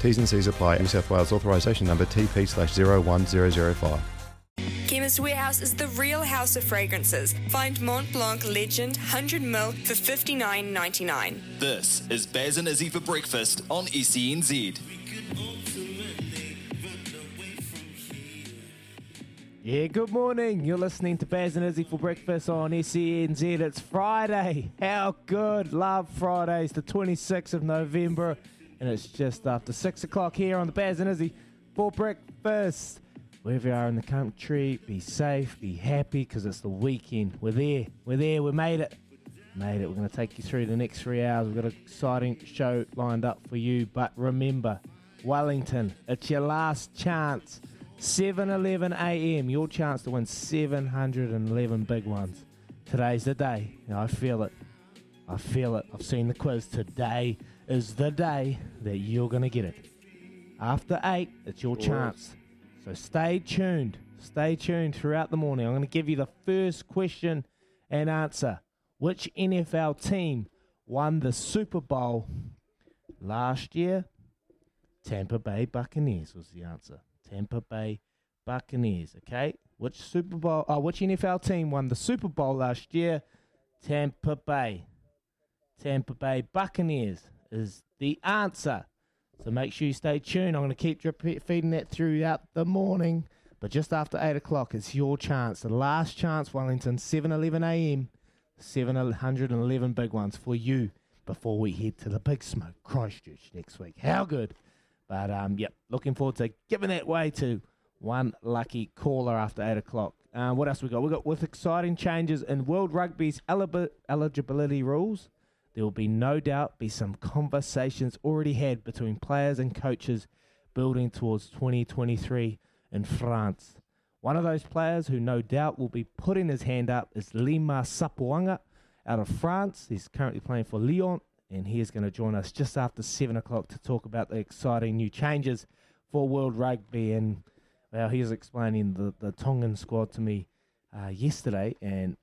T's and C's apply. New South Wales authorisation number TP slash 01005. Chemist Warehouse is the real house of fragrances. Find Mont Blanc Legend 100ml for $59.99. This is Baz and Izzy for breakfast on E SENZ. Yeah, good morning. You're listening to Baz and Izzy for breakfast on SENZ. It's Friday. How good. Love Fridays, the 26th of November. And it's just after 6 o'clock here on the Baz and Izzy for breakfast. Wherever you are in the country, be safe, be happy, because it's the weekend. We're there. We're there. We made it. Made it. We're going to take you through the next three hours. We've got an exciting show lined up for you. But remember, Wellington, it's your last chance. 7:11 a.m. Your chance to win 711 big ones. Today's the day. I feel it. I feel it. I've seen the quiz. Today is the day that you're going to get it. After 8, it's your chance. So stay tuned. Stay tuned throughout the morning. I'm going to give you the first question and answer. Which NFL team won the Super Bowl last year? Tampa Bay Buccaneers was the answer. Tampa Bay Buccaneers. Okay, which Super Bowl? Oh, which NFL team won the Super Bowl last year? Tampa Bay. Tampa Bay Buccaneers is the answer. So make sure you stay tuned. I'm going to keep drip feeding that throughout the morning. But just after 8 o'clock, it's your chance. The last chance, Wellington, 7.11 a.m. 711 big ones for you before we head to the Big Smoke Christchurch next week. How good. But, um, yep, looking forward to giving that way to one lucky caller after 8 o'clock. Um, what else we got? We got with exciting changes in World Rugby's eligibility rules. There will be no doubt be some conversations already had between players and coaches building towards 2023 in France. One of those players who no doubt will be putting his hand up is Lima Sopoaga out of France. He's currently playing for Lyon and he is going to join us just after 7 o'clock to talk about the exciting new changes for World Rugby. And well, he was explaining the, the Tongan squad to me uh, yesterday and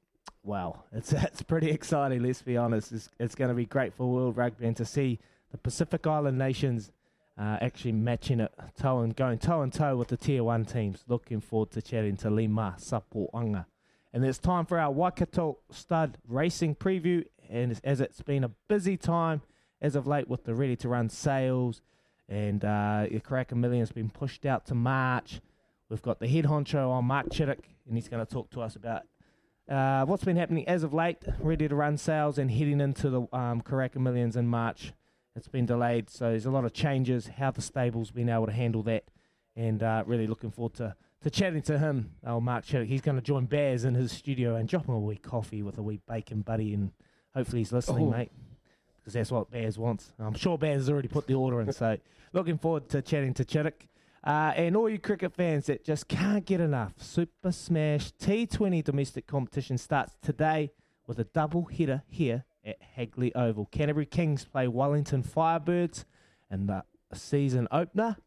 wow, it's it's pretty exciting. Let's be honest. It's, it's going to be great for World Rugby and to see the Pacific Island nations uh, actually matching it toe and going toe and toe with the Tier One teams. Looking forward to chatting to Lima Sopoaga. And it's time for our Waikato Stud Racing preview. And as it's been a busy time as of late with the ready to run sales, and uh, your Karaka Million's been pushed out to March. We've got the head honcho on Mark Chittick, and he's going to talk to us about uh, what's been happening as of late, ready to run sales and heading into the um, Karaka Millions in March. It's been delayed, so there's a lot of changes, how the stable's been able to handle that, and uh, really looking forward to, to chatting to him, oh, Mark Chittick. He's going to join Bears in his studio and drop him a wee coffee with a wee bacon buddy, and hopefully he's listening, Oh. mate, because that's what Bears wants. I'm sure Bears has already put the order in, so looking forward to chatting to Chittick. Uh, and all you cricket fans that just can't get enough, Super Smash T20 domestic competition starts today with a double header here at Hagley Oval. Canterbury Kings play Wellington Firebirds in the season opener.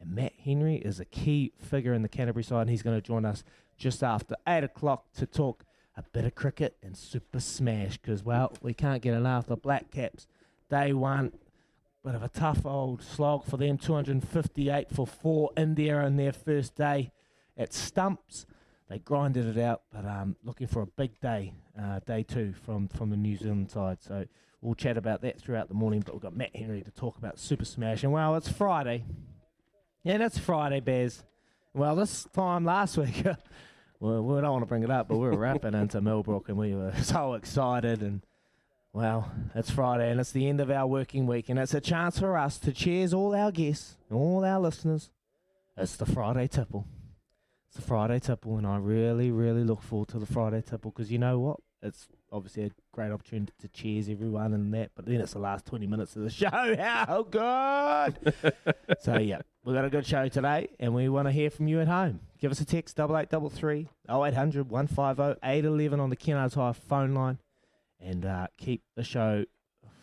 And Matt Henry is a key figure in the Canterbury side, and he's going to join us just after 8 o'clock to talk a bit of cricket and Super Smash because, well, we can't get enough. The Black Caps, day one, bit of a tough old slog for them 258 for four in there on their first day at Stumps. They grinded it out, but um, looking for a big day, uh, day two from, from the New Zealand side. So we'll chat about that throughout the morning. But we've got Matt Henry to talk about Super Smash. And well, it's Friday. Yeah, that's Friday, Bears. Well, this time last week, well, we don't want to bring it up, but we were wrapping into Millbrook and we were so excited. And well, it's Friday and it's the end of our working week, and it's a chance for us to cheers all our guests, and all our listeners. It's the Friday tipple. It's the Friday tipple, and I really, really look forward to the Friday tipple because you know what? It's obviously a great opportunity to cheers everyone and that. But then it's the last 20 minutes of the show. How good! so, yeah, we've got a good show today and we want to hear from you at home. Give us a text, 8833 0800 150 811 on the Kennards Hire phone line and uh, keep the show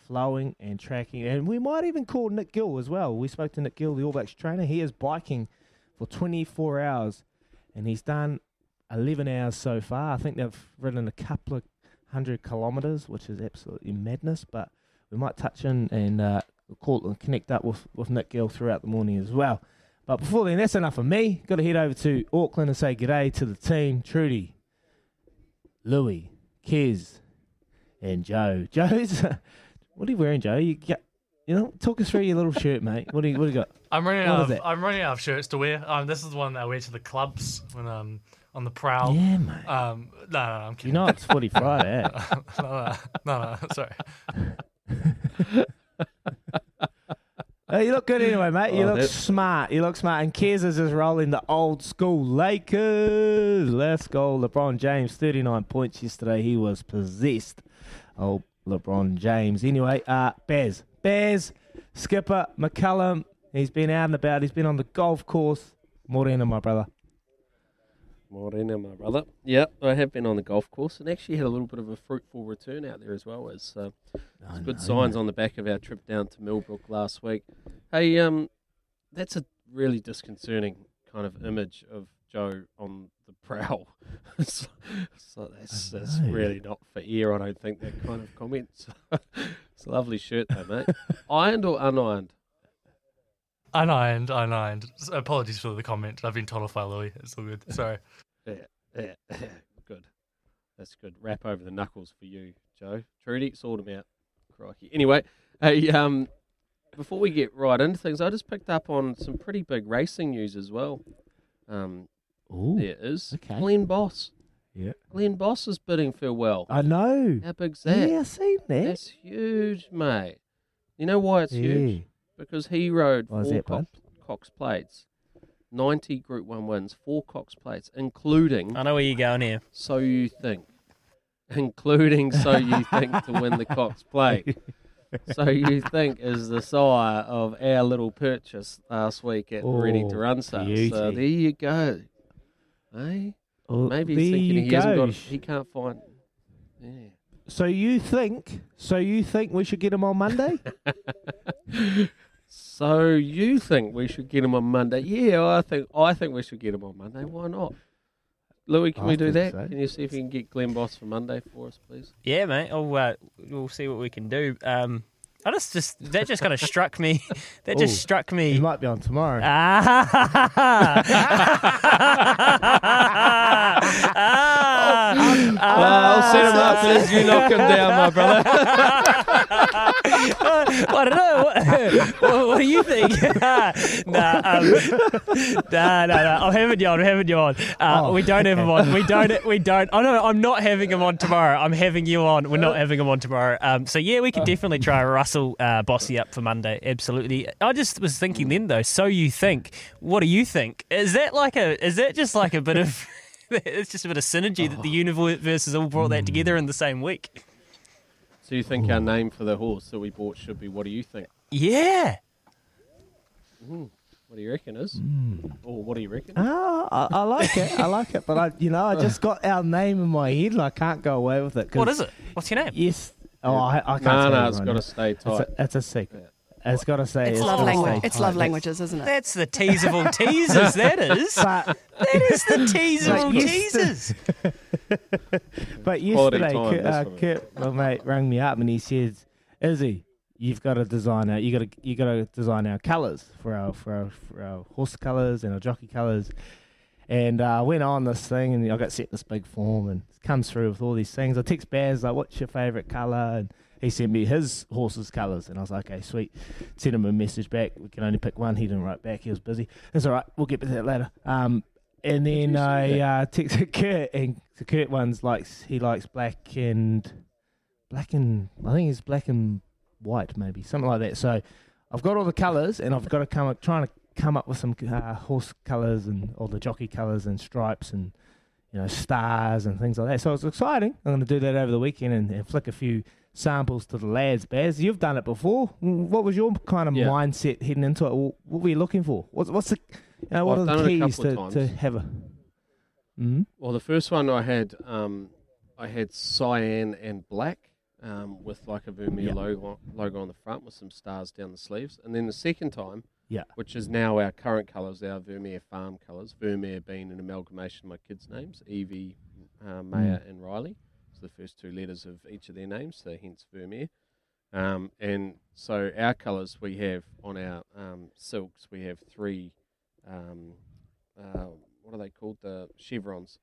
flowing and tracking. And we might even call Nick Gill as well. We spoke to Nick Gill, the All Blacks trainer. He is biking for 24 hours and he's done 11 hours so far. I think they've ridden a couple of hundred kilometres, which is absolutely madness. But we might touch in and uh, call and connect up with, with Nick Gill throughout the morning as well. But before then, that's enough of me. Got to head over to Auckland and say g'day to the team. Trudy, Louis, Kez, and Joe. Joe's, what are you wearing, Joe? You got, you know, talk us through your little shirt, mate. What do you, what do you got? I'm running What out of? I'm running out of shirts to wear. Um, this is the one that I wear to the clubs when I'm on the prowl. Yeah, mate. Um, no, no, no I'm kidding. You know it's Footy Friday, eh? no, no, no, no, sorry. Hey, you look good anyway, mate. You Oh, look that- smart. You look smart. And Kez is just rolling the old school Lakers. Let's go. LeBron James, 39 points yesterday. He was possessed. Oh, LeBron James. Anyway, uh, Baz. Baz, Skipper, McCullum. He's been out and about. He's been on the golf course. Morena, my brother. Morena, my brother. Yeah, I have been on the golf course and actually had a little bit of a fruitful return out there as well as uh, good signs on the back of our trip down to Millbrook last week. Hey, um, that's a really disconcerting kind of image of Joe on the prowl. so, so that's, that's really not for ear, I don't think, that kind of comment. it's a lovely shirt, though, mate. Ironed or unironed? Unironed, unironed. Apologies for the comment. I've been told off by Louis. It's all good. Sorry. Yeah, yeah, good. That's good. Wrap over the knuckles for you, Joe. Trudy, sort them out. Crikey. Anyway, hey, um, before we get right into things, I just picked up on some pretty big racing news as well. Um, Ooh. there is okay. Glenn Boss. Yeah. Glenn Boss is bidding farewell. I know. How big's that? Yeah, I've seen that. That's huge, mate. You know why it's yeah. huge? Because he rode Why is four that, bud? Cox, Cox plates, 90 Group 1 wins, four Cox plates, including I know where you're going here. So You Think, including So You Think to win the Cox plate. So You Think is the sire of our little purchase last week at Ready to Oh, Run sale. So beauty. there you go. Hey, Well, maybe there he's thinking you he hasn't go. got, he can't find. Yeah. So you think? So you think we should get him on Monday? So you think we should get him on Monday? Yeah, I think I think we should get him on Monday. Why not? Louis, can I we do that? so. Can you see if you can get Glenn Boss for Monday for us, please? Yeah, mate. Oh, uh, we'll see what we can do. Um, I just, just that just kind of struck me. That just Ooh. struck me. might be on tomorrow. Ah. I'll set him up as you knock him down, my brother. I don't know. What, what, what do you think? nah, um, nah, nah, nah. I'm having you on. I'm having you on. Uh, Oh, we don't have him on. We don't. We don't. Oh no, I'm not having him on tomorrow. I'm having you on. We're not having him on tomorrow. Um, so yeah, we could definitely try rustle uh, Bossy up for Monday. Absolutely. I just was thinking then though. So you think? What do you think? Is that like a? Is that just like a bit of? It's just a bit of synergy that the oh. universe has all brought that together in the same week. So you think our name for the horse that we bought should be? What do you think? Yeah. What do you reckon is? Hmm. Or what do you reckon? Oh, I, I like it. I like it. But I, you know, I just got our name in my head and I can't go away with it. What is it? What's your name? Yes. Oh, I, I can't. no, tell no, you it's right got to stay It's tight. a, it's a secret. It's got to say. It's it's love gotta language. stay It's love languages, isn't it? That's the tease of all teasers. That is. But That is the tease of all teasers. but Quality yesterday, time, Kurt, uh, Kurt, my mate, rang me up and he says, "Izzy, you've got to design our, you got to, you got to design our colours for our, for our, for our horse colours and our jockey colours." And uh, I went on this thing and I got set this big form and it comes through with all these things. I text Baz like, "What's your favourite colour?" And he sent me his horse's colours, and I was like, "Okay, sweet." Sent him a message back. We can only pick one. He didn't write back. He was busy. It's all right. We'll get to that later. Um, and then I uh, texted Kurt, and the Kurt one's likes he likes black and black and I think it's black and white, maybe something like that. So I've got all the colours, and I've got to come up trying to come up with some uh, horse colours and all the jockey colours and stripes and you know, stars and things like that. So it's exciting. I'm going to do that over the weekend and, and flick a few samples to the lads. Baz, you've done it before. What was your kind of Yeah. mindset heading into it? What were you looking for? What's, what's the, you know, what I've are the done it a keys couple to, to have a? Mm? Well, the first one I had, um, I had cyan and black um, with like a Vermeer logo, logo on the front with some stars down the sleeves. And then the second time, Yeah. which is now our current colours, our Vermeer farm colours. Vermeer being an amalgamation of my kids' names, Evie, uh, Maya, Mm. and Riley. The first two letters of each of their names, so hence Vermeer. Um, and so our colours we have on our um, silks, we have three, um, uh, what are they called? The chevrons.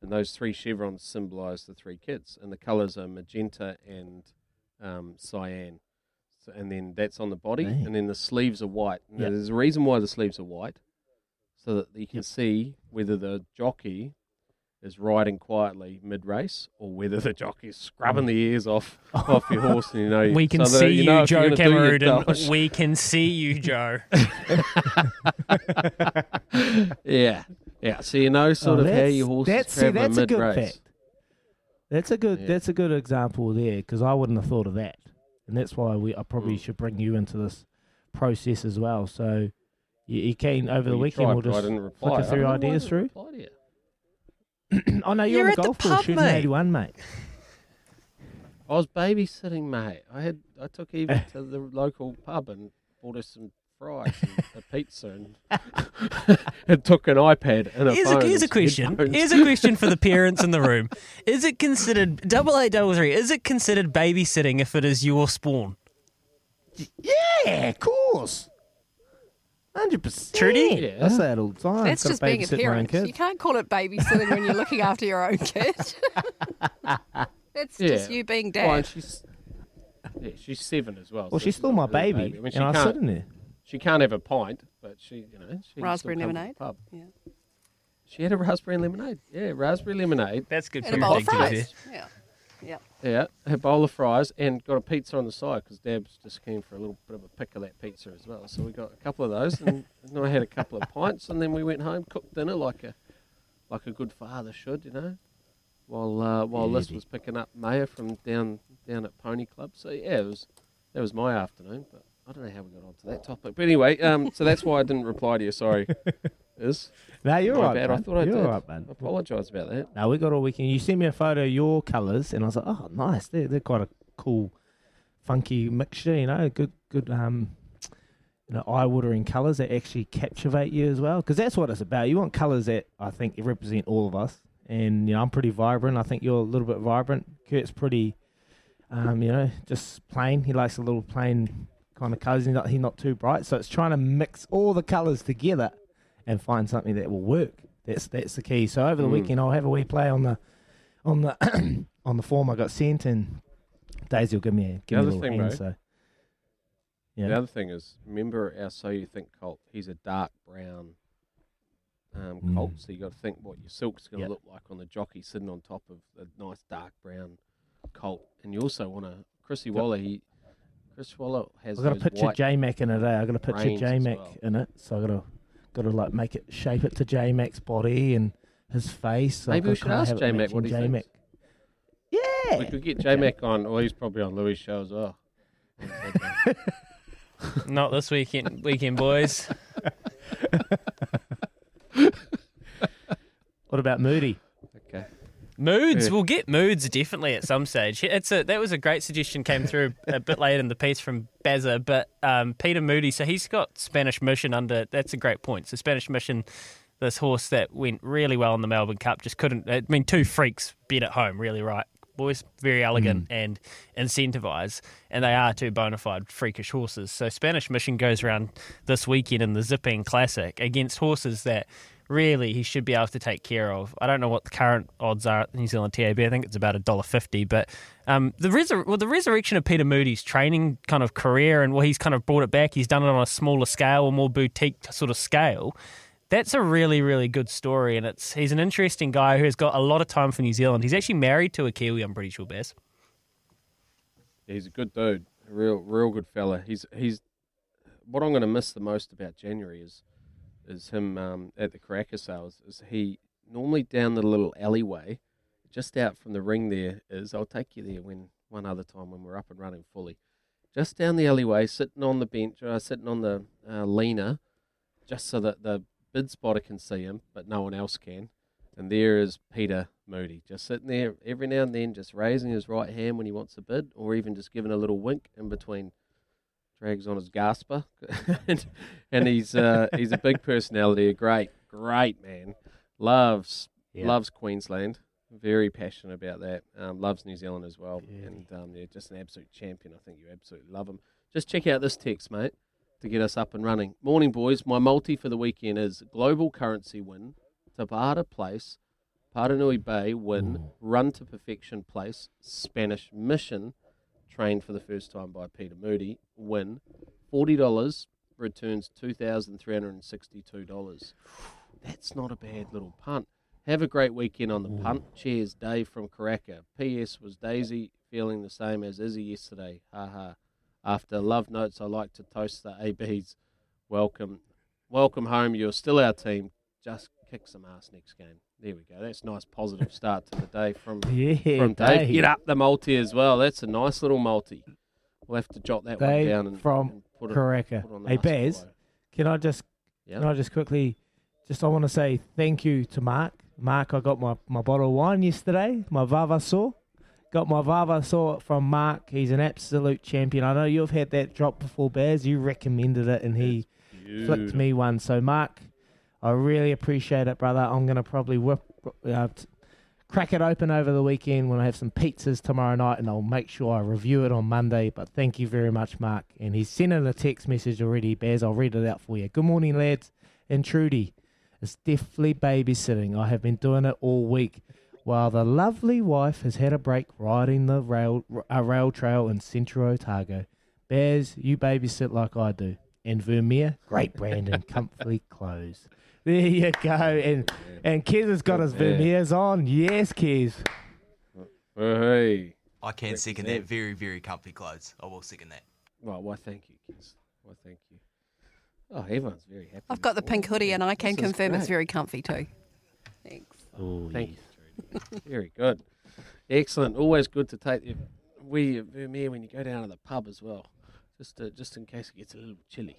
And those three chevrons symbolise the three kids. And the colours are magenta and um, cyan. So, and then that's on the body. Dang. And then the sleeves are white. Now, Yep. there's a reason why the sleeves are white, so that you can Yep. see whether the jockey is riding quietly mid race or whether the jockey's scrubbing the ears off off your horse. And you know, We can so that see you, know Joe you're gonna do your Cameron. We can see you, Joe. yeah, yeah. So you know sort Oh, of how your horse that's, is see, traveling that's a mid good race. fact. That's a good. Yeah. That's a good example there because I wouldn't have thought of that, and that's why we. I probably Mm. should bring you into this process as well. So you, you can over the Well, you weekend. tried, we'll just reply. flick a I few don't know why I ideas through. Reply to you. oh no, you're, You're on at the the golf course pub, shooting mate. eighty one, mate. I was babysitting, mate. I had I took Eva to the local pub and bought her some fries and a pizza and, and took an iPad and a Here's phone a, here's a question. headphones. Here's a question for the parents in the room. Is it considered double eight double three? Is it considered babysitting if it is your spawn? Yeah, of course. Hundred percent. Trudy? Yeah. I say it all the time. That's Gotta just being a babysit my own parent. You can't call it babysitting when you're looking after your own kid. That's just you being Well, dad. she's yeah, she's seven as well. Well, so she's she's still my really a baby, I mean, she and I can't sit in there. she can't have a pint, but she you know she Raspberry still come to the lemonade? pub. Yeah. She had a raspberry lemonade. Yeah, raspberry lemonade. That's good And a bowl of parenting, to be fries. Yeah. Yeah. Yeah, a bowl of fries and got a pizza on the side because Dab's just keen for a little bit of a pick of that pizza as well. So we got a couple of those, and, and I had a couple of pints, and then we went home, cooked dinner like a like a good father should, you know. While uh, while Liz was picking up Maya from down down at Pony Club. So yeah, it was that was my afternoon, but I don't know how we got onto that topic. But anyway, um, so that's why I didn't reply to you. Sorry, Is No, you're right, bad. I thought I You're did. right, bud. I apologise about that. No, we got all weekend. You sent me a photo of your colours, and I was like, oh, nice. They're they're quite a cool, funky mixture. You know, good good um, you know, eye watering colours that actually captivate you as well. Because that's what it's about. You want colours that I think represent all of us. And you know, I'm pretty vibrant. I think you're a little bit vibrant. Kurt's pretty, um, you know, just plain. He likes a little plain kind of colours. He's not, he's not too bright. So it's trying to mix all the colours together and find something that will work. That's that's the key. So over the Mm. weekend, I'll have a wee play on the on the on the form I got sent, and Daisy will give me a give me a little thing, hand. bro, So The other thing is, remember our So You Think Colt? He's a dark brown um, Mm. colt, so you got to think what your silk's going to Yeah. look like on the jockey sitting on top of a nice dark brown colt. And you also want to, Chrissy Waller, he, Chris Waller has I've got to those picture J Mac in it. Eh? I've got to picture reins J Mac well. in it. So I've got to got to like make it shape it to J Mac's body and his face. So Maybe we gotta should kinda ask J-Mac what he matching thinks. Yeah, We could get J Mac on, or he's probably on Louis' show as well. Not this weekend, weekend boys. What about Moody? Moods, Yeah. we'll get moods definitely at some stage. It's a that was a great suggestion came through a bit later in the piece from Bazza, but um, Peter Moody. So he's got Spanish Mission under. That's a great point. So Spanish Mission, this horse that went really well in the Melbourne Cup, just couldn't. I mean, two freaks bet at home, really right. Boys very elegant and incentivise, and they are two bona fide freakish horses. So Spanish Mission goes around this weekend in the Zipping Classic against horses that really he should be able to take care of. I don't know what the current odds are at New Zealand TAB. I think it's about a dollar fifty. But um, the resur- well, the resurrection of Peter Moody's training kind of career and well, he's kind of brought it back. He's done it on a smaller scale, a more boutique sort of scale. That's a really, really good story, and it's he's an interesting guy who has got a lot of time for New Zealand. He's actually married to a Kiwi, I'm pretty sure, Baz. He's a good dude, a real, real good fella. He's he's what I'm going to miss the most about January is is him um, at the Karaka sales. Is he normally down the little alleyway, just out from the ring. There is. I'll take you there when one other time when we're up and running fully. Just down the alleyway, sitting on the bench, uh, sitting on the uh, leaner, just so that the bid spotter can see him, but no one else can. And there is Peter Moody, just sitting there every now and then, just raising his right hand when he wants a bid, or even just giving a little wink in between drags on his gasper, and, and he's uh, he's a big personality, a great great man, loves Yeah. loves Queensland, very passionate about that, um, loves New Zealand as well, and um, yeah, just an absolute champion. I think you absolutely love him. Just check out this text, mate, to get us up and running. Morning, boys. My multi for the weekend is global currency win, Tabata place, Paranui Bay win, run to perfection place, Spanish mission trained for the first time by Peter Moody, win. $40 returns $2,362. That's not a bad little punt. Have a great weekend on the mm. punt. Cheers, Dave from Karaka. P.S. Was Daisy feeling the same as Izzy yesterday? Ha ha. After love notes, I like to toast the ABs. Welcome, welcome home. You're still our team. Just kick some ass next game. There we go. That's a nice positive start to the day from Yeah, from Dave. Dave. Get up the multi as well. That's a nice little multi. We'll have to jot that one down and, from and put it, put it on the Hey, below. can I just Yeah. can I just quickly just I want to say thank you to Mark. Mark, I got my, my bottle of wine yesterday, my Vavasour. Got my Vavasour from Mark. He's an absolute champion. I know you've had that drop before, Bears. You recommended it, and he flicked me one. So, Mark, I really appreciate it, brother. I'm going to probably whip, uh, t- crack it open over the weekend when I have some pizzas tomorrow night, and I'll make sure I review it on Monday. But thank you very much, Mark. And he's sending a text message already, Bears. I'll read it out for you. Good morning, lads. And Trudy, it's definitely babysitting. I have been doing it all week. While the lovely wife has had a break riding the rail a rail trail in Central Otago, Bears, you babysit like I do. And Vermeer, great brand and comfy clothes. There you go. And and Kez has got his Yeah. Vermeers on. Yes, Kez. Hey. I can't second that. Very, very comfy clothes. I will second that. Well, why, thank you, kids. Why, thank you. Oh, everyone's very happy. I've got the pink hoodie and I can This is confirm it's very comfy too. Thanks. Oh, Thank you, Very good. Excellent. Always good to take the we Vermeer when you go down to the pub as well, just to, just in case it gets a little chilly.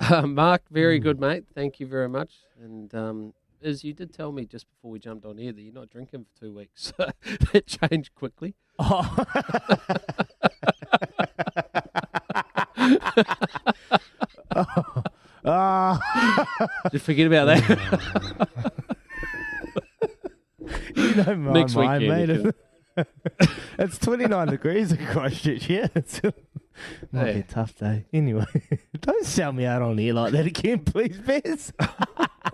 Uh, Mark, very Hmm. good, mate. Thank you very much. And um, as you did tell me just before we jumped on here that you're not drinking for two weeks, that changed quickly. Oh. Ah. Did you forget about that? you know my Next mind, weekend, mate. it's 29 degrees in Christchurch, yeah. Might be a tough day. Anyway, don't sell me out on here like that again, please, Bez.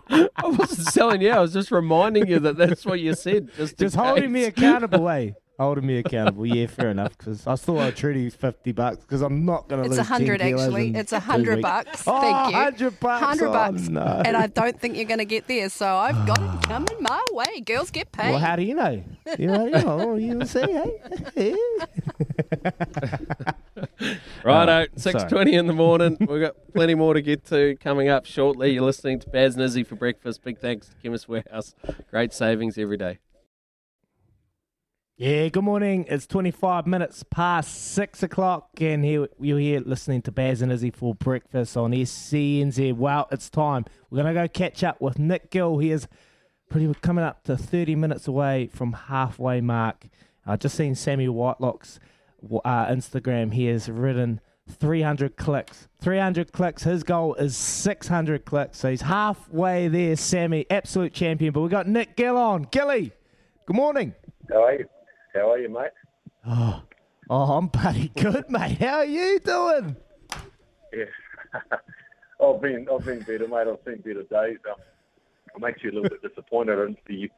I wasn't selling you. I was just reminding you that that's what you said. Just, Just holding me accountable, eh? Holding me accountable. Yeah, fair enough. Because I still owe Trudy 50 bucks because I'm not going to It's lose a hundred actually. It's a two hundred weeks. bucks. Oh, Thank you. 100 bucks. Hundred Oh, bucks. no. And I don't think you're going to get there. So I've got it coming my way. Girls get paid. Well, how do you know? You know, you know, you see, hey. Righto, Uh, six sorry. in the morning. We've got plenty more to get to coming up shortly. You're listening to Baz and Izzy for breakfast. Big thanks to Chemist Warehouse. Great savings every day. Yeah, good morning. It's 25 minutes past 6 o'clock, and here you're here listening to Baz and Izzy for breakfast on SENZ. Well, it's time. We're going to go catch up with Nick Gill. He is pretty coming up to 30 minutes away from halfway mark. I've just seen Sammy Whitelock's uh, Instagram. He has written 300 clicks. 300 clicks. His goal is 600 clicks. So he's halfway there, Sammy. Absolute champion. But we've got Nick Gill on. Gilly, good morning. How are you? How are you, mate? Oh, oh, I'm pretty good, mate. How are you doing? Yeah. I've been I've been better, mate. I've seen better days. Um, I'm actually a little bit disappointed in the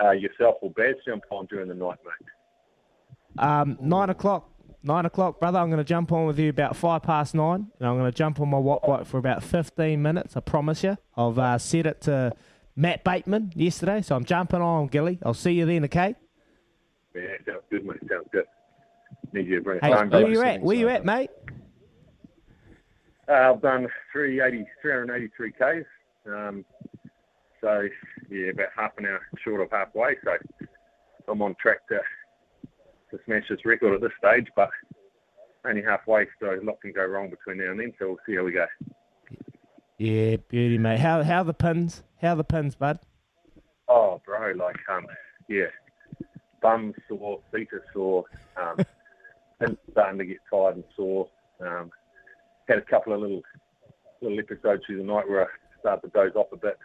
uh, yourself or bad jump on during the night, mate. Um, nine o'clock. Nine o'clock, brother. I'm going to jump on with you about five past nine, and I'm going to jump on my watt bike for about 15 minutes. I promise you. I've uh, set it to Matt Bateman yesterday, so I'm jumping on, Gilly. I'll see you then, okay? Yeah, sounds good, mate. Sounds good. Need you to bring a Hey, where you at? Where you at, mate? Uh, I've done 380, 383 Ks. Um, So yeah, about half an hour short of halfway. So I'm on track to to smash this record at this stage, but only halfway. So a lot can go wrong between now and then. So we'll see how we go. Yeah, beauty, mate. How how the pins? How the pins, bud? Oh, bro, like um, yeah, bum sore, feet are sore, um, and starting to get tired and sore. Um, had a couple of little little episodes through the night where I started to doze off a bit,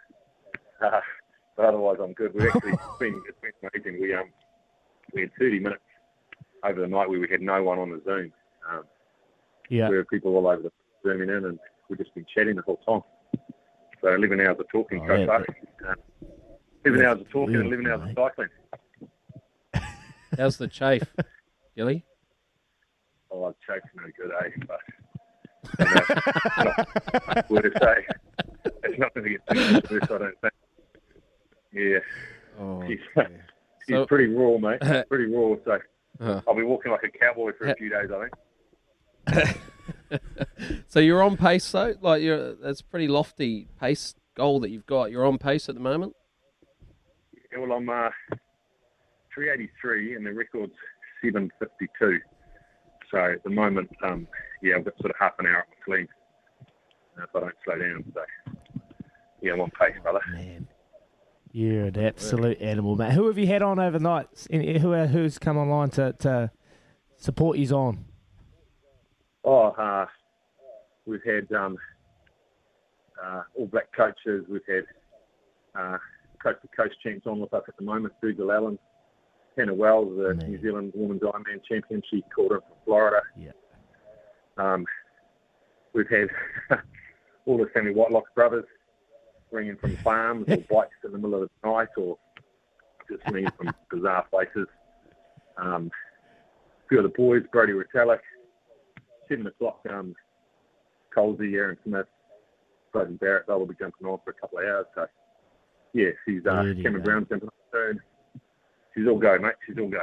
uh, but otherwise I'm good. We've actually it's been it's been amazing. We um we had 30 minutes over the night where we had no one on the Zoom. Um, Yeah. There were people all over the zooming in, and we've just been chatting the whole time. So 11 hours of talking Oh, so yeah, far. Um, 11 hours of talking and yeah, 11 hours of cycling. How's the chafe, Gilly? Oh, chake's no good, eh? But not word to say. It's not going to get too worse, I don't think. Yeah. Oh, she's, dear. she's So- pretty raw, mate. pretty raw. So Uh. I'll be walking like a cowboy for a few days, I think. So you're on pace though. Like you're that's a pretty lofty pace goal that you've got. You're on pace at the moment. Yeah, well, I'm uh, 383 and the record's 752. So at the moment, um, yeah, I've got sort of half an hour up my sleeve uh, if I don't slow down. So yeah, I'm on pace, brother. You're an absolute animal, mate. Who have you had on overnight? Who who's come online to, to support you on? Oh, uh, we've had um, uh, All Black coaches. We've had uh, Coast to Coast champs on with us at the moment. Dougal Allan, Hannah Wells, the New Zealand Women's Ironman champion. She called in from Florida. Yeah. Um, we've had all the Sammy Whitelock brothers ringing from farms or bikes in the middle of the night or just ringing from bizarre places. Um, a few of the boys, Brodie Retallick, seven o'clock, um, Colsey, Aaron Smith, Beauden Barrett, they'll be jumping on for a couple of hours. So, yeah, she's uh, Cameron mate. Brown's jumping on soon. She's all go, mate. She's all go.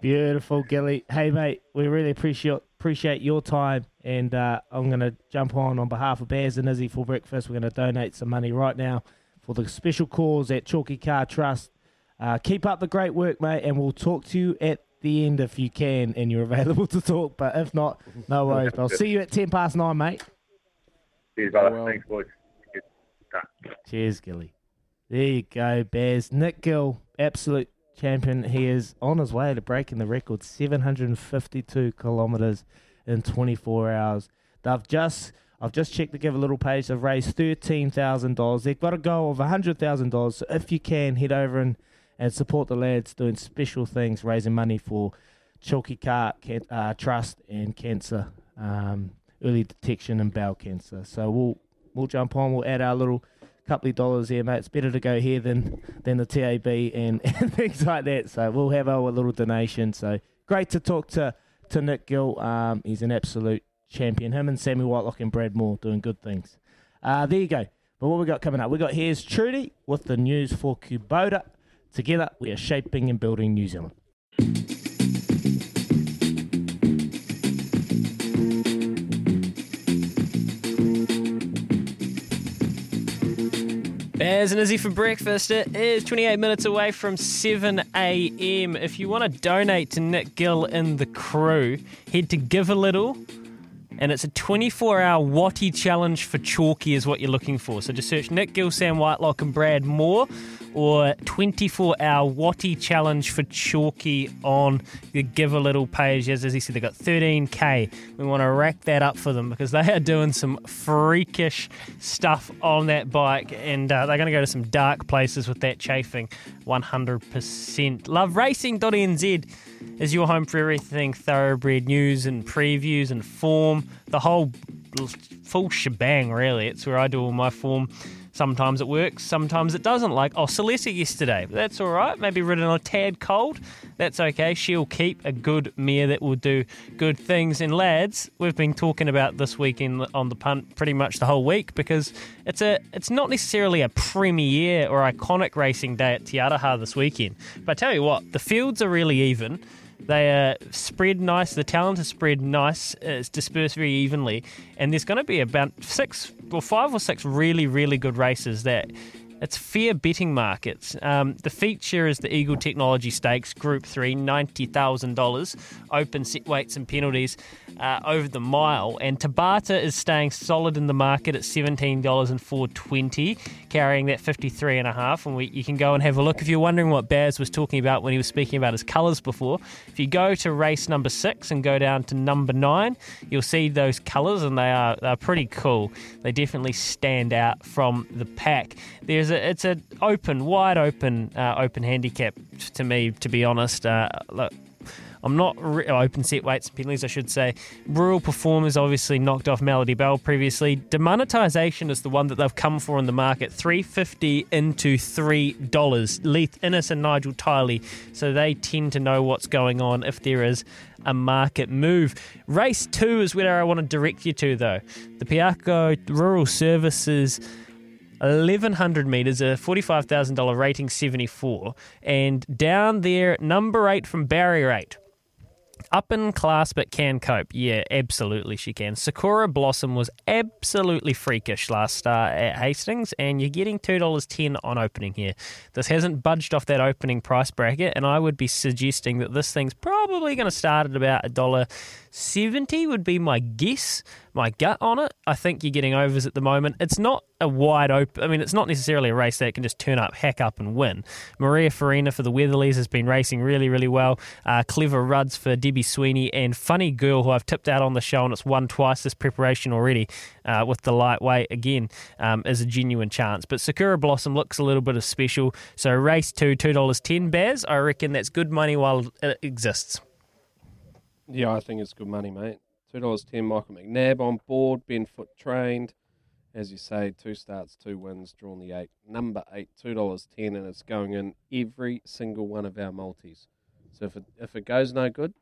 Beautiful, Gilly. Hey, mate, we really appreciate appreciate your time, and uh, I'm going to jump on on behalf of Bears and Izzy for breakfast. We're going to donate some money right now for the special cause at Chalky Carr Trust. Uh, keep up the great work, mate, and we'll talk to you at the end if you can and you're available to talk. But if not, no worries. But I'll see you at ten past nine, mate. Cheers, brother. Thanks, boys. Good. Cheers, Gilly. There you go, Bears. Nick Gill, absolute champion. He is on his way to breaking the record 752 kilometres in 24 hours. They've just, I've just checked the Give a Little page. They've raised $13,000. They've got a goal of $100,000. So if you can, head over and, and support the lads doing special things, raising money for Chalky Carr can, uh, Trust and cancer, um, early detection and bowel cancer. So we'll we'll jump on. We'll add our little couple of dollars here, mate. It's better to go here than than the TAB and, and things like that. So we'll have our little donation. So great to talk to to Nick Gill. Um, he's an absolute champion. Him and Sammy Whitelock and Brad Mooar doing good things. Uh, there you go. But what we got coming up? We got here's Trudy with the news for Kubota. Together, we are shaping and building New Zealand. Bears and Izzy for breakfast. It is 28 minutes away from 7 a.m. If you want to donate to Nick Gill and the crew, head to Give a Little. And it's a 24 hour Watty challenge for Chalky, is what you're looking for. So just search Nick Gill, Sam Whitelock, and Brad Mooar, or 24 hour Watty challenge for Chalky on the Give a Little page. As, as he said, they've got 13k. We want to rack that up for them because they are doing some freakish stuff on that bike, and uh, they're going to go to some dark places with that chafing 100%. Love LoveRacing.nz is your home for everything thoroughbred news and previews and form. The whole full shebang, really. It's where I do all my form. Sometimes it works, sometimes it doesn't. Like, oh, Celeste yesterday, that's all right. Maybe ridden a tad cold. That's okay. She'll keep a good mare that will do good things. And lads, we've been talking about this weekend on the punt pretty much the whole week because it's a it's not necessarily a premier or iconic racing day at Te this weekend. But I tell you what, the fields are really even. They are spread nice. The talent is spread nice. It's dispersed very evenly, and there's going to be about six or five or six really, really good races that it's fair betting markets. Um, the feature is the Eagle Technology Stakes, Group 3, $90,000, open set weights and penalties uh, over the mile. And Tabata is staying solid in the market at $17.420, carrying that 53 and a half. And we, you can go and have a look if you're wondering what Baz was talking about when he was speaking about his colours before. If you go to race number six and go down to number nine, you'll see those colours, and they are they're pretty cool. They definitely stand out from the pack. There's a it's an open, wide open, uh, open handicap to me. To be honest, uh, look, I'm not re- oh, open set weights and penalties, I should say. Rural Performers obviously knocked off Melody Belle previously. Demonetisation is the one that they've come for in the market. Three fifty into three dollars. Leith Innes and Nigel Tiley, so they tend to know what's going on if there is a market move. Race two is where I want to direct you to, though. The Piako Rural Services. 1100 metres, a $45,000 rating 74. And down there, number eight from barrier eight. Up in class, but can cope. Yeah, absolutely she can. Sakura Blossom was absolutely freakish last start at Hastings, and you're getting $2.10 on opening here. This hasn't budged off that opening price bracket, and I would be suggesting that this thing's probably going to start at about $1.70 would be my guess my gut on it. I think you're getting overs at the moment. It's not a wide open. I mean, it's not necessarily a race that can just turn up, hack up, and win. Maria Farina for the Weatherlies has been racing really, really well. Uh, clever Ruds for Debbie Sweeney and Funny Girl, who I've tipped out on the show, and it's won twice this preparation already uh, with the lightweight again, um, is a genuine chance. But Sakura Blossom looks a little bit of special. So race two, two dollars ten. Baz, I reckon that's good money while it exists. Yeah, I think it's good money, mate. Two dollars ten. Michael McNab on board. Ben Foote trained. As you say, two starts, two wins, drawn the eight. Number eight, two dollars ten, and it's going in every single one of our multis. So if it if it goes no good,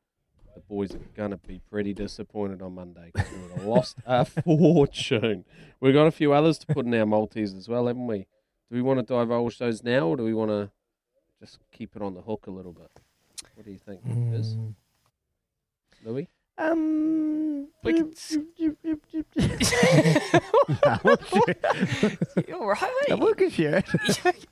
the boys are gonna be pretty disappointed on Monday because we would have lost a fortune. We've got a few others to put in our multis as well, haven't we? Do we want to divulge those now, or do we want to just keep it on the hook a little bit? What do you think, Biz? Mm. Louis? Um, we can. You're right, mate. I'm looking sure.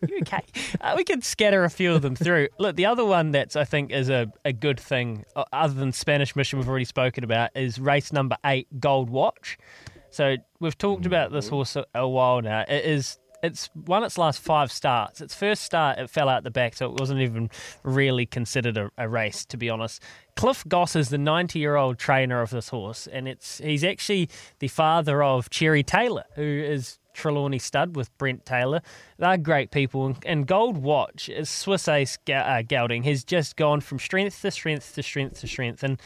You're okay. Uh, we could scatter a few of them through. Look, the other one that's I think is a, a good thing, uh, other than Spanish Mission we've already spoken about, is race number eight, Gold Watch. So we've talked about this horse a, a while now. It is it's won its last five starts. Its first start, it fell out the back, so it wasn't even really considered a, a race, to be honest. Cliff Goss is the 90 year old trainer of this horse, and it's he's actually the father of Cherry Taylor, who is Trelawney stud with Brent Taylor. They're great people. And Gold Watch, is Swiss Ace uh, Gelding, has just gone from strength to strength to strength to strength. And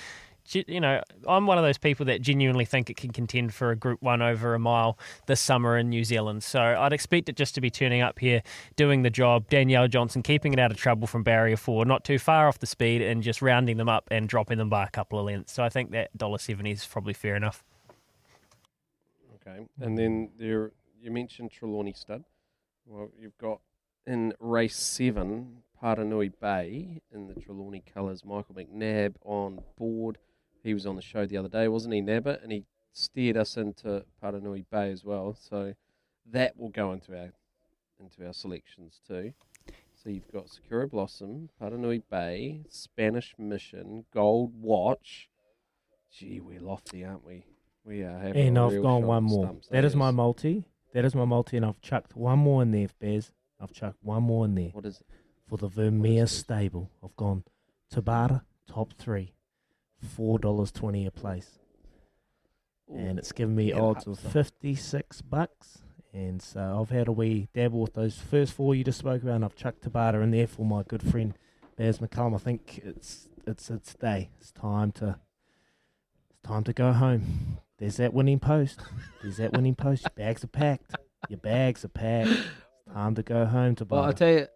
you know, I'm one of those people that genuinely think it can contend for a Group One over a mile this summer in New Zealand. So I'd expect it just to be turning up here, doing the job. Danielle Johnson keeping it out of trouble from barrier four, not too far off the speed, and just rounding them up and dropping them by a couple of lengths. So I think that dollar seventy is probably fair enough. Okay, and then there you mentioned Trelawney Stud. Well, you've got in race seven, Paranui Bay in the Trelawney colours. Michael McNab on board. He was on the show the other day, wasn't he, Nabba? And he steered us into Paranui Bay as well. So that will go into our into our selections too. So you've got Sakura Blossom, Paranui Bay, Spanish Mission, Gold Watch. Gee, we're lofty, aren't we? We are having And I've gone one more. stumps, That is my multi. That is my multi, and I've chucked one more in there, Bez. I've chucked one more in there. What is it? For the Vermeer stable. I've gone Tabata, top three, $4.20 a place. and it's given me odds of 56 bucks. And so I've had a wee dabble with those first four you just spoke about, and I've chucked Tabata in there for my good friend Baz McCullum. I think it's it's it's day. It's time to it's time to go home. There's that winning post. There's that winning post. Your bags are packed. Your bags are packed. It's time to go home, Tabata. Well, I tell you.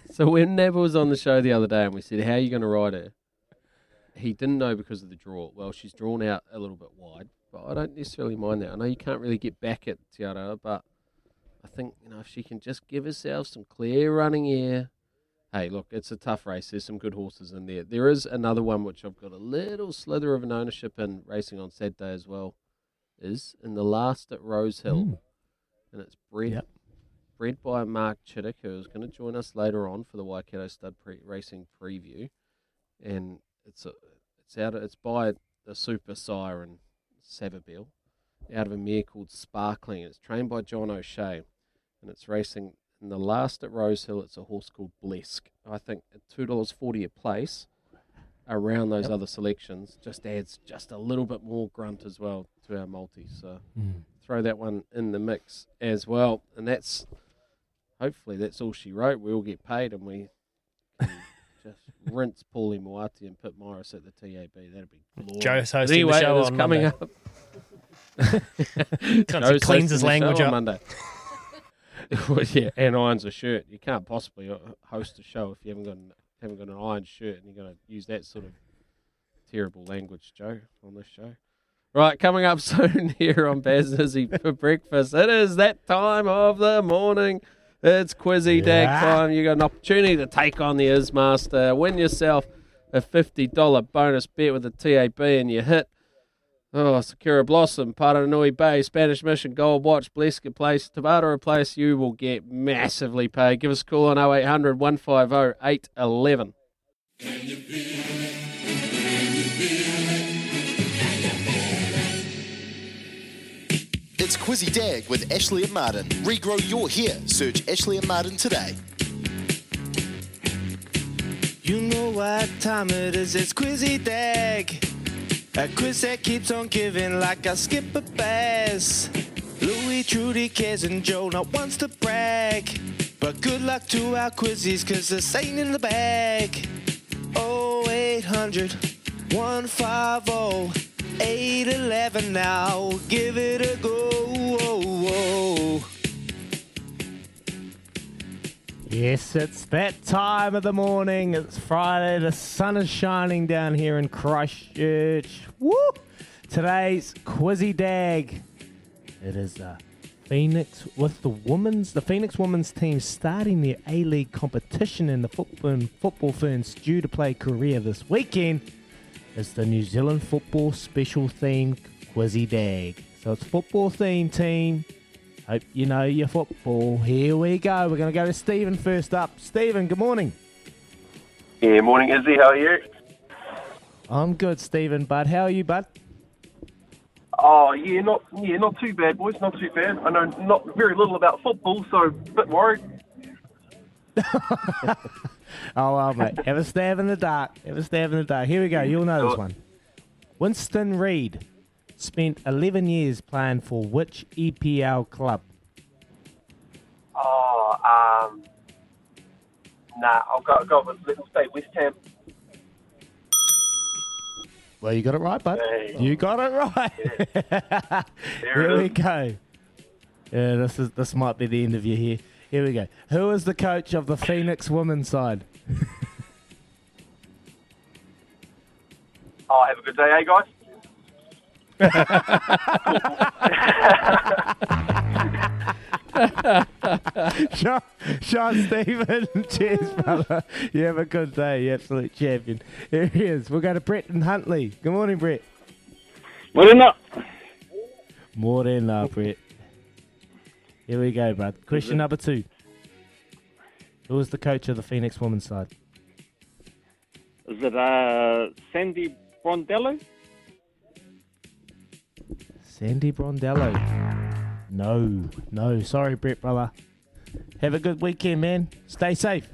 so when Neb was on the show the other day, and we said, "How are you going to ride her?" He didn't know because of the draw. Well, she's drawn out a little bit wide, but I don't necessarily mind that. I know you can't really get back at Tiara, but I think you know if she can just give herself some clear running air, hey, look, it's a tough race. There's some good horses in there. There is another one which I've got a little slither of an ownership in racing on Saturday as well. Is in the last at Rose Hill, Mm. and it's bred Yep. bred by Mark Chittick, who is going to join us later on for the Waikato Stud pre- Racing preview, and it's a, it's out of, it's by the Super Siren Savabeel, out of a mare called Sparkling. It's trained by John O'Shea, and it's racing in the last at Rose Hill. It's a horse called Blesk. I think at two dollars forty a place, around those other selections, just adds just a little bit more grunt as well to our multi. So Mm. throw that one in the mix as well, and that's hopefully that's all she wrote. We all get paid, and we rinse Paulie Moati and put Morris at the TAB. That'd be glorious. Joe's hosting the anyway, show it is on coming Monday. up. Can't cleans his language on up. Monday. Well, yeah, and irons a shirt. You can't possibly uh, host a show if you haven't got an, haven't got an iron shirt, and you're going to use that sort of terrible language, Joe, on this show. Right, coming up soon here on Baz and Izzy for breakfast. It is that time of the morning. It's Quizzy Dag Yeah. time. You got an opportunity to take on the Ismaster, win yourself a fifty dollar bonus bet with the TAB, and you hit Oh, Sakura Blossom, Paranui Bay, Spanish Mission, Gold Watch, Blesker Place, Tabata Place, you will get massively paid. Give us a call on 0800 150 811. It's Quizzy Dag with Ashley and Martin. Regrow your hair. Search Ashley and Martin today. You know what time it is, it's Quizzy Dag. A quiz that keeps on giving like a skipper bass. Louis, Trudy, Kez, and Joe not wants to brag. But good luck to our quizzies, cause this ain't in the bag. 0800 150 811 now. Give it a go. Yes, it's that time of the morning. It's Friday. The sun is shining down here in Christchurch. Woo! Today's Quizzy Dag. It is uh, Phoenix with the women's, the Phoenix women's team starting their A League competition in the football football ferns due to play Korea this weekend. It's the New Zealand football special themed Quizzy Dag. So it's football themed team. Hope you know your football. Here we go. We're going to go to Stephen first up. Stephen, good morning. Yeah, morning, Izzy. How are you? I'm good, Stephen. Bud, how are you, bud? Oh, yeah, not yeah, not too bad, boys. Not too bad. I know not very little about football, so a bit worried. Oh, well, mate. Have a stab in the dark. Have a stab in the dark. Here we go. You'll know this one. Winston Reid spent 11 years playing for which EPL club? Oh, um, nah, I'll go go with Little Stay West Ham. Well, you got it right, bud. Hey. You got it right. There Here it we go. Yeah, this is this might be the end of you here. Here we go. Who is the coach of the Phoenix women's side? Oh, have a good day, eh, guys? Sean, Sean Stephen, cheers, brother. You have a good day, you absolute champion. Here he is. We'll go to Brett and Huntly. Good morning, Brett. Morning up. Morning, uh, Brett. Here we go, Brad. Question number two. Who is the coach of the Phoenix women's side? Is it uh, Sandy Brondello? Sandy Brondello. No, no. Sorry, Brett, brother. Have a good weekend, man. Stay safe.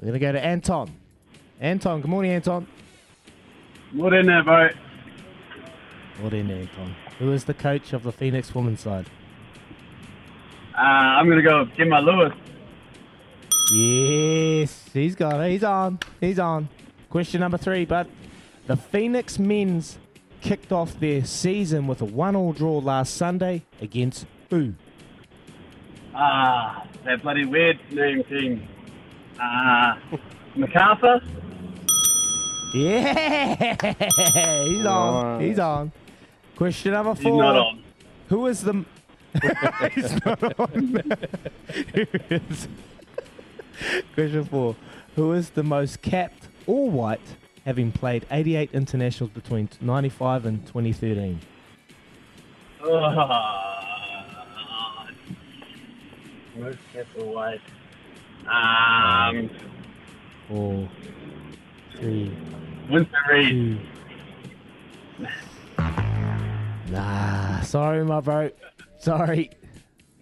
We're going to go to Anton. Anton, good morning, Anton. Morning there, mate. Morning, Anton. Who is the coach of the Phoenix women's side? Uh, I'm going to go with Gemma Lewis. Yes, he's got it. He's on. He's on. Question number three, but The Phoenix men's kicked off their season with a one-all draw last Sunday against who? Ah, that bloody weird name thing. Uh, MacArthur. Yeah, he's on. He's on. Question number He's four. not on. Who is the? Not on. Here it is. Question four. Who is the most capped all white, having played 88 internationals between 95 and 2013? Most careful white. Um, Four, three, Winston Reid. Nah, sorry, my bro. Sorry.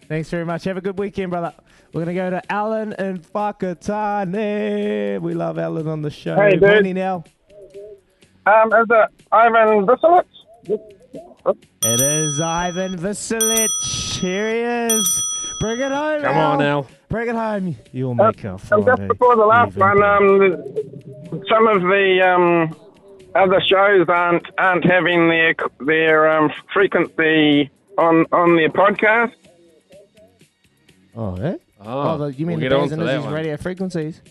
Thanks very much. Have a good weekend, brother. We're going to go to Alan and Whakatane. We love Alan on the show. Hey, dude. Morning now. Um, is it Ivan Vicelich? It is Ivan Vicelich. Here he is. Bring it home, Come on, Al. Bring it home. You'll make a And just before the last one, um, some of the um, other shows aren't aren't having their their um, frequency on on their podcast. Oh, eh? Oh, the, you mean we'll the get on Bears to and that radio frequencies?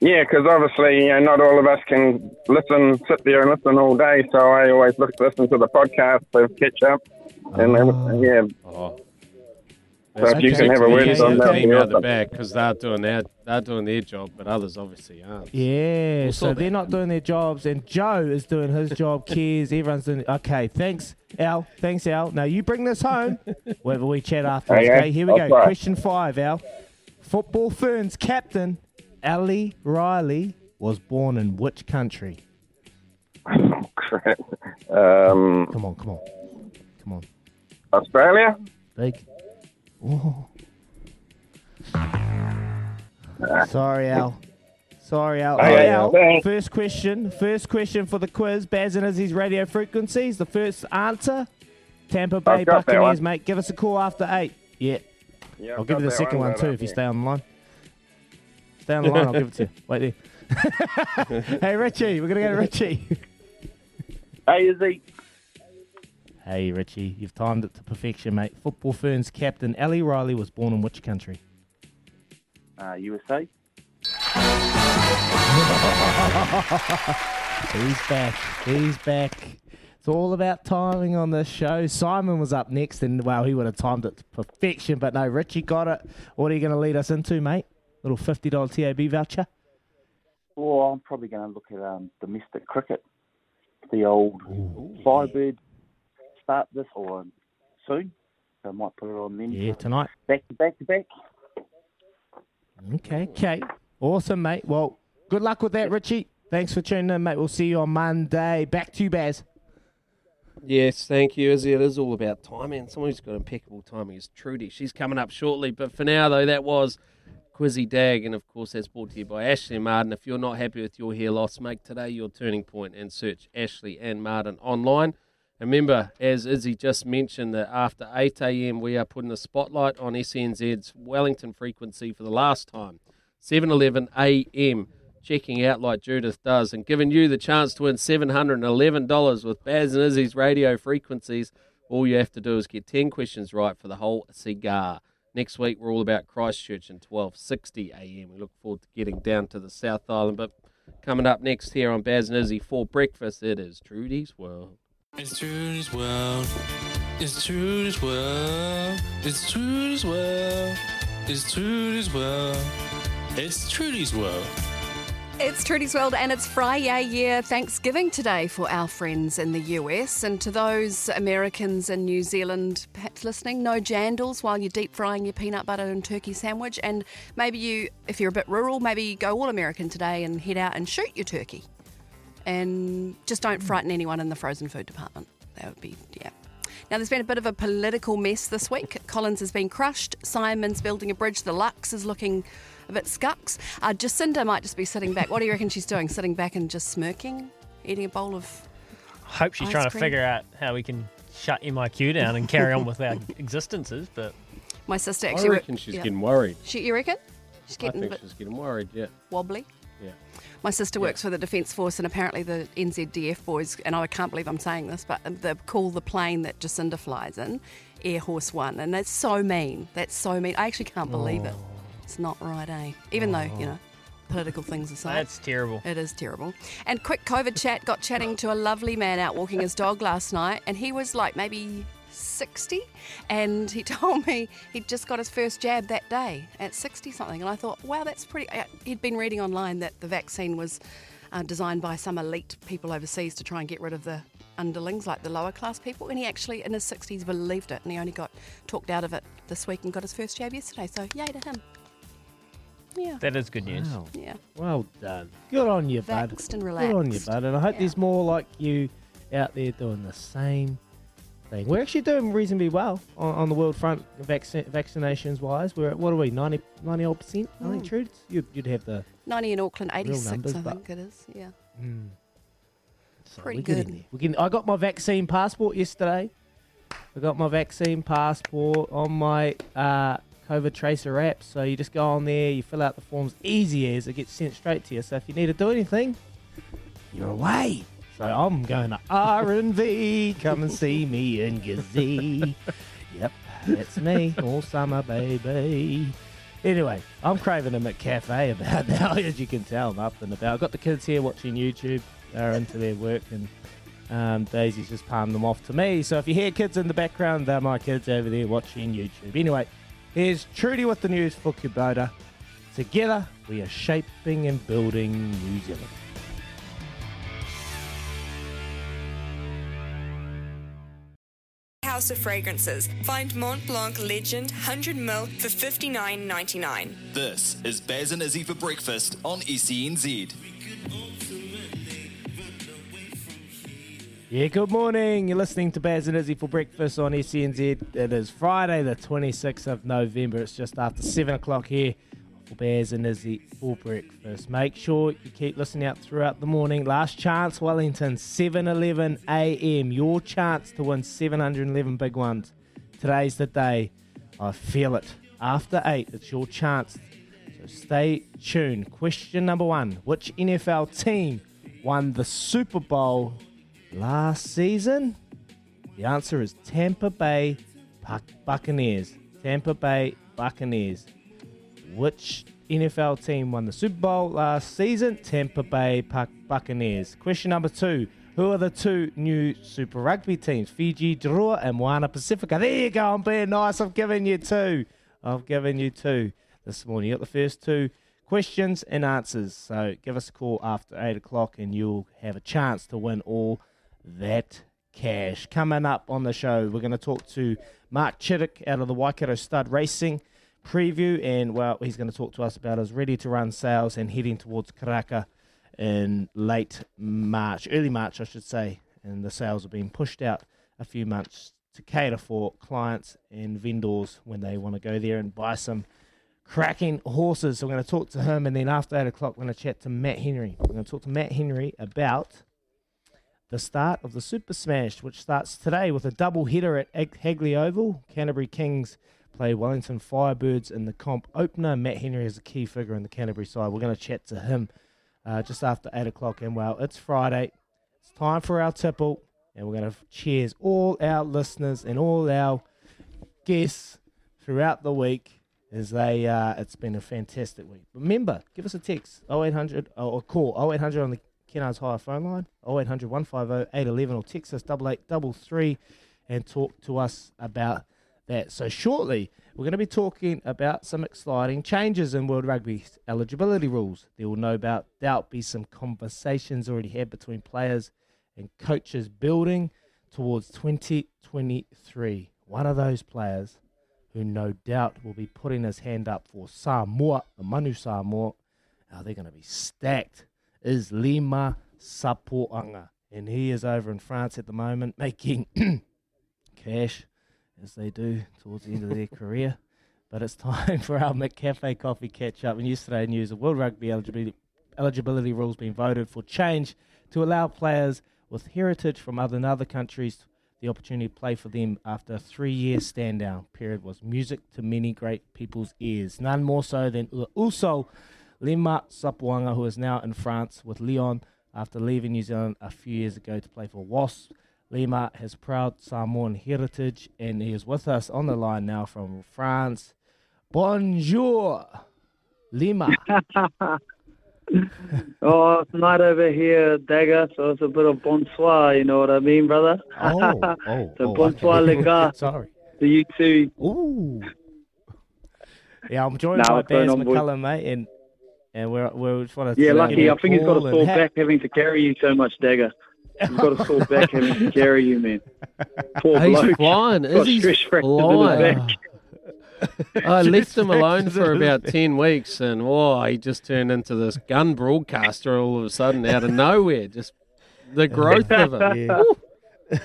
Yeah, because obviously you know, not all of us can listen, sit there and listen all day. So I always look listen to the podcast to catch up. And then, yeah, Oh. So if you can have a word Yes, on that, team that'd out the back because they're doing their they're doing their job, but others obviously aren't. Yeah, We'll so they're that. not doing their jobs, and Joe is doing his job. Keys, everyone's doing. Okay, thanks, Al. Thanks, Al. Now you bring this home. Whether we chat after. Okay, Okay, here we I'll go. try. Question five, Al. Football Ferns captain Ali Riley was born in which country? crap. Um, come on, come on, come on. Australia. Big. Oh. Sorry, Al. Sorry, Al. Oh, hey, Al. thanks. First question. First question for the quiz. Baz and Izzy's radio frequencies. The first answer. Tampa Bay I've got that Buccaneers, mate. Give us a call after eight. Yeah. Yeah, I'll give you the second one, one, too if you stay on the line. Stay on the line. I'll give it to you. Wait there. hey, Richie. We're gonna go to Richie. Hey, Izzy. Hey, Richie. You've timed it to perfection, mate. Football Ferns captain Ali Riley was born in which country? Uh, USA. He's back. He's back. It's all about timing on this show. Simon was up next, and well, he would have timed it to perfection, but no, Richie got it. What are you going to lead us into, mate? Little fifty dollar TAB voucher. Well, I'm probably going to look at um, domestic cricket. The old Firebird start this or soon. So I might put it on then. Yeah, tonight. Back to back to back. Okay, okay, awesome, mate. Well, good luck with that, Richie. Thanks for tuning in, mate. We'll see you on Monday. Back to you, Baz. Yes, thank you, Izzy. It is all about timing. Someone who's got impeccable timing is Trudy. She's coming up shortly. But for now, though, that was Quizzy Dag. And of course, that's brought to you by Ashley and Martin. If you're not happy with your hair loss, make today your turning point and search Ashley and Martin online. Remember, as Izzy just mentioned, that after 8 a.m., we are putting a spotlight on SENZ's Wellington frequency for the last time. 7:11 a.m. Checking out like Judith does and giving you the chance to win $711 with Baz and Izzy's radio frequencies. All you have to do is get 10 questions right for the whole cigar. Next week, we're all about Christchurch and 12:60 a.m. We look forward to getting down to the South Island. But coming up next here on Baz and Izzy for breakfast, it is Trudy's World. It's true Trudy's World. It's true Trudy's World. It's true Trudy's World. It's true Trudy's World. It's Trudy's World. It's Trudy's World and it's Friday, Year Thanksgiving today for our friends in the US. And to those Americans in New Zealand perhaps listening, no jandals while you're deep frying your peanut butter and turkey sandwich. And maybe you, if you're a bit rural, maybe go all American today and head out and shoot your turkey. And just don't frighten anyone in the frozen food department. That would be, yeah. Now, there's been a bit of a political mess this week. Collins has been crushed. Simon's building a bridge. The Lux is looking a bit scucks. Uh, Jacinda might just be sitting back. What do you reckon she's doing? Sitting back and just smirking? Eating a bowl of. I hope she's Ice trying to figure out how we can shut MIQ down and carry on with our existences, but My sister actually. I actually. reckon she's getting worried. She, you reckon? She's I getting a think bit she's getting worried, yeah. wobbly. Yeah. My sister works for the Defence Force, and apparently the NZDF boys, and I can't believe I'm saying this, but they call the plane that Jacinda flies in Air Horse One, and that's so mean. That's so mean. I actually can't believe it. It's not right, eh? Even though you know, political things aside, that's terrible. it is terrible. And quick COVID chat got chatting to a lovely man out walking his dog last night, and he was like maybe 60, and he told me he'd just got his first jab that day at 60 something. And I thought, wow, that's pretty. uh, He'd been reading online that the vaccine was uh, designed by some elite people overseas to try and get rid of the underlings, like the lower class people. And he actually, in his 60s, believed it, and he only got talked out of it this week and got his first jab yesterday. So, yay to him. Yeah. That is good news. Wow. Yeah. Well done. Good on you, bud. Vaxxed and Good on you, bud. And I hope there's more like you out there doing the same thing. We're actually doing reasonably well on, on the world front, vaccinations wise. We're at, what are we, 90, 90 odd percent? I think, Mm. Trude? You'd, you'd have the. 90 in Auckland, 86, numbers, I think it is. Yeah. Mm. So Pretty good. We're getting, I got my vaccine passport yesterday. I got my vaccine passport on my uh, COVID Tracer app. So you just go on there, you fill out the forms, easy as it gets sent straight to you. So if you need to do anything, you're away. So I'm going to R and V. Come and see me in Gizzy. yep, that's me all summer, baby. Anyway, I'm craving a McCafe about now, as you can tell. I'm up and about. I've got the kids here watching YouTube. They're into their work, and um, Daisy's just palmed them off to me. So if you hear kids in the background, they're my kids over there watching YouTube. Anyway, here's Trudy with the news for Kubota. Together, we are shaping and building New Zealand. House of Fragrances. Find Mont Blanc Legend 100ml for $59.99. This is Baz and Izzy for breakfast on E SENZ. Yeah, good morning. You're listening to Baz and Izzy for breakfast on SENZ. It is Friday, the 26th of November. It's just after 7 o'clock here Baz and Izzy for breakfast. Make sure you keep listening out throughout the morning. Last chance, Wellington, 7.11 a.m. Your chance to win 711 big ones. Today's the day. I feel it. After 8, it's your chance. So stay tuned. Question number one Which NFL team won the Super Bowl last season? The answer is Tampa Bay Buccaneers. Tampa Bay Buccaneers. Which NFL team won the Super Bowl last season? Tampa Bay Buc- Buccaneers. Question number two. Who are the two new Super Rugby teams? Fiji Drua and Moana Pacifica. There you go. I'm being nice. I've given you two. I've given you two this morning. You got the first two questions and answers. So give us a call after 8 o'clock and you'll have a chance to win all that cash. Coming up on the show, we're going to talk to Mark Chittick out of the Waikato Stud Racing preview, and well, he's going to talk to us about his ready to run sales and heading towards Karaka in late March, early March, I should say. And the sales are being pushed out a few months to cater for clients and vendors when they want to go there and buy some cracking horses. So we're going to talk to him, and then after 8 o'clock, we're going to chat to Matt Henry. We're going to talk to Matt Henry about the start of the Super Smash, which starts today with a double header at Hagley Oval. Canterbury Kings play Wellington Firebirds in the comp opener. Matt Henry is a key figure in the Canterbury side. We're going to chat to him uh, just after 8 o'clock. And well, it's Friday. It's time for our tipple. And we're going to cheers all our listeners and all our guests throughout the week as they uh, it's been a fantastic week. Remember, give us a text 0800 or, call 0800 on the Kennards Hire phone line 0800 150 811 or text us 8833 and talk to us about that. So shortly we're going to be talking about some exciting changes in World Rugby eligibility rules. There will no doubt be some conversations already had between players and coaches building towards 2023. One of those players who no doubt will be putting his hand up for Samoa, the Manu Samoa. Oh, they're going to be stacked. Is Lima Sopoaga. And he is over in France at the moment making cash as they do towards the end of their career. But it's time for our McCafe coffee catch up. And yesterday news of World Rugby eligibility, eligibility rules being voted for change to allow players with heritage from other, other countries the opportunity to play for them after a three-year stand-down period was music to many great people's ears. None more so than Uso Lima Sopoaga, who is now in France with Lyon after leaving New Zealand a few years ago to play for Wasps. Lima has proud Samoan heritage, and he is with us on the line now from France. Bonjour, Lima. oh, it's night over here, Dagger, so it's a bit of bonsoir, you know what I mean, brother? Oh, oh, so oh, bonsoir, okay. les gars. Sorry. To you too. Ooh. Yeah, I'm joined Nah, by Baz? McCullum, mate, and and we're we're just want to Yeah, lucky. I think he's got a sore back having to carry you so much, Dagger. He's got to sore back having to carry you, man. Poor He's bloke. flying. Is he stretch fractures flying? back. I left him alone for about ten weeks, and oh, he just turned into this gun broadcaster all of a sudden out of nowhere. Just the growth of him. Yeah.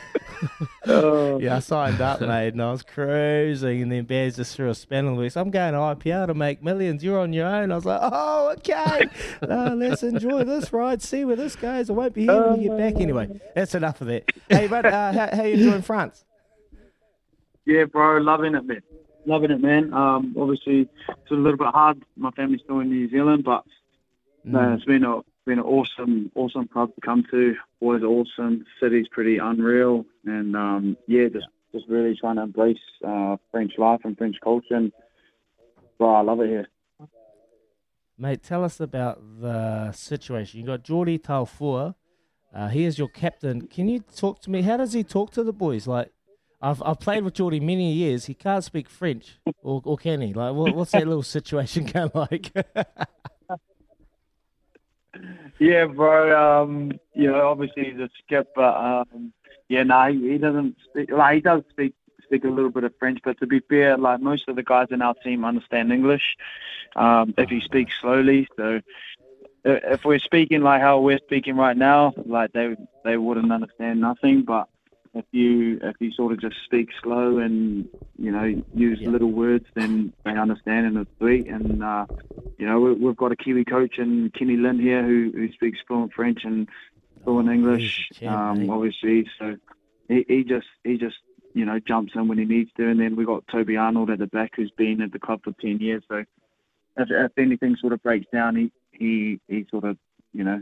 Oh. yeah, I signed up, mate, and I was cruising, and then Bears just threw a spanner loose. I'm going to IPL to make millions. You're on your own. I was like, oh, okay. Uh, let's enjoy this ride. See where this goes. I won't be here when you get back. Anyway, that's enough of that. Hey, but uh, how, how you doing, France? Yeah, bro, loving it, man. Loving it, man. Um, obviously, it's a little bit hard. My family's still in New Zealand, but uh, Mm. it's been a been an awesome, awesome club to come to. Always awesome. City's pretty unreal, and um, yeah, just just really trying to embrace uh, French life and French culture. And bro, I love it here. Mate, tell us about the situation. You got Geordie Taufua. Uh, he is your captain. Can you talk to me? How does he talk to the boys? Like, I've I've played with Geordie many years. He can't speak French, or or can he? Like, what, what's that little situation going like? Yeah, bro. Um, you know, obviously he's a skip, but um, yeah, no, he, doesn't speak. Like he does speak speak a little bit of French, but to be fair, like most of the guys in our team understand English. Um, if he speaks slowly, so if we're speaking like how we're speaking right now, like they they wouldn't understand nothing. But if you if you sort of just speak slow and you know use little words, then they understand and it's sweet. And uh, you know we, we've got a Kiwi coach and Kenny Lynn here who who speaks fluent French and fluent English, um, obviously. So he, he just he just you know jumps in when he needs to. And then we got Toby Arnold at the back who's been at the club for ten years. So if, if anything sort of breaks down, he he he sort of you know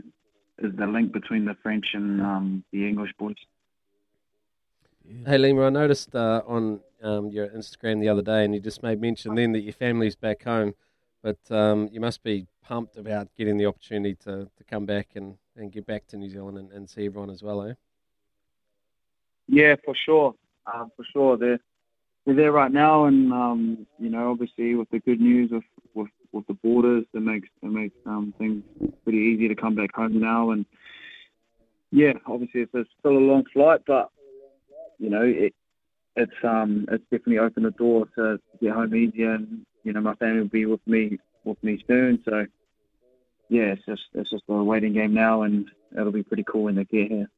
is the link between the French and um, the English boys. Hey Lima, I noticed uh, on um, your Instagram the other day, and you just made mention then that your family's back home, but um, you must be pumped about getting the opportunity to, to come back and, and get back to New Zealand and, and see everyone as well, eh? Yeah, for sure, um, for sure. They're they're there right now, and um, you know, obviously with the good news of with, with the borders, it makes it makes um, things pretty easy to come back home now. And yeah, obviously it's, it's still a long flight, but you know, it it's um it's definitely opened the door to get home easier, and you know, my family will be with me with me soon. So yeah, it's just it's just a waiting game now, and it'll be pretty cool when they get here.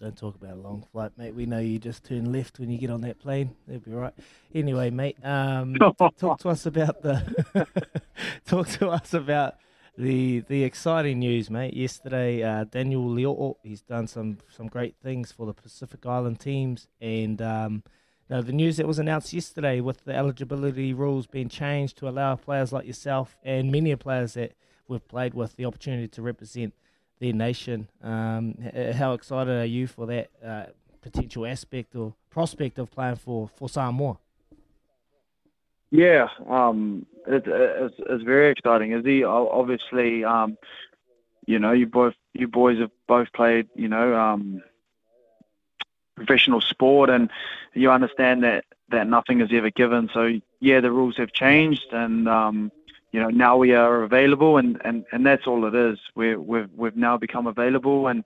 Don't talk about a long flight, mate. We know you just turn left when you get on that plane. That'll be right. Anyway, mate, um, talk to us about the talk to us about the the exciting news, mate. Yesterday, uh, Daniel Leo, he's done some some great things for the Pacific Island teams, and um, now the news that was announced yesterday with the eligibility rules being changed to allow players like yourself and many of players that we've played with the opportunity to represent their nation. Um, how excited are you for that uh, potential aspect or prospect of playing for, for Samoa? Yeah, um, it, it's, it's very exciting. Is he obviously? Um, you know, you both you boys have both played. You know, um, professional sport, and you understand that that nothing is ever given. So yeah, the rules have changed, and um, you know now we are available, and, and, and that's all it is. We're, we've we've now become available, and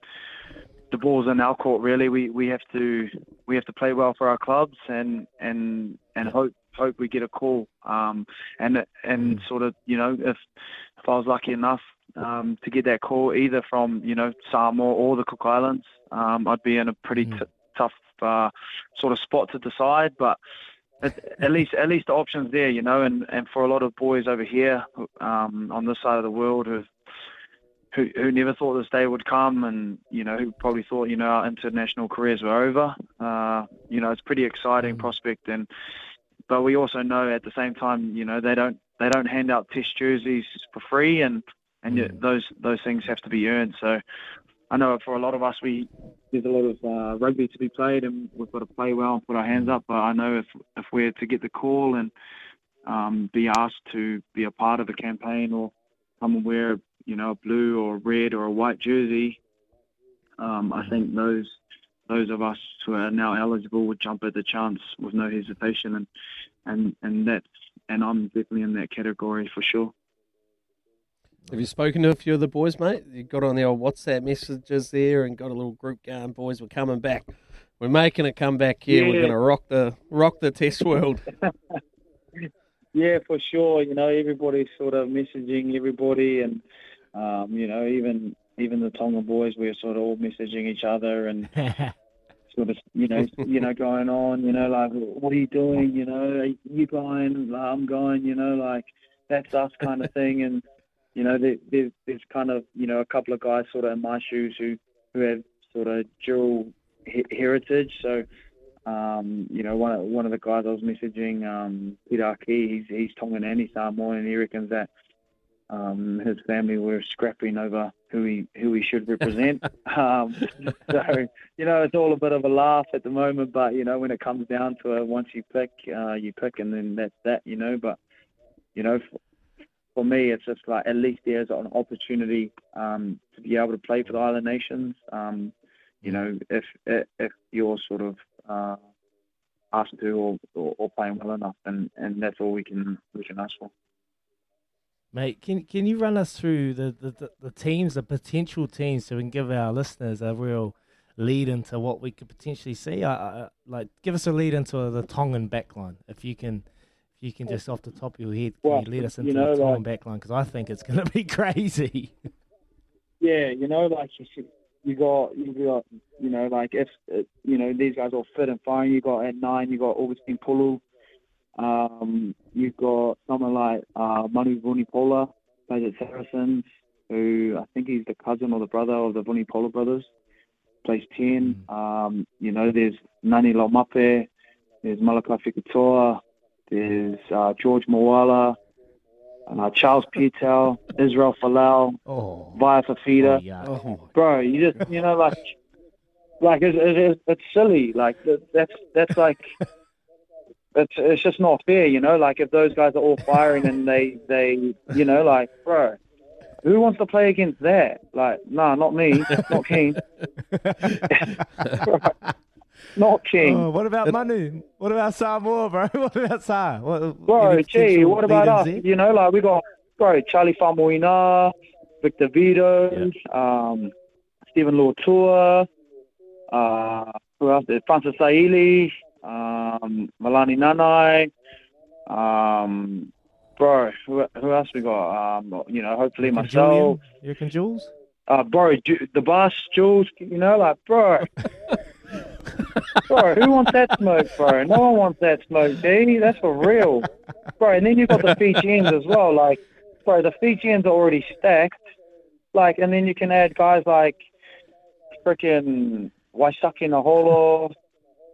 the ball's in our court. Really, we, we have to we have to play well for our clubs, and and and hope hope we get a call. Um, and and sort of you know if if I was lucky enough um, to get that call either from you know Samoa or the Cook Islands, um, I'd be in a pretty t- tough uh, sort of spot to decide. But at, at least at least the options there, you know, and, and for a lot of boys over here um, on this side of the world who who who never thought this day would come, and you know who probably thought you know our international careers were over. Uh, you know, it's pretty exciting prospect, and but we also know at the same time, you know, they don't they don't hand out test jerseys for free, and and yet those those things have to be earned. So I know for a lot of us, we there's a lot of uh, rugby to be played, and we've got to play well and put our hands up. But I know if if we're to get the call and um, be asked to be a part of a campaign or come and wear, you know, a blue or a red or a white jersey, um, I think those those of us who are now eligible would jump at the chance with no hesitation, and and and that's and I'm definitely in that category for sure. Have you spoken to a few of the boys, mate? You got on the old WhatsApp messages there and got a little group going. Boys, we're coming back. We're making a comeback here. We're going to rock the rock the Test world. Yeah, for sure. You know, everybody's sort of messaging everybody, and um, you know, even even the Tonga boys, we're sort of all messaging each other and sort of, you know, you know, going on. You know, like, what are you doing? You know, are you going? I'm going. You know, like that's us kind of thing. And you know, there, there's there's kind of you know a couple of guys sort of in my shoes who who have sort of dual he- heritage. So um, you know, one of, one of the guys I was messaging, um, Pita Ahki, he's, he's Tongan and he's Samoan, and he reckons that um, his family were scrapping over who he who he should represent. um, so you know, it's all a bit of a laugh at the moment, but you know, when it comes down to it, once you pick, uh, you pick, and then that's that. You know, but you know, for, me, it's just like at least there's an opportunity um, to be able to play for the Island Nations. Um, you know, if if you're sort of uh, asked to or, or, or playing well enough, and, and that's all we can we can ask for. Mate, can can you run us through the, the, the, the teams, the potential teams, so we can give our listeners a real lead into what we could potentially see? I, I, like, give us a lead into the Tongan backline, if you can. You can just off the top of your head, can Well, you lead us you into know, the Tongan like- backline? Because I think it's going to be crazy. Yeah, you know, like you should, you got you got you know like if you know these guys are fit and fine. You got at nine, you got Augustine Pulu. Um, you got someone like uh, Manu Vunipola, plays at Saracens, who I think he's the cousin or the brother of the Vunipola brothers. Plays ten. Um, you know, there's Nani Lomape, there's Malakai Fekitoa, there's uh, George Moala, uh, Charles Piutau, Israel Folau, oh. Vaea Fifita. Bro, you just you know like like it's, it's, it's silly. Like that's that's like it's it's just not fair. You know, like if those guys are all firing and they they you know like bro. Who wants to play against that? Like, nah, not me, not keen. not keen. Oh, what about money? What about Samoa, bro? What about Sa? What, Bro, gee, what about us? lead-ins You know, like we got bro Charlie Faumuina, Victor Vito, um, Stephen Luatua, uh, who else? There? Francis Saili, um, Melani Nanai, um, bro. Who, who else we got? Um, you know, hopefully there? myself. Julian? You reckon Jules? Uh, bro, Ju- the boss, Jules. You know, like bro. bro, who wants that smoke, bro? No one wants that smoke, D. That's for real, bro. And then you've got the Fijians as well. Like, bro, the Fijians are already stacked. Like, and then you can add guys like freaking Waisake Naholo,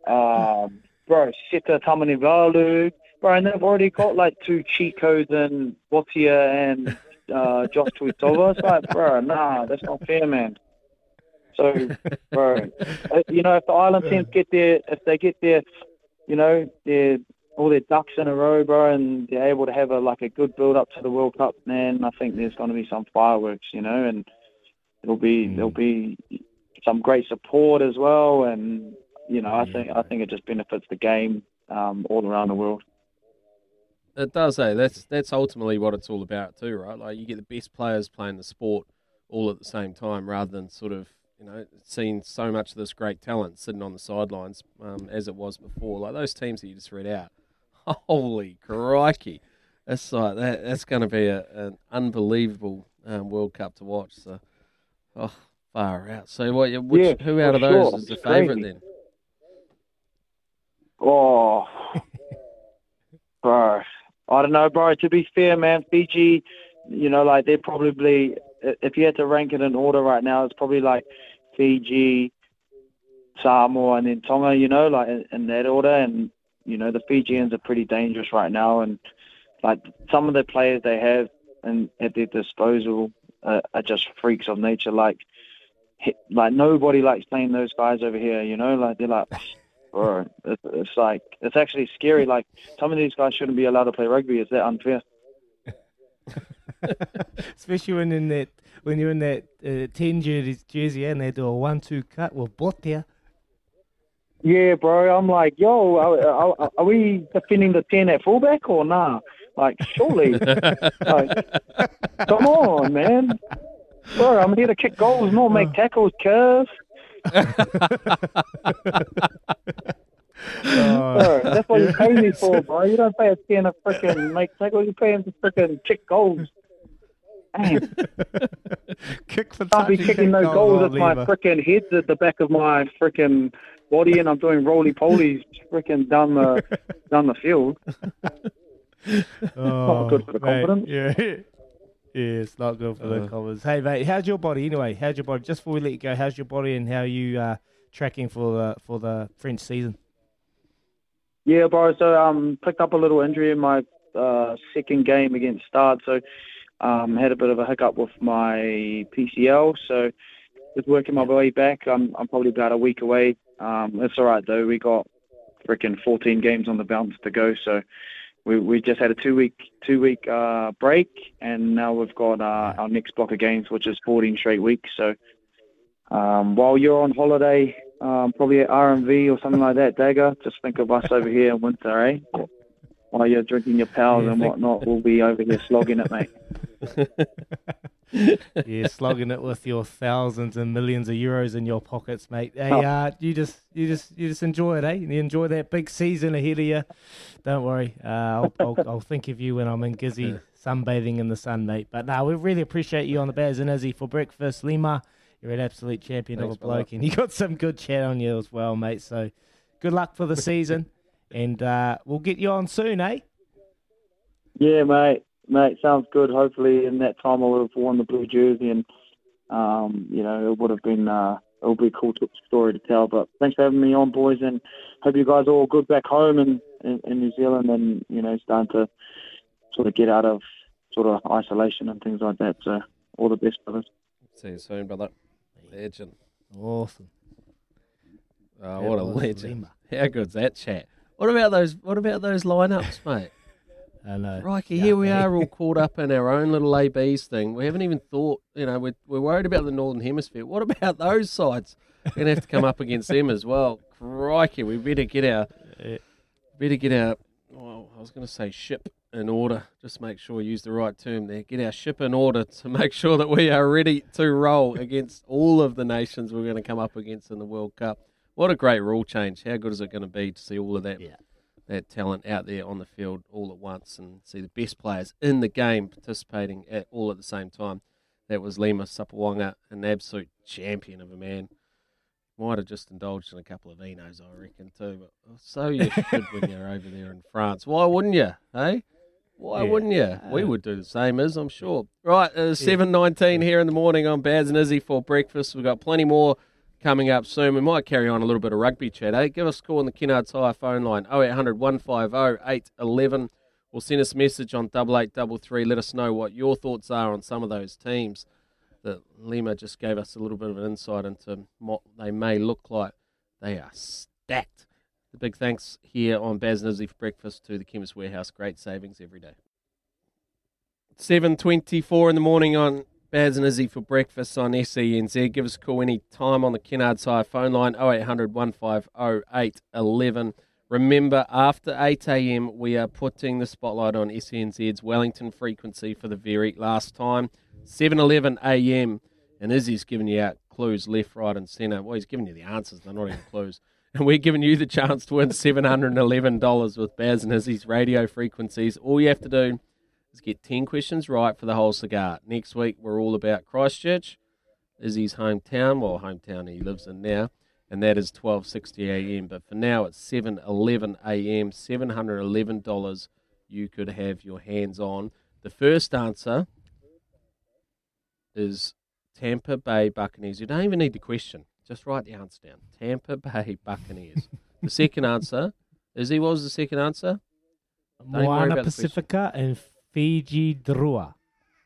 um, bro, Seta Tamanivalu, bro, and they've already got like two codes in Botia and uh, Josh Tuisova. It's like, bro, nah, that's not fair, man. So, bro, uh, you know, if the island teams get there, if they get there, you know, they're all their ducks in a row, bro, and they're able to have a like a good build up to the World Cup, man, I think there's going to be some fireworks, you know, and it'll be there'll be some great support as well, and you know, I think I think it just benefits the game um, all around the world. It does, eh? That's that's ultimately what it's all about too, right? Like you get the best players playing the sport all at the same time, rather than sort of you know seeing so much of this great talent sitting on the sidelines um, as it was before. Like those teams that you just read out, holy crikey, that's like that. That's going to be a, an unbelievable um, World Cup to watch. So, oh, far out. So, what? Which, Yeah, who out of those sure. is the favourite then? Oh, bro, I don't know, bro. To be fair, man, Fiji, you know, like they're probably if you had to rank it in order right now, it's probably like Fiji, Samoa, and then Tonga. You know, like in, in that order. And you know, the Fijians are pretty dangerous right now, and like some of the players they have and at their disposal uh, are just freaks of nature. Like, like nobody likes playing those guys over here. You know, like they're like. Bro, it's, it's like it's actually scary. Like some of these guys shouldn't be allowed to play rugby. It's that unfair. Especially when in that when you're in that uh, ten jersey, jersey and they do a one-two cut with Botia. Yeah, bro. I'm like, yo, are, are, are we defending the 10 at fullback or nah? Like, surely. like, come on, man. Bro, I'm here to kick goals, not make tackles, curve. bro, that's what you pay me for, bro. You don't pay a 10 to freaking make tackles, you pay him to freaking kick goals. Damn. Kick for I'll be kicking no goals, at my leave her. freaking head's at the back of my freaking body and I'm doing roly polies freaking down the down the field. Oh, not good for the mate, confidence. Yeah. Yeah, it's not good for the Uh. confidence. Hey, mate, how's your body anyway? How's your body? Just before we let you go, how's your body and how are you uh, tracking for the for the French season? Yeah, bro. So um, picked up a little injury in my uh, second game against Start. So um, had a bit of a hiccup with my PCL. So just working my way back. I'm I'm probably about a week away. Um, it's all right though. We got freaking 14 games on the bounce to go. So we we just had a two week two week uh, break, and now we've got uh, our next block of games, which is 14 straight weeks. So um, while you're on holiday, um, probably at RMV or something like that, Dagger, just think of us over here in winter, eh? While you're drinking your pals Yeah, and think- whatnot, we'll be over here slogging it, mate. yeah, slogging it with your thousands and millions of euros in your pockets, mate. Hey, Oh. uh, you just you just you just enjoy it, eh? You enjoy that big season ahead of you. Don't worry, uh, I'll, I'll I'll think of you when I'm in Gizzy sunbathing in the sun, mate. But no, we really appreciate you on the Baz and Izzy for breakfast, Lima. You're an absolute champion Thanks, of a bloke, and you got some good chat on you as well, mate. So good luck for the season, and uh, we'll get you on soon, eh? Yeah, mate. Mate, sounds good. Hopefully, in that time, I would have worn the blue jersey, and um, you know, it would have been uh, it would be a cool story to tell. But thanks for having me on, boys, and hope you guys are all good back home in, in, in New Zealand, and you know, starting to sort of get out of sort of isolation and things like that. So, all the best, brothers. See you soon, brother. Legend. Awesome. Oh, what a legend. How good's that chat? What about those what about those lineups, mate? I know. Crikey, here we are all caught up in our own little ABs thing. We haven't even thought, you know, we're, we're worried about the Northern Hemisphere. What about those sides? We're going to have to come up against them as well. Crikey, we better get our, better get our, well, I was going to say ship in order. Just make sure we use the right term there. Get our ship in order to make sure that we are ready to roll against all of the nations we're going to come up against in the World Cup. What a great rule change. How good is it going to be to see all of that? that talent out there on the field all at once and see the best players in the game participating at all at the same time. That was Lima Sopoaga, an absolute champion of a man. Might have just indulged in a couple of vinos, I reckon, too. But so you should when you're over there in France. Why wouldn't you? Hey, why Yeah. wouldn't you? We would do the same as I'm sure. Right, uh, seven nineteen here in the morning on Baz and Izzy for breakfast. We've got plenty more coming up soon. We might carry on a little bit of rugby chat, eh? Give us a call on the Kennards Hire phone line 0800 150 811 or send us a message on 8833. Let us know what your thoughts are on some of those teams that Lima just gave us a little bit of an insight into what they may look like. They are stacked. The big thanks here on Baz and Izzy for breakfast to the Chemist Warehouse. Great savings every day. 7.24 in the morning on Baz and Izzy for breakfast on SENZ. Give us a call any time on the Kennards Hire phone line 0800 150 811. Remember, after 8 a.m., we are putting the spotlight on SENZ's Wellington frequency for the very last time. 7.11 a.m. And Izzy's giving you out clues left, right, and centre. Well, he's giving you the answers. They're not even clues. And we're giving you the chance to win $711 with Baz and Izzy's radio frequencies. All you have to do is get 10 questions right for the whole cigar. Next week, we're all about Christchurch, Izzy's hometown, well, hometown he lives in now, and that is 12.60 a.m. But for now, it's 7.11 a.m., $711 you could have your hands on. The first answer is Tampa Bay Buccaneers. You don't even need the question. Just write the answer down. Tampa Bay Buccaneers. the second answer, Izzy, what was the second answer? Don't Moana about the question. Pacifica and Fiji Drua.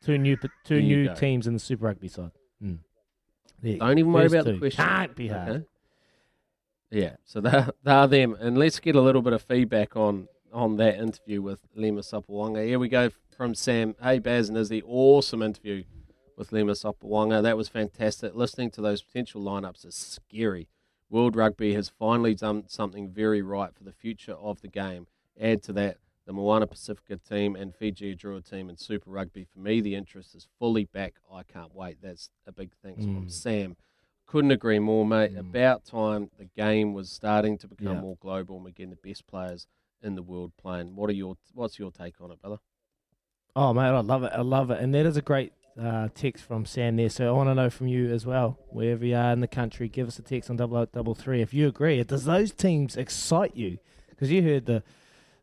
Two new two There new teams in the Super Rugby side. Mm. Don't even worry about the question. Can't be hard. Okay. Yeah, so they they are them, and let's get a little bit of feedback on on that interview with Lima Sopoaga. Here we go from Sam. Hey Baz and Izzy, awesome interview with Lima Sopoaga. That was fantastic. Listening to those potential lineups is scary. World Rugby has finally done something very right for the future of the game. Add to that the Moana Pacifica team and Fiji Drua team in Super Rugby. For me, the interest is fully back. I can't wait. That's a big thanks from Mm. Sam. Couldn't agree more, mate. About time the game was starting to become Yeah. more global and we're getting the best players in the world playing. What are your What's your take on it, brother? Oh mate, I love it. I love it, and that is a great uh, text from Sam there. So I want to know from you as well, wherever you are in the country, give us a text on double eight double three if you agree. Does those teams excite you? Because you heard the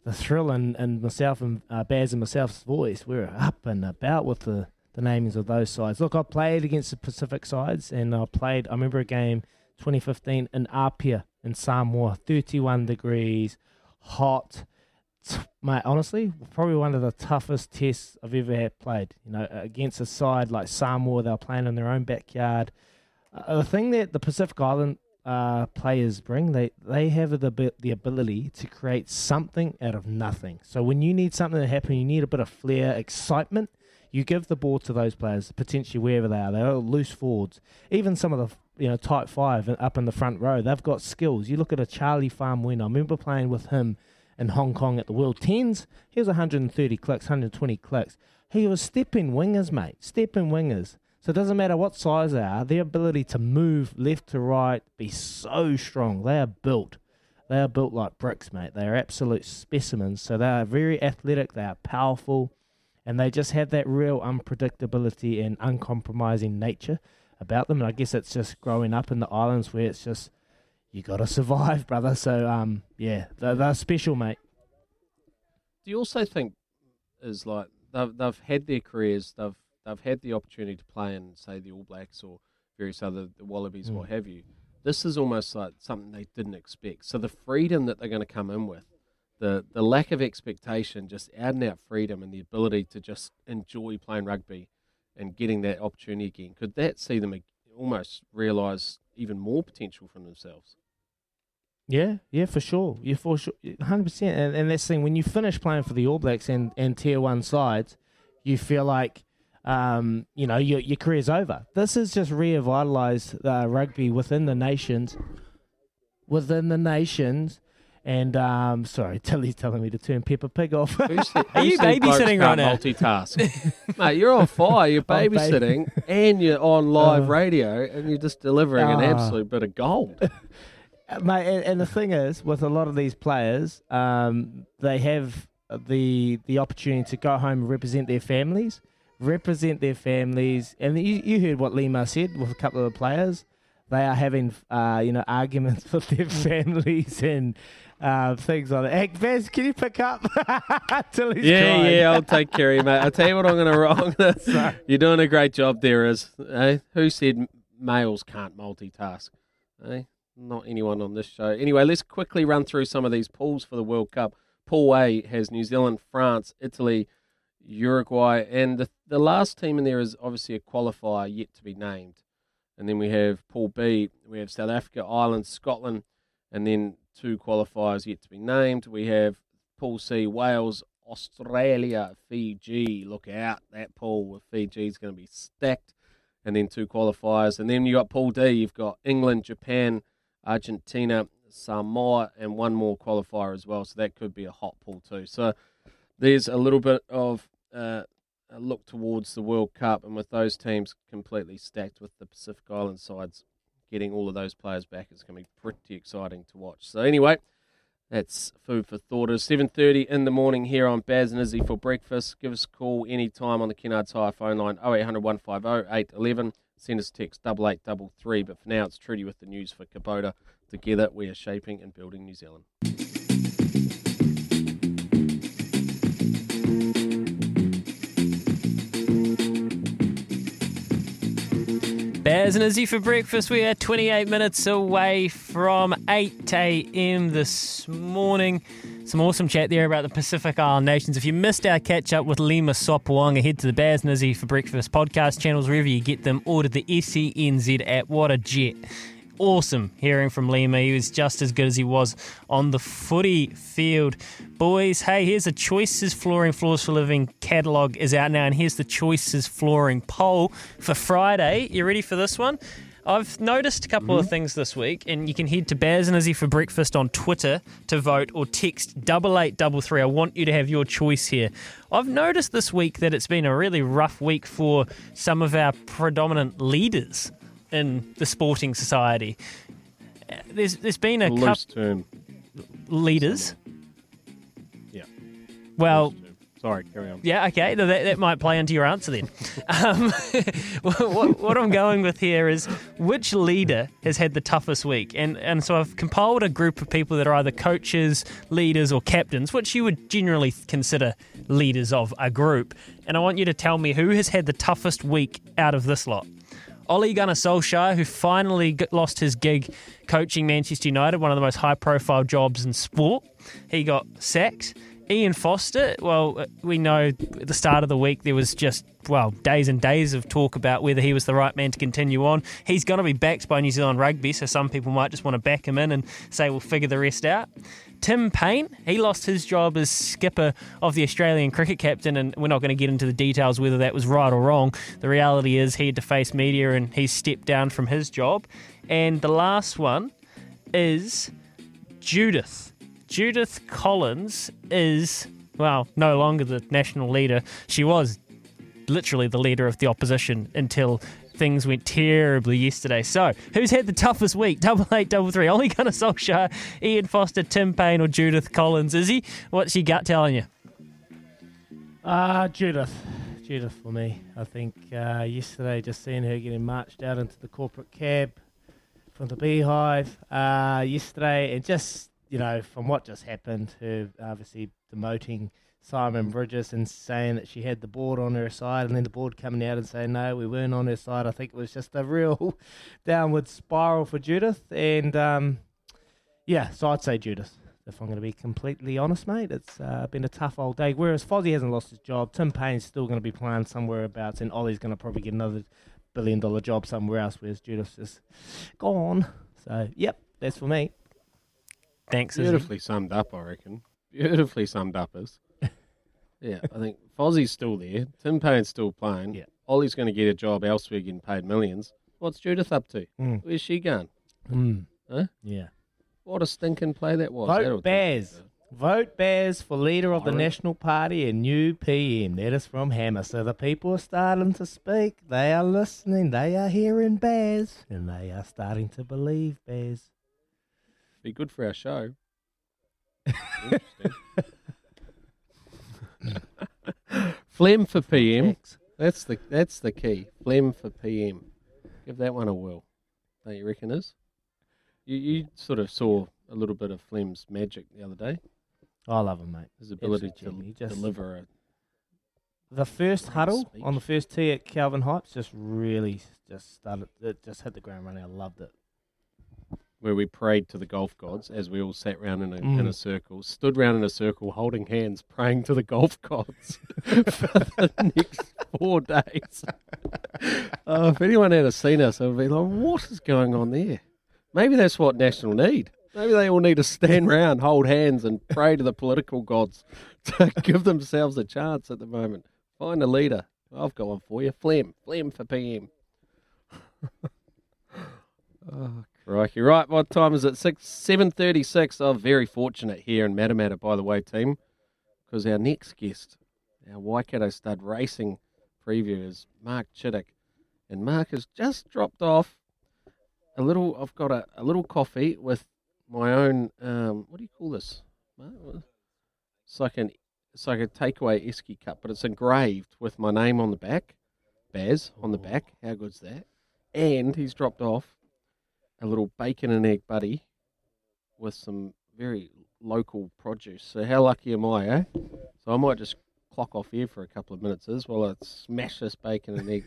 the thrill and and myself and uh, Baz and myself's voice. We were up and about with the the namings of those sides. Look, I played against the Pacific sides, and I played. I remember a game 2015 in Apia in Samoa, 31 degrees, hot mate, honestly, probably one of the toughest tests I've ever had played. You know, against a side like Samoa, they were playing in their own backyard. Uh, the thing that the Pacific Island uh, players bring, they they have the the ability to create something out of nothing. So when you need something to happen, you need a bit of flair, excitement. You give the ball to those players, potentially wherever they are. They're loose forwards. Even some of the you know tight five up in the front row, they've got skills. You look at a Charlie Faumuina. I remember playing with him in Hong Kong at the World Tens. He was 130 clicks, 120 clicks. He was stepping wingers, mate. Stepping wingers. So it doesn't matter what size they are, their ability to move left to right, be so strong. They are built. They are built like bricks, mate. They are absolute specimens. So they are very athletic, they are powerful, and they just have that real unpredictability and uncompromising nature about them. And I guess it's just growing up in the islands where it's just you got to survive, brother. So um, yeah, they're, they're special, mate. Do you also think is like they've they've had their careers, they've they've had the opportunity to play in say the All Blacks or various other the Wallabies, what Mm. have you. This is almost like something they didn't expect. So the freedom that they're going to come in with, the the lack of expectation, just out and out freedom, and the ability to just enjoy playing rugby and getting that opportunity again. Could that see them almost realise even more potential from themselves? Yeah, yeah, for sure. Yeah, for sure, hundred percent. And and that's the thing when you finish playing for the All Blacks and, and tier one sides, you feel like, um, you know, your your career's over. This has just revitalized uh, rugby within the nations, within the nations. And um, sorry, Tilly's telling me to turn Peppa Pig off. Are you babysitting right now? Multitask, mate. You're on fire. You're babysitting and you're on live Uh, radio, and you're just delivering an Ah. absolute bit of gold. Uh, Mate, and, and the thing is, with a lot of these players, um, they have the the opportunity to go home and represent their families, represent their families, and you, you heard what Lima said with a couple of the players. They are having, uh, you know, arguments with their families and uh, things like that. Hey, Vaz, can you pick up? Till he's yeah, crying. yeah, I'll take care of you, mate. I'll tell you what I'm going to wrong. You're doing a great job there, is eh? Who said males can't multitask? Eh? Not anyone on this show. Anyway, let's quickly run through some of these pools for the World Cup. Pool A has New Zealand, France, Italy, Uruguay, and the, the last team in there is obviously a qualifier yet to be named. And then we have Pool B, we have South Africa, Ireland, Scotland, and then two qualifiers yet to be named. We have Pool C, Wales, Australia, Fiji. Look out, that pool with Fiji is going to be stacked. And then two qualifiers. And then you got Pool D, you've got England, Japan, Argentina, Samoa, and one more qualifier as well. So that could be a hot pool too. So there's a little bit of uh, a look towards the World Cup, and with those teams completely stacked with the Pacific Island sides getting all of those players back, is going to be pretty exciting to watch. So anyway, that's food for thought. It's 7.30 in the morning here on Baz and Izzy for breakfast. Give us a call anytime on the Kennards Hire phone line 0800 150 811. Send us text 8833. But for now, it's Trudy with the news for Kubota. Together, we are shaping and building New Zealand. Baz and Izzy for breakfast. We are 28 minutes away from 8 a.m. this morning. Some awesome chat there about the Pacific Island nations. If you missed our catch up with Lima Sopoaga, head to the Baz and Izzy for breakfast podcast channels wherever you get them. Order the SENZ at What a jet. Awesome hearing from Lima. He was just as good as he was on the footy field. Boys, hey, here's a Choices Flooring Floors for Living catalogue is out now, and here's the Choices Flooring poll for Friday. You ready for this one? I've noticed a couple of mm-hmm. things this week, and you can head to Baz and Izzy for breakfast on Twitter to vote or text double eight double three. I want you to have your choice here. I've noticed this week that it's been a really rough week for some of our predominant leaders in the sporting society. There's there's been a Loose couple term. leaders. Yeah. Well, Sorry, carry on. yeah, okay. That, that might play into your answer then. Um, what, what I'm going with here is which leader has had the toughest week? And, and so I've compiled a group of people that are either coaches, leaders, or captains, which you would generally consider leaders of a group. And I want you to tell me who has had the toughest week out of this lot. Ole Gunnar Solskjaer, who finally lost his gig coaching Manchester United, one of the most high profile jobs in sport. He got sacked. Ian Foster, well, uh, we know at the start of the week there was just, well, days and days of talk about whether he was the right man to continue on. He's going to be backed by New Zealand Rugby, so some people might just want to back him in and say we'll figure the rest out. Tim Paine, he lost his job as skipper of the Australian cricket captain, and we're not going to get into the details whether that was right or wrong. The reality is he had to face media and he stepped down from his job. And the last one is Judith. Judith Collins is, well, no longer the national leader. She was literally the leader of the opposition until things went terribly yesterday. So, who's had the toughest week? Double eight, double three. Ole Gunnar Solskjaer, Ian Foster, Tim Paine, or Judith Collins? Is he? What's your gut telling you? Uh, Judith. Judith for me. I think uh, yesterday just seeing her getting marched out into the corporate cab from the beehive uh, yesterday and just, you know, from what just happened, her obviously demoting Simon Bridges and saying that she had the board on her side and then the board coming out and saying, no, we weren't on her side. I think it was just a real downward spiral for Judith. And um, yeah, so I'd say Judith. If I'm going to be completely honest, mate, it's uh, been a tough old day. Whereas Fozzie hasn't lost his job, Tim Paine's still going to be playing somewhere abouts, and Ollie's going to probably get another billion dollar job somewhere else. Whereas Judith's just gone. So yep, that's for me. Thanks. Izzy. Beautifully summed up, I reckon. Beautifully summed up, is. yeah, I think Fozzie's still there. Tim Paine's still playing. Yeah. Ollie's going to get a job elsewhere, getting paid millions. What's Judith up to? Mm. Where's she going? Mm. Huh? Yeah. What a stinking play that was. That'll Vote Bears. Vote Bears for leader of the. National Party and new PM. That is from Hammer. So the people are starting to speak. They are listening. They are hearing Bears. And they are starting to believe Bears. Be good for our show. Flem for PM. That's the that's the key. Flem for PM. Give that one a whirl. Don't you reckon is? You you sort of saw a little bit of Flem's magic the other day. I love him, mate. His ability Absolutely. to deliver a The first huddle speech. on the first tee at Kelvin Heights just really just started. It just hit the ground running. I loved it. Where we prayed to the golf gods as we all sat round in a, in a Mm. circle, stood round in a circle, holding hands, praying to the golf gods for the next four days. Oh, if anyone had seen us, they'd be like, "What is going on there?" Maybe that's what National need. Maybe they all need to stand round, hold hands, and pray to the political gods to give themselves a chance at the moment. Find a leader. I've got one for you. Flem. Flem for PM. Oh, crikey. Right, what time is it? Six seven thirty six. I'm very fortunate here in Matamata, by the way, team, because our next guest, our Waikato stud racing preview is Mark Chittick. And Mark has just dropped off a little I've got a, a little coffee with my own um what do you call this? It's like an it's like a takeaway esky cup, but it's engraved with my name on the back. Baz on the back. How good's that? And he's dropped off a little bacon and egg buddy with some very local produce. So how lucky am I, eh? So I might just clock off here for a couple of minutes as while I smash this bacon and egg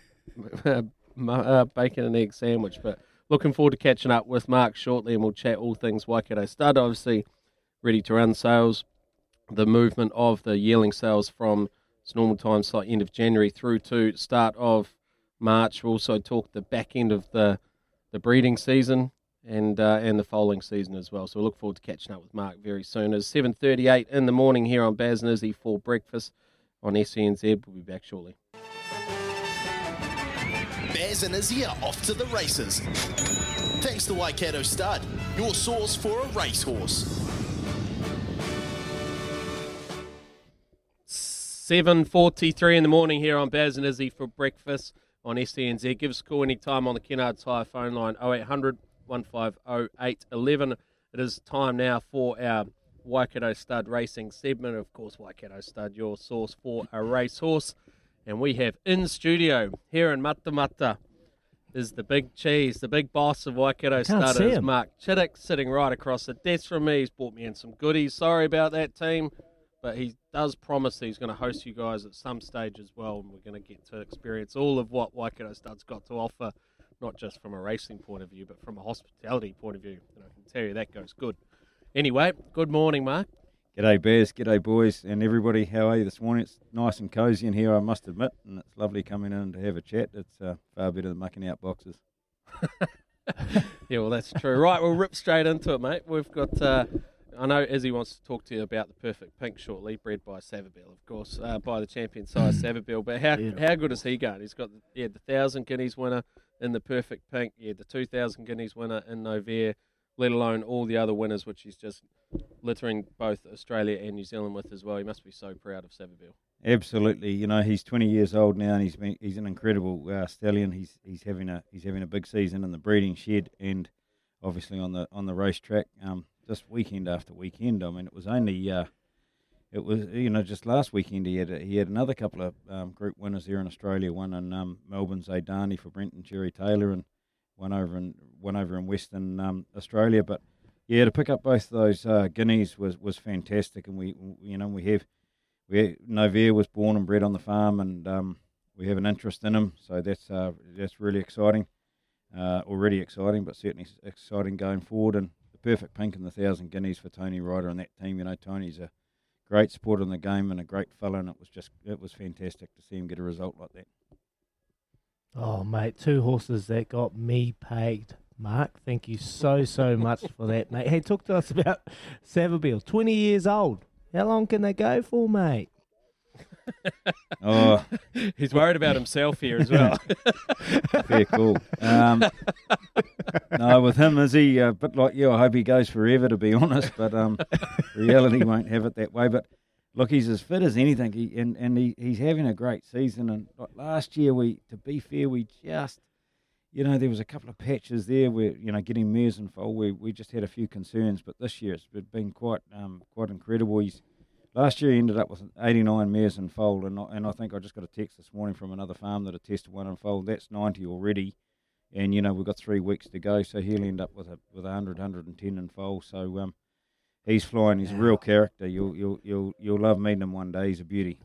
uh, bacon and egg sandwich. But looking forward to catching up with Mark shortly, and we'll chat all things Waikato Stud. Obviously, ready to run sales, the movement of the yearling sales from its normal time slot end of January through to start of March. We'll also talk the back end of the the breeding season and uh, and the foaling season as well. So we look forward to catching up with Mark very soon. It's seven thirty eight in the morning here on Baz and Izzy for breakfast on SENZ. We'll be back shortly. Baz and Izzy are off to the races. Thanks to Waikato Stud, your source for a racehorse. Seven forty-three in the morning here on Baz and Izzy for breakfast on SENZ. Give us a call anytime on the Kennards Hire phone line 0800 150 811. It is time now for our Waikato Stud Racing segment. Of course, Waikato Stud, your source for a racehorse. And we have in studio here in Matamata is the big cheese, the big boss of Waikato Stud is. Mark Chittick sitting right across the desk from me. He's brought me in some goodies. Sorry about that, team. But he does promise that he's going to host you guys at some stage as well, and we're going to get to experience all of what Waikato Stud's got to offer, not just from a racing point of view, but from a hospitality point of view. And I can tell you that goes good. Anyway, good morning, Mark. G'day, Bears. G'day, boys, and everybody. How are you this morning? It's nice and cosy in here, I must admit, and it's lovely coming in to have a chat. It's uh, far better than mucking out boxes. Yeah, well, that's true. Right, we'll rip straight into it, mate. We've got. Uh, I know Izzy wants to talk to you about the perfect pink shortly, bred by Savabeel, of course, uh, by the champion sire Savabeel. But how Beautiful. how good is he going? He's got yeah the thousand guineas winner in the perfect pink, yeah the two thousand guineas winner in Noverre, let alone all the other winners, which he's just littering both Australia and New Zealand with as well. He must be so proud of Savabeel. Absolutely. You know, he's 20 years old now, and he's been, he's an incredible uh, stallion. He's he's having a he's having a big season in the breeding shed, and obviously on the on the racetrack. Um, just weekend after weekend. I mean, it was only uh, it was you know just last weekend he had a, he had another couple of um, group winners here in Australia. One in um, Melbourne Zaydani for Brent and Jerry Taylor, and one over in one over in Western um, Australia. But yeah, to pick up both those uh, guineas was was fantastic, and we you know we have we Noverre was born and bred on the farm, and um, we have an interest in him, so that's uh, that's really exciting. Uh, already exciting, but certainly exciting going forward. And perfect pink and the thousand guineas for Tony Ryder and that team. You know, Tony's a great supporter in the game and a great fella, and it was just it was fantastic to see him get a result like that. Oh, mate, two horses that got me pegged. Mark, thank you so, so much for that, mate. Hey, talk to us about Savabeel. 20 years old. How long can they go for, mate? Oh, He's worried about himself here as well. Fair call. Um, no, with him, is he a bit like you? I hope he goes forever, to be honest. But um, reality won't have it that way. But look, he's as fit as anything, he, and and he, he's having a great season. And like last year, we, to be fair, we just, you know, there was a couple of patches there where you know getting mares and foal. We we just had a few concerns, but this year it's been quite um quite incredible. He's Last year he ended up with 89 mares in foal, and I, and I think I just got a text this morning from another farm that had tested one in foal. That's 90 already, and you know we've got three weeks to go, so he'll end up with a with 100, 110 in foal. So um, he's flying. He's a real character. You'll you'll you'll you'll love meeting him one day. He's a beauty.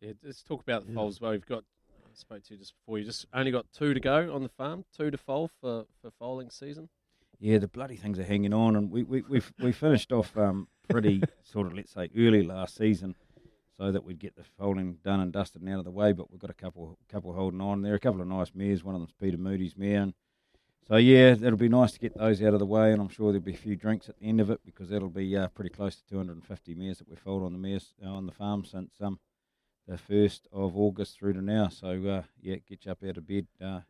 Yeah, let's talk about the foals as well. we've got, I spoke to you just before, you just only got two to go on the farm, two to foal for, for foaling season. Yeah, the bloody things are hanging on, and we we we we finished off um, pretty sort of let's say early last season, so that we'd get the foaling done and dusted and out of the way. But we've got a couple couple holding on. There a couple of nice mares. One of them's Peter Moody's mare, and so yeah, it'll be nice to get those out of the way. And I'm sure there'll be a few drinks at the end of it because that'll be uh, pretty close to 250 mares that we've foaled on the mares uh, on the farm since um the first of August through to now. So uh, yeah, get you up out of bed. Uh,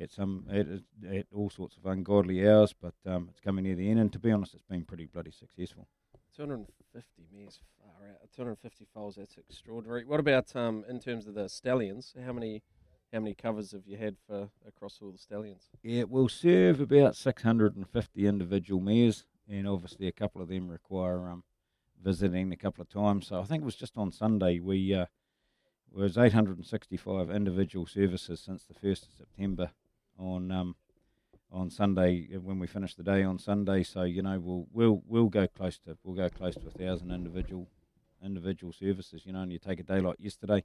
at some at, at all sorts of ungodly hours, but um, it's coming near the end. And to be honest, it's been pretty bloody successful. 250 mares far out. 250 foals, that's extraordinary. What about um in terms of the stallions? How many how many covers have you had for across all the stallions? Yeah, we'll serve about 650 individual mares, and obviously a couple of them require um, visiting a couple of times. So I think it was just on Sunday we uh, was 865 individual services since the first of September on um, on Sunday uh, when we finish the day on Sunday. So you know we'll we'll we'll go close to we'll go close to a thousand individual individual services. You know, and you take a day like yesterday.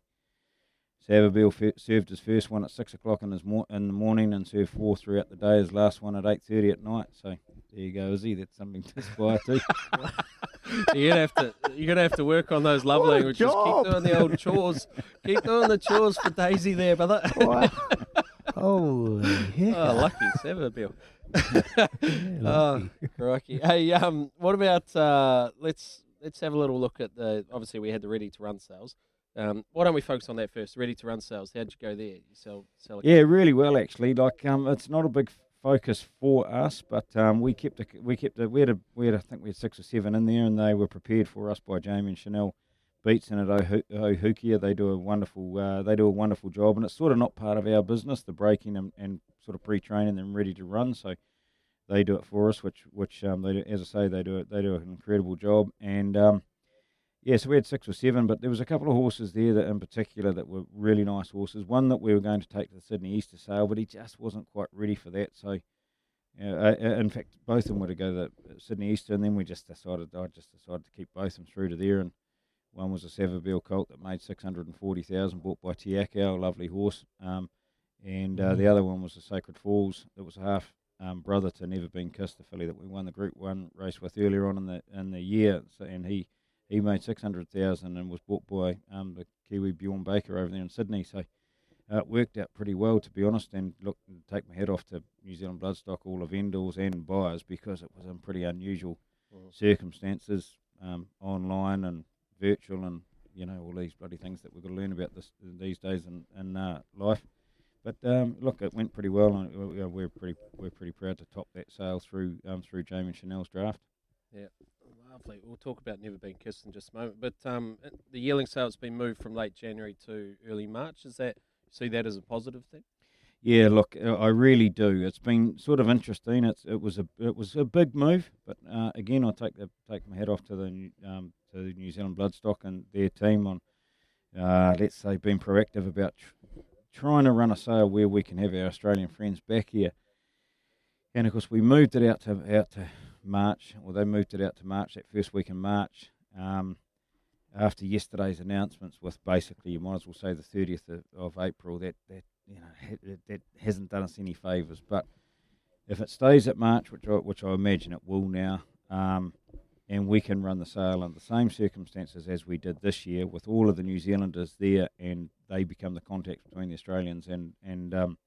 Savabeel f- served his first one at six o'clock in his mor- in the morning and served four throughout the day. His last one at eight thirty at night. So there you go, Izzy. That's something to aspire to. you're gonna have to you're gonna have to work on those love What languages. job. Keep doing the old chores. Keep doing the chores for Daisy there, brother. Holy heck. Oh, lucky Savabeel. oh, crikey. Hey, um, what about uh, let's let's have a little look at the. Obviously, we had the ready to run sales. Um, why don't we focus on that first? Ready to run sales. How'd you go there? You sell sell. A Yeah, really well actually. Like um, it's not a big focus for us, but um, we kept a, we kept a, we had a, we had I think we had six or seven in there, and they were prepared for us by Jamie and Chanel Beats and at Ohu- Ohukia. They do a wonderful uh, they do a wonderful job, and it's sort of not part of our business, the breaking and, and sort of pre-training them ready to run. So they do it for us, which which um, they do, as I say they do it they do an incredible job, and um, yeah, so we had six or seven, but there was a couple of horses there that in particular that were really nice horses. One that we were going to take to the Sydney Easter sale, but he just wasn't quite ready for that. So, uh, uh, in fact, both of them were to go to Sydney Easter, and then we just decided I just decided to keep both of them through to there. And one was a Savabeel colt that made six hundred and forty thousand, bought by Te Akau, a lovely horse. Um, and uh, the other one was the Sacred Falls. That was a half um, brother to Never Been Kissed, the filly that we won the Group One race with earlier on in the in the year. So, and he he made six hundred thousand and was bought by um, the Kiwi Bjorn Baker over there in Sydney. So uh, it worked out pretty well, to be honest. And look, take my head off to New Zealand Bloodstock, all the vendors and buyers, because it was in pretty unusual Mhm. circumstances, um, online and virtual, and you know all these bloody things that we've got to learn about this these days in, in uh, life. But um, look, it went pretty well, and uh, we're pretty we're pretty proud to top that sale through um, through Jamie and Chanel's draft. Yeah, lovely. We'll talk about Never Been Kissed in just a moment. But um, the yearling sale's been moved from late January to early March. Is that see that as a positive thing? Yeah, look, uh, I really do. It's been sort of interesting. It's it was a it was a big move, but uh, again, I take the take my hat off to the um, to the New Zealand Bloodstock and their team on uh, let's say being proactive about tr- trying to run a sale where we can have our Australian friends back here. And of course, we moved it out to out to March. Well, they moved it out to March that first week in March. Um, after yesterday's announcements, with basically you might as well say the thirtieth of, of April, that that you know ha- that hasn't done us any favours. But if it stays at March, which I, which I imagine it will now, um, and we can run the sale under the same circumstances as we did this year, with all of the New Zealanders there, and they become the contact between the Australians and and um,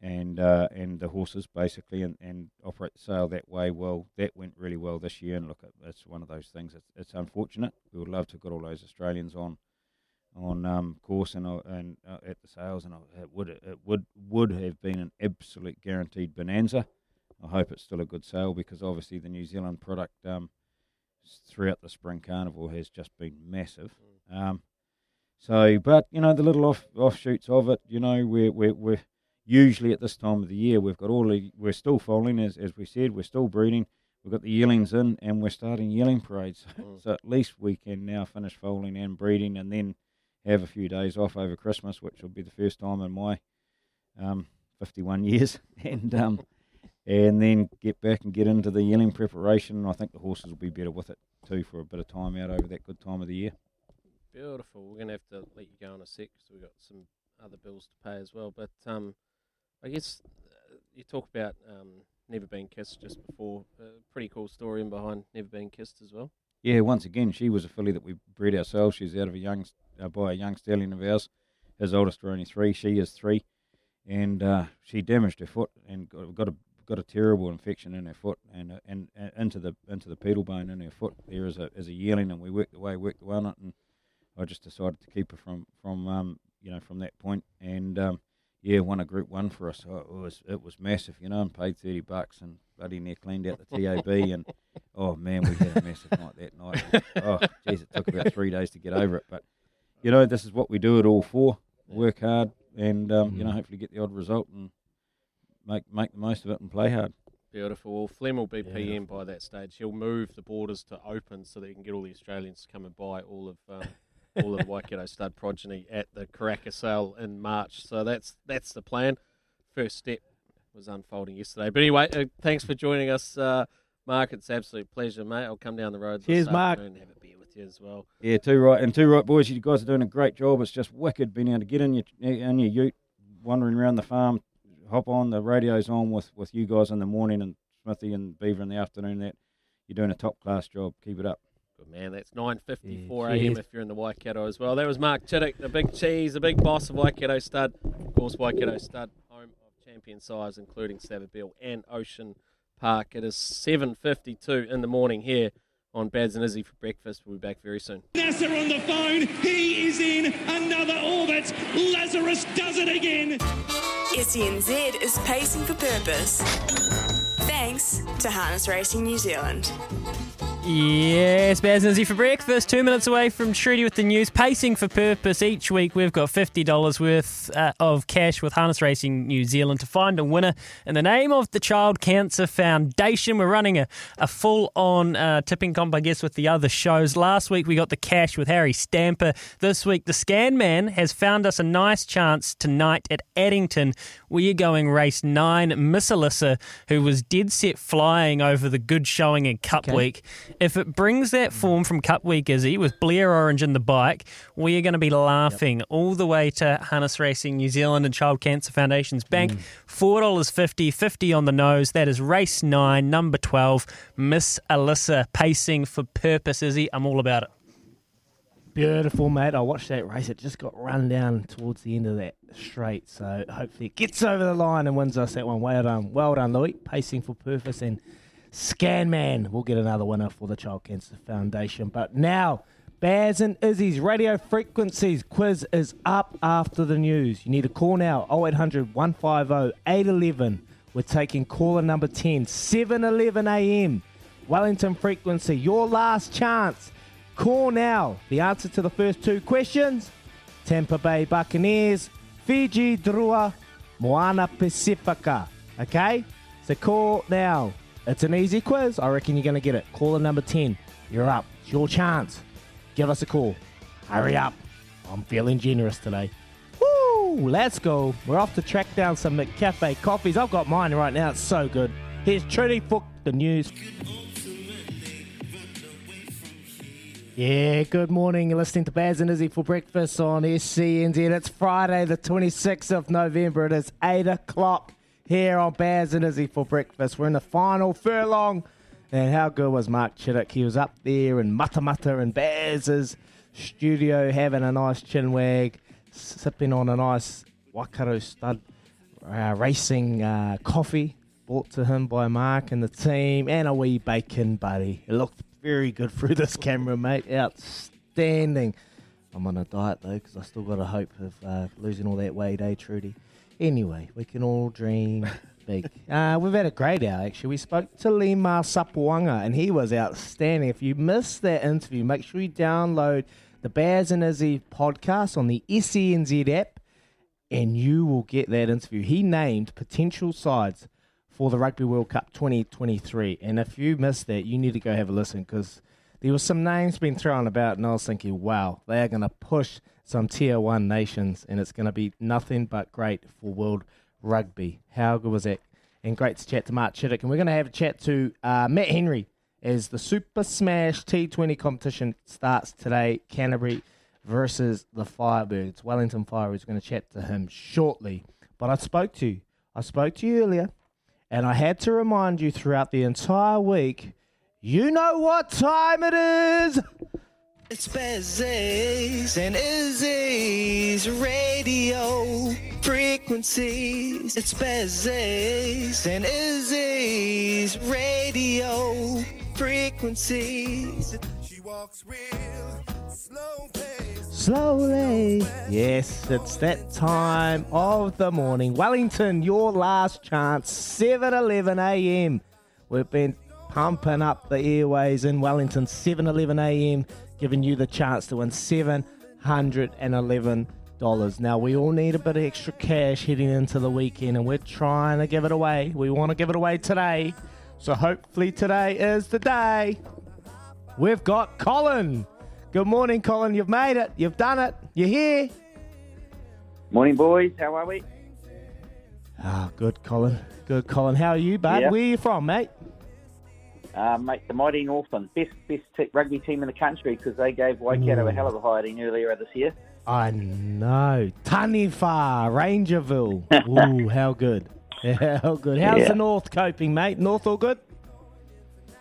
and uh, and the horses basically, and, and operate the sale that way. Well, that went really well this year, and look, it- it's one of those things. It's, it's unfortunate. We would love to have got all those Australians on on um, course and uh, and uh, at the sales, and it would it would would have been an absolute guaranteed bonanza. I hope it's still a good sale because obviously the New Zealand product um, throughout the spring carnival has just been massive. Um, so, but you know the little off offshoots of it, you know, we're we're, we're usually at this time of the year we've got all the we're still foaling as as we said, we're still breeding. We've got the yearlings in, and we're starting yearling parades. So at least we can now finish foaling and breeding, and then have a few days off over Christmas, which will be the first time in my um, 51 years, and um, and then get back and get into the yearling preparation. I think the horses will be better with it too for a bit of time out over that good time of the year. Beautiful. We're going to have to let you go in a sec because we've got some other bills to pay as well. But um, I guess uh, you talk about um, Never Been Kissed just before. Uh, pretty cool story in behind Never Been Kissed as well. Yeah, once again, she was a filly that we bred ourselves. She's out of a young uh, by a young stallion of ours. His oldest are only three. She is three, and uh, she damaged her foot and got, got a got a terrible infection in her foot and uh, and, and into the into the pedal bone in her foot there as a as a yearling. And we worked away, worked away on it, and I just decided to keep her from from um, you know from that point and. Um, yeah, won a Group One for us. Oh, it was it was massive, you know, and paid thirty bucks and bloody near cleaned out the TAB and oh man, we had a massive night that night. Oh, jeez, it took about three days to get over it, but you know, this is what we do it all for: work hard and um, you know, hopefully get the odd result and make make the most of it and play hard. Beautiful. Well, Flem will be PM by that stage. He'll move the borders to open so that he can get all the Australians to come and buy all of um, all of the Waikato stud progeny at the Karaka sale in March. So that's that's the plan. First step was unfolding yesterday. But anyway, uh, thanks for joining us, uh, Mark. It's an absolute pleasure, mate. I'll come down the road Cheers, Mark. and have a beer with you as well. Yeah, too right, and too right, boys. You guys are doing a great job. It's just wicked being able to get in your in your ute, wandering around the farm, hop on the radio's on with with you guys in the morning and Smithy and Beaver in the afternoon. That you're doing a top class job. Keep it up. Good man. That's 9:54 Yeah, a.m. if you're in the Waikato as well. That was Mark Chittick, the big cheese, the big boss of Waikato Stud. Of course, Waikato Stud, home of champion sires, including Savabeel and Ocean Park. It is 7.52 in the morning here on Baz and Izzy for breakfast. We'll be back very soon. Nasser on the phone. He is in another orbit. Lazarus does it again. SENZ is pacing for purpose. Thanks to Harness Racing New Zealand. Yes, Baz and Izzy for breakfast. Two minutes away from Trudy with the news. Pacing for purpose. Each week we've got $50 worth uh, of cash with Harness Racing New Zealand to find a winner. In the name of the Child Cancer Foundation, we're running a, a full on uh, tipping comp, I guess, with the other shows. Last week we got the cash with Harry Stamper. This week the Scan Man has found us a nice chance tonight at Addington. We are going race nine. Miss Alyssa, who was dead set flying over the good showing in Cup Okay. Week. If it brings that mm. form from Cup Week, Izzy, with Blair Orange in the bike, we are going to be laughing all the way to Harness Racing New Zealand and Child Cancer Foundation's bank. Mm. $4.50, 50 on the nose. That is race nine, number 12. Miss Alyssa pacing for purpose, Izzy. I'm all about it. Beautiful, mate. I watched that race. It just got run down towards the end of that straight. So hopefully it gets over the line and wins us that one. Well done. Well done, Louis. Pacing for purpose. And Scanman will get another winner for the Child Cancer Foundation. But now, Baz and Izzy's radio frequencies quiz is up after the news. You need to call now 0800 150 811. We're taking caller number 10, 711 AM. Wellington frequency, your last chance. Call now. The answer to the first two questions Tampa Bay Buccaneers, Fiji Drua, Moana Pacifica. Okay? So call now. It's an easy quiz. I reckon you're going to get it. Caller number 10. You're up. It's your chance. Give us a call. Hurry up. I'm feeling generous today. Woo! Let's go. We're off to track down some McCafe coffees. I've got mine right now. It's so good. Here's Trudy for the news. Yeah, good morning. You're listening to Baz and Izzy for breakfast on SENZ. It's Friday, the 26th of November. It is 8 o'clock here on Baz and Izzy for breakfast. We're in the final furlong. And how good was Mark Chittick? He was up there in Matamata and Baz's studio having a nice chin wag, sipping on a nice Waikato stud uh, racing uh, coffee brought to him by Mark and the team, and a wee bacon buddy. It looked very good through this camera, mate. Outstanding. I'm on a diet though, because I still got a hope of uh, losing all that weight, eh, Trudy? Anyway, we can all dream big. Uh, we've had a great hour, actually. We spoke to Lima Sopoaga, and he was outstanding. If you missed that interview, make sure you download the Baz and Izzy podcast on the SENZ app, and you will get that interview. He named potential sides for the Rugby World Cup 2023. And if you missed that, you need to go have a listen because there was some names being thrown about, and I was thinking, wow, they are going to push some tier one nations, and it's going to be nothing but great for world rugby. How good was that? And great to chat to Mark Chittick. And we're going to have a chat to uh, Matt Henry as the Super Smash T20 competition starts today. Canterbury versus the Firebirds. Wellington Fire is going to chat to him shortly. But I spoke to you. I spoke to you earlier, and I had to remind you throughout the entire week. You know what time it is. It's Bez's and Izzy's radio frequencies. It's Bez's and Izzy's radio frequencies. She walks real slow Slowly. Yes, it's that time of the morning. Wellington, your last chance, 7:11 a.m. We've been pumping up the airways in Wellington, 7:11 a.m., giving you the chance to win $711. Now, we all need a bit of extra cash heading into the weekend, and we're trying to give it away. We want to give it away today. So, hopefully, today is the day. We've got Colin. Good morning, Colin. You've made it. You've done it. You're here. Morning, boys. How are we? Ah, good, Colin. Good, Colin. How are you, bud? Yeah. Where are you from, mate? Uh, mate, the mighty Northland, best best t- rugby team in the country because they gave Waikato a hell of a hiding earlier this year. I know. Taniwha, Rangerville. Ooh, how good. How good. How's Yeah. the North coping, mate? North all good?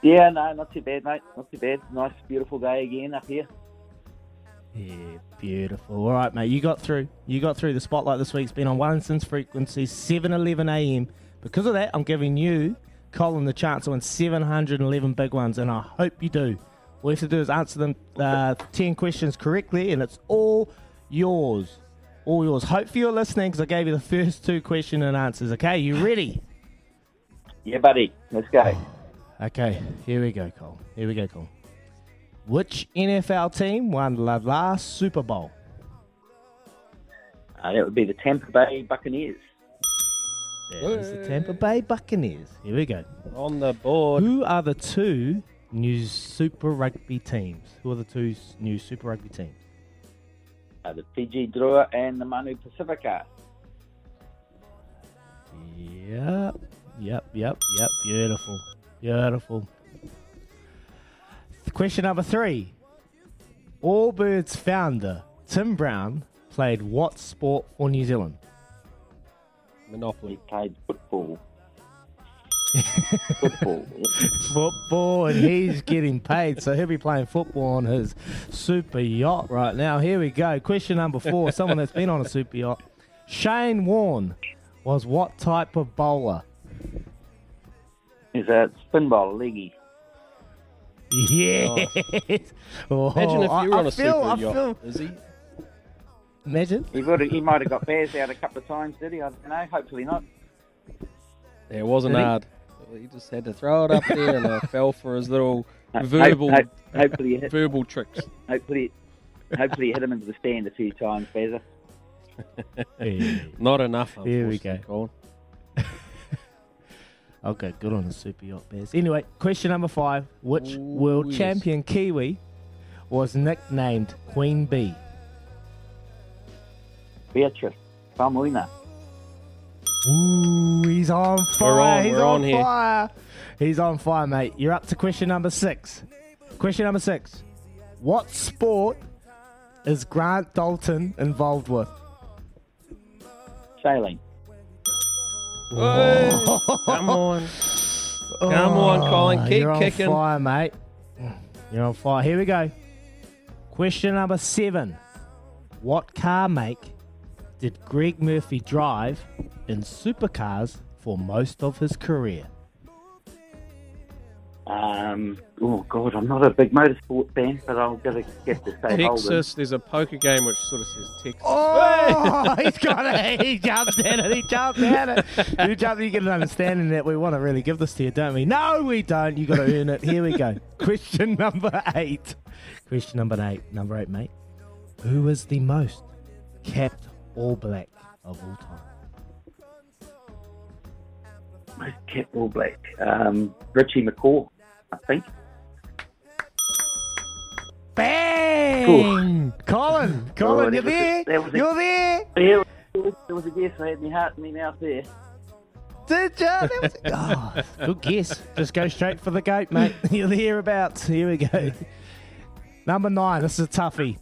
Yeah, no, not too bad, mate. Not too bad. Nice, beautiful day again up here. Yeah, beautiful. All right, mate. You got through. You got through. The spotlight this week's been on one since frequency 7:11 a.m. Because of that, I'm giving you, Colin, the chance to win 711 big ones, and I hope you do. All you have to do is answer them uh, 10 questions correctly, and it's all yours. All yours. Hopefully you're listening because I gave you the first two question and answers. Okay, you ready? Yeah, buddy. Let's go. Okay, here we go, Cole. Here we go, Cole. Which NFL team won the last Super Bowl? Uh, that would be the Tampa Bay Buccaneers. It's the Tampa Bay Buccaneers. Here we go. On the board. Who are the two new Super Rugby teams? Who are the two new Super Rugby teams? Uh, the Fiji Drua and the Moana Pacifica. Yep, yep, yep, yep. Beautiful, beautiful. Question number three. Allbirds founder Tim Brown played what sport for New Zealand? Monopoly. He played football. football. football, and he's getting paid, so he'll be playing football on his super yacht right now. Here we go. Question number four. Someone that's been on a super yacht. Shane Warne was what type of bowler? Is that spin bowler, leggy. Yes. Oh, Imagine if you were oh, I on a feel- super I yacht. feel- Is he? Imagine. He would. He might have got bears out a couple of times, did he? I don't know. Hopefully not. Yeah, it wasn't Did hard. He just had to throw it up there, and I uh, fell for his little Ho- verbal, ho- hopefully hit- verbal tricks. Hopefully, hopefully hit him into the stand a few times, Beza. Not enough. Here we go. Colin. Okay, good on the super yacht bears. Anyway, question number five. Which world yes. champion Kiwi was nicknamed Queen Bee? Beatrice Faumuina. Ooh, he's on fire. We're on, he's we're on, on here. fire. He's on fire, mate. You're up to question number six. Question number six. What sport is Grant Dalton involved with? Sailing. Come on. Come on, Colin. Oh, Keep you're kicking. on fire, mate. You're on fire. Here we go. Question number seven. What car make did Greg Murphy drive in supercars for most of his career? Um, oh God, I'm not a big motorsport fan, but I'll get to get to say Holden. Texas. There's a poker game which sort of says Texas. Oh, he's got it. He jumped at it. He jumped at it. You jumped. You get an understanding that we want to really give this to you, don't we? No, we don't. You got to earn it. Here we go. Question number eight. Question number eight. Number eight, mate. Who is the most capped All Black of all time? Most kept All Black. Um, Richie McCaw, I think. Bang! Colin, Colin, Oh, you're that a- there. a- You're there. Yeah, it was, a guess. I had my heart in my mouth there. Did you? That was oh, good guess. Just go straight for the goat, mate. You're hereabouts. Here we go. Number nine. This is a toughie.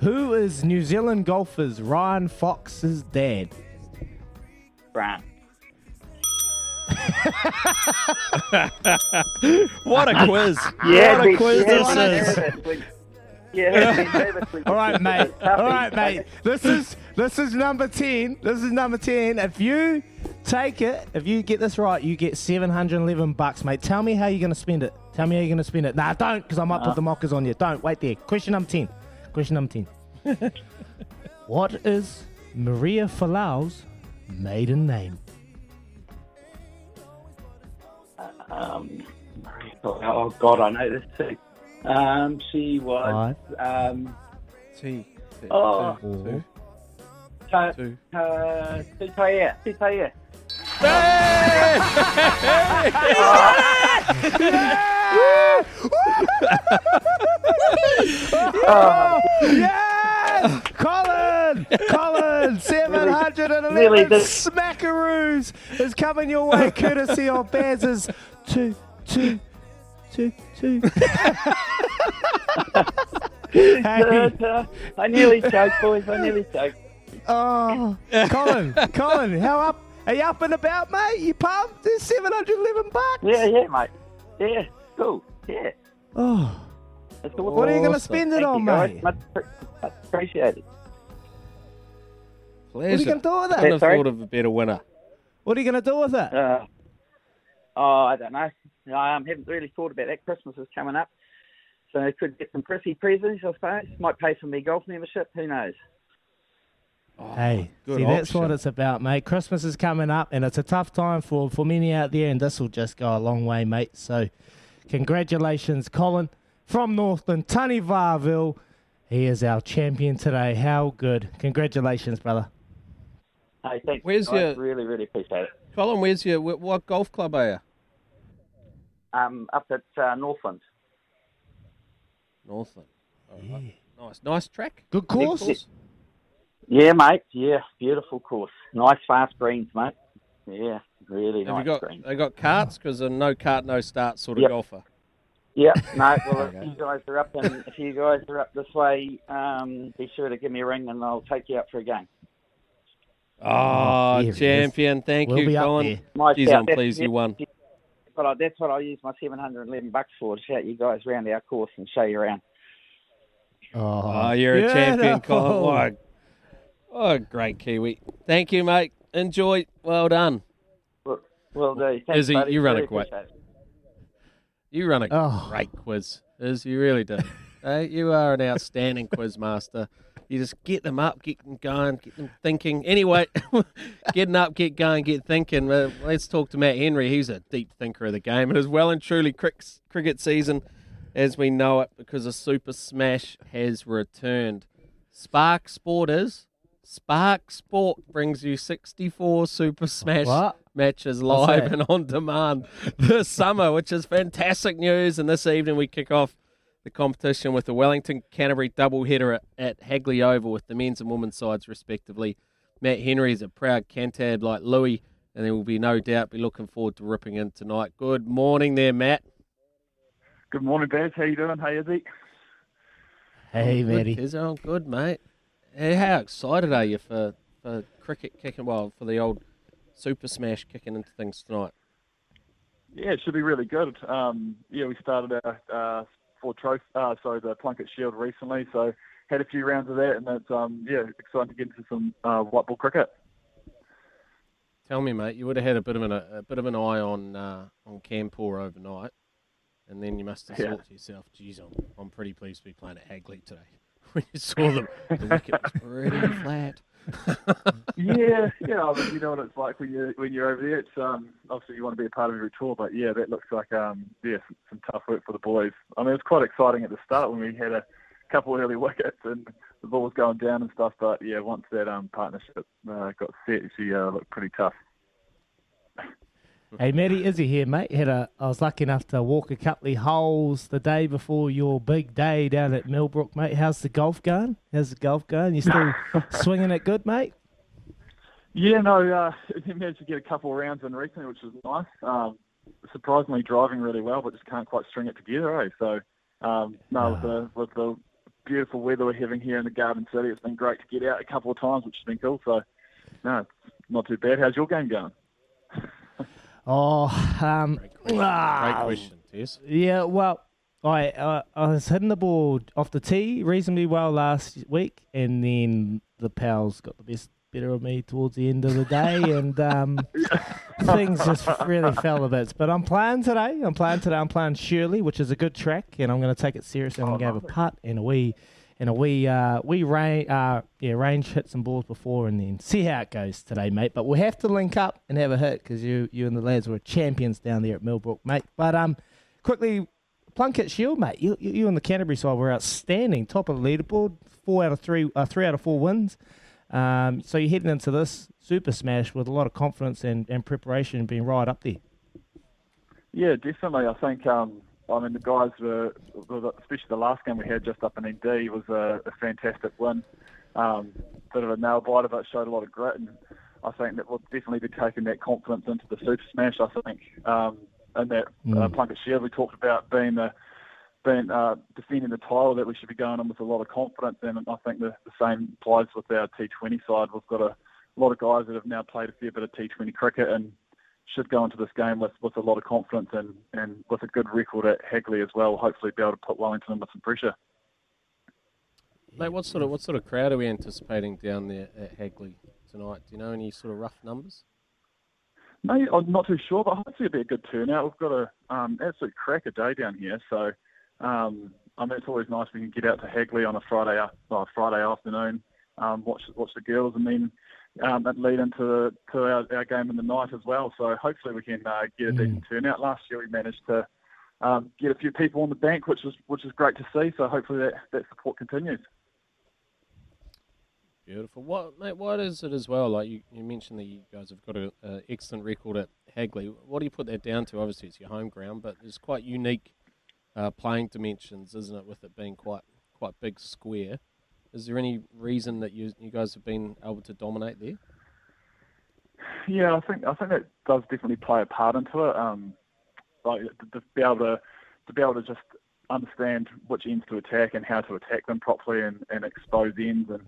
Who is New Zealand golfers Ryan Fox's dad? Grant. what a quiz! Yeah, what a quiz yeah, this big is. Yeah, big All right, mate. All right, mate. This is this is number ten. This is number ten. If you take it, if you get this right, you get seven hundred eleven bucks, mate. Tell me how you're gonna spend it. Tell me how you're gonna spend it. Nah, don't, because I might Uh. put the mockers on you. Don't wait there. Question number ten. Question number ten. what is Maria Folau's maiden name? Um, Maria. oh God, I know this too. Um, she was. Um, T. oh, Two. Ta- Two. ta- Tutaia. Tutaia. Yes! Colin! Colin! 711 Really did- smackaroos is coming your way courtesy of Baz's two, two, two, two. Hey. I nearly choked, boys. I nearly choked. Oh, Colin, Colin, how up? Are you up and about, mate? You pumped? There's 711 bucks. Yeah, yeah, mate. Yeah, cool. Yeah. Oh, That's all. What are you going to spend it Thank on, you, guys. mate? Much, much appreciated. Pleasure. What are you going to do with Couldn't it? have Sorry? thought of a better winner. What are you going to do with it? Uh, oh, I don't know. I um, haven't really thought about that. Christmas is coming up, so I could get some pretty presents, I suppose. Might pay for me golf membership. Who knows? Hey, good see, that's what it's about, mate. Christmas is coming up, and it's a tough time for, for many out there, and this will just go a long way, mate. So, congratulations, Colin from Northland, Tony Varville. He is our champion today. How good. Congratulations, brother. Hey, thanks. Where's guys. your- Really, really appreciate it. Colin, where's your wh- what golf club are you? Um, up at uh, Northland. Northland. All right. Nice, nice track. Good Big course. Yeah, mate. Yeah, beautiful course. Nice fast greens, mate. Yeah, really Have nice you got greens. they got carts because a no cart no start sort of Yep. golfer. Yeah, no. Well, if you guys are up and if you guys are up this way, um, be sure to give me a ring and I'll take you out for a game. Oh, here champion! Thank We'll you, be up Colin. there. My Jeez. I'm pleased you won. But I, that's what I use my 711 bucks for to shout you guys around our course and show you around. Oh, you're a champion, Colin. Beautiful. What a, what a great Kiwi. Thank you, mate. Enjoy. Well done. Will do. Thanks, Izzy, buddy. you run Really a great, you run a Oh. great quiz. Izzy, you really do. hey, you are an outstanding quiz master. You just get them up, get them going, get them thinking. Anyway, getting up, get going, get thinking. Uh, let's talk to Matt Henry. He's a deep thinker of the game. It is well and truly cric- cricket season as we know it because a Super Smash has returned. Spark Sport is. Spark Sport brings you 64 Super Smash What? Matches live and on demand this summer, which is fantastic news. And this evening we kick off the competition with the Wellington Canterbury doubleheader at, at Hagley Oval with the men's and women's sides respectively. Matt Henry is a proud Cantab like Louis, and there will be no doubt be looking forward to ripping in tonight. Good morning there, Matt. Good morning, Baz. How you doing? Hey, Izzy. Hey, good, Matty. Izzo. I'm good, mate. Hey, how excited are you for, for cricket kicking, well, for the old Super Smash kicking into things tonight? Yeah, it should be really good. Um, yeah, we started our uh, Ford Trophy, uh, sorry, the Plunkett Shield recently, so had a few rounds of that, and it's um, yeah, exciting to get into some uh, white ball cricket. Tell me, mate, you would have had a bit of an a, bit of an eye on uh, on Kanpur overnight, and then you must have Yeah. thought to yourself, "Geez, I'm, I'm pretty pleased to be playing at Hagley today." When you saw the, the wicket was pretty flat. yeah, yeah. I mean, you know what it's like when you when you're over there. It's um, obviously you want to be a part of every tour, but yeah, that looks like um, yeah, some, some tough work for the boys. I mean, it was quite exciting at the start when we had a couple of early wickets and the ball was going down and stuff. But yeah, once that um partnership uh, got set, she uh, looked pretty tough. Hey, Matty, Izzy here, mate. Had a, I was lucky enough to walk a couple of holes the day before your big day down at Millbrook, mate. How's the golf going? How's the golf going? You still swinging it good, mate? Yeah, no, uh, managed to get a couple of rounds in recently, which was nice. Um, surprisingly driving really well, but just can't quite string it together, eh? So, um, no, with the, with the beautiful weather we're having here in the Garden City, it's been great to get out a couple of times, which has been cool. So, no, not too bad. How's your game going? Oh, um, ah, Great question, Tess. Yeah, well, I uh, I was hitting the ball off the tee reasonably well last week, and then the pals got the best better of me towards the end of the day, and um, things just really fell a bit. But I'm playing today. I'm playing today. I'm playing Shirley, which is a good track, and I'm going to take it seriously. I'm going to have a putt and a wee and a wee uh, wee range uh, yeah range hit some balls before, and then see how it goes today, mate. But we'll have to link up and have a hit because you you and the lads were champions down there at Millbrook, mate. But um, quickly. Plunkett Shield, mate. You, you, you and the Canterbury side were outstanding, top of the leaderboard, four out of three, uh, three out of four wins. Um, so you're heading into this Super Smash with a lot of confidence and, and preparation, being right up there. Yeah, definitely. I think, um, I mean, the guys were, especially the last game we had just up in ND, was a, a fantastic win. Um, bit of a nail biter, but showed a lot of grit. And I think that we'll definitely be taking that confidence into the Super Smash. I think, um, and that uh, Mm. Plunkett Shield we talked about being the being uh, defending the title that we should be going on with a lot of confidence, and I think the, the same applies with our T20 side. We've got a lot of guys that have now played a fair bit of T20 cricket, and should go into this game with, with a lot of confidence and, and with a good record at Hagley as well. Hopefully, be able to put Wellington under some pressure. Mate, what sort of what sort of crowd are we anticipating down there at Hagley tonight? Do you know any sort of rough numbers? No, I'm not too sure, but hopefully it'll be a good turnout. We've got a um, absolute cracker day down here, so um, I mean it's always nice we can get out to Hagley on a Friday uh, Friday afternoon, um, watch watch the girls, and then um, that lead into to our, our game in the night as well. So hopefully we can uh, get a decent turnout. Last year we managed to um, get a few people on the bank, which is which is great to see. So hopefully that, that support continues. Beautiful. What, mate? What is it as well? Like you, you mentioned that you guys have got an excellent record at Hagley. What do you put that down to? Obviously, it's your home ground, but there's quite unique uh, playing dimensions, isn't it? With it being quite quite big square. Is there any reason that you you guys have been able to dominate there? Yeah, I think I think that does definitely play a part into it. Um, like to, to be able to to be able to just understand which ends to attack and how to attack them properly and, and expose ends and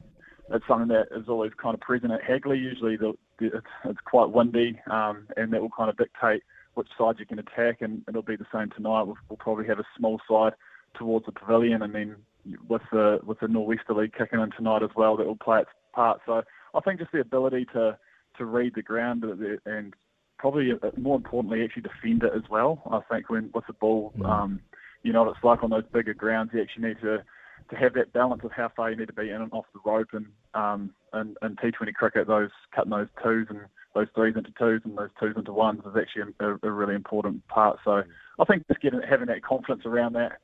it's something that is always kind of present at Hagley. Usually the, the, it's, it's quite windy um, and that will kind of dictate which side you can attack and it'll be the same tonight. We'll, we'll probably have a small side towards the pavilion and then with the with the nor'westerly kicking in tonight as well that will play its part. So I think just the ability to to read the ground and probably uh, more importantly actually defend it as well. I think when with the ball, um, you know what it's like on those bigger grounds. You actually need to to have that balance of how far you need to be in and off the rope and um and, and T20 cricket those cutting those twos and those threes into twos and those twos into ones is actually a, a really important part. So I think just getting having that confidence around that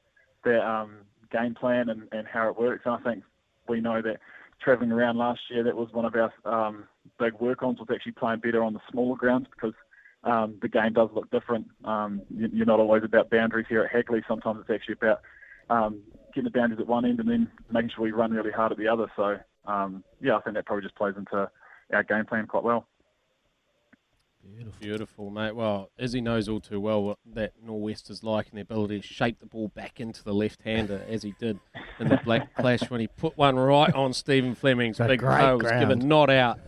that um, game plan and, and how it works. And I think we know that travelling around last year that was one of our um, big work-ons was actually playing better on the smaller grounds because um, the game does look different. Um, you, you're not always about boundaries here at Hagley. Sometimes it's actually about um, getting the boundaries at one end and then making sure we run really hard at the other. So um, yeah, I think that probably just plays into our game plan quite well. Beautiful. Beautiful, mate. Well, Izzy knows all too well what that Norwest is like and the ability to shape the ball back into the left-hander as he did in the Black Clash when he put one right on Stephen Fleming's big toe. was given not out,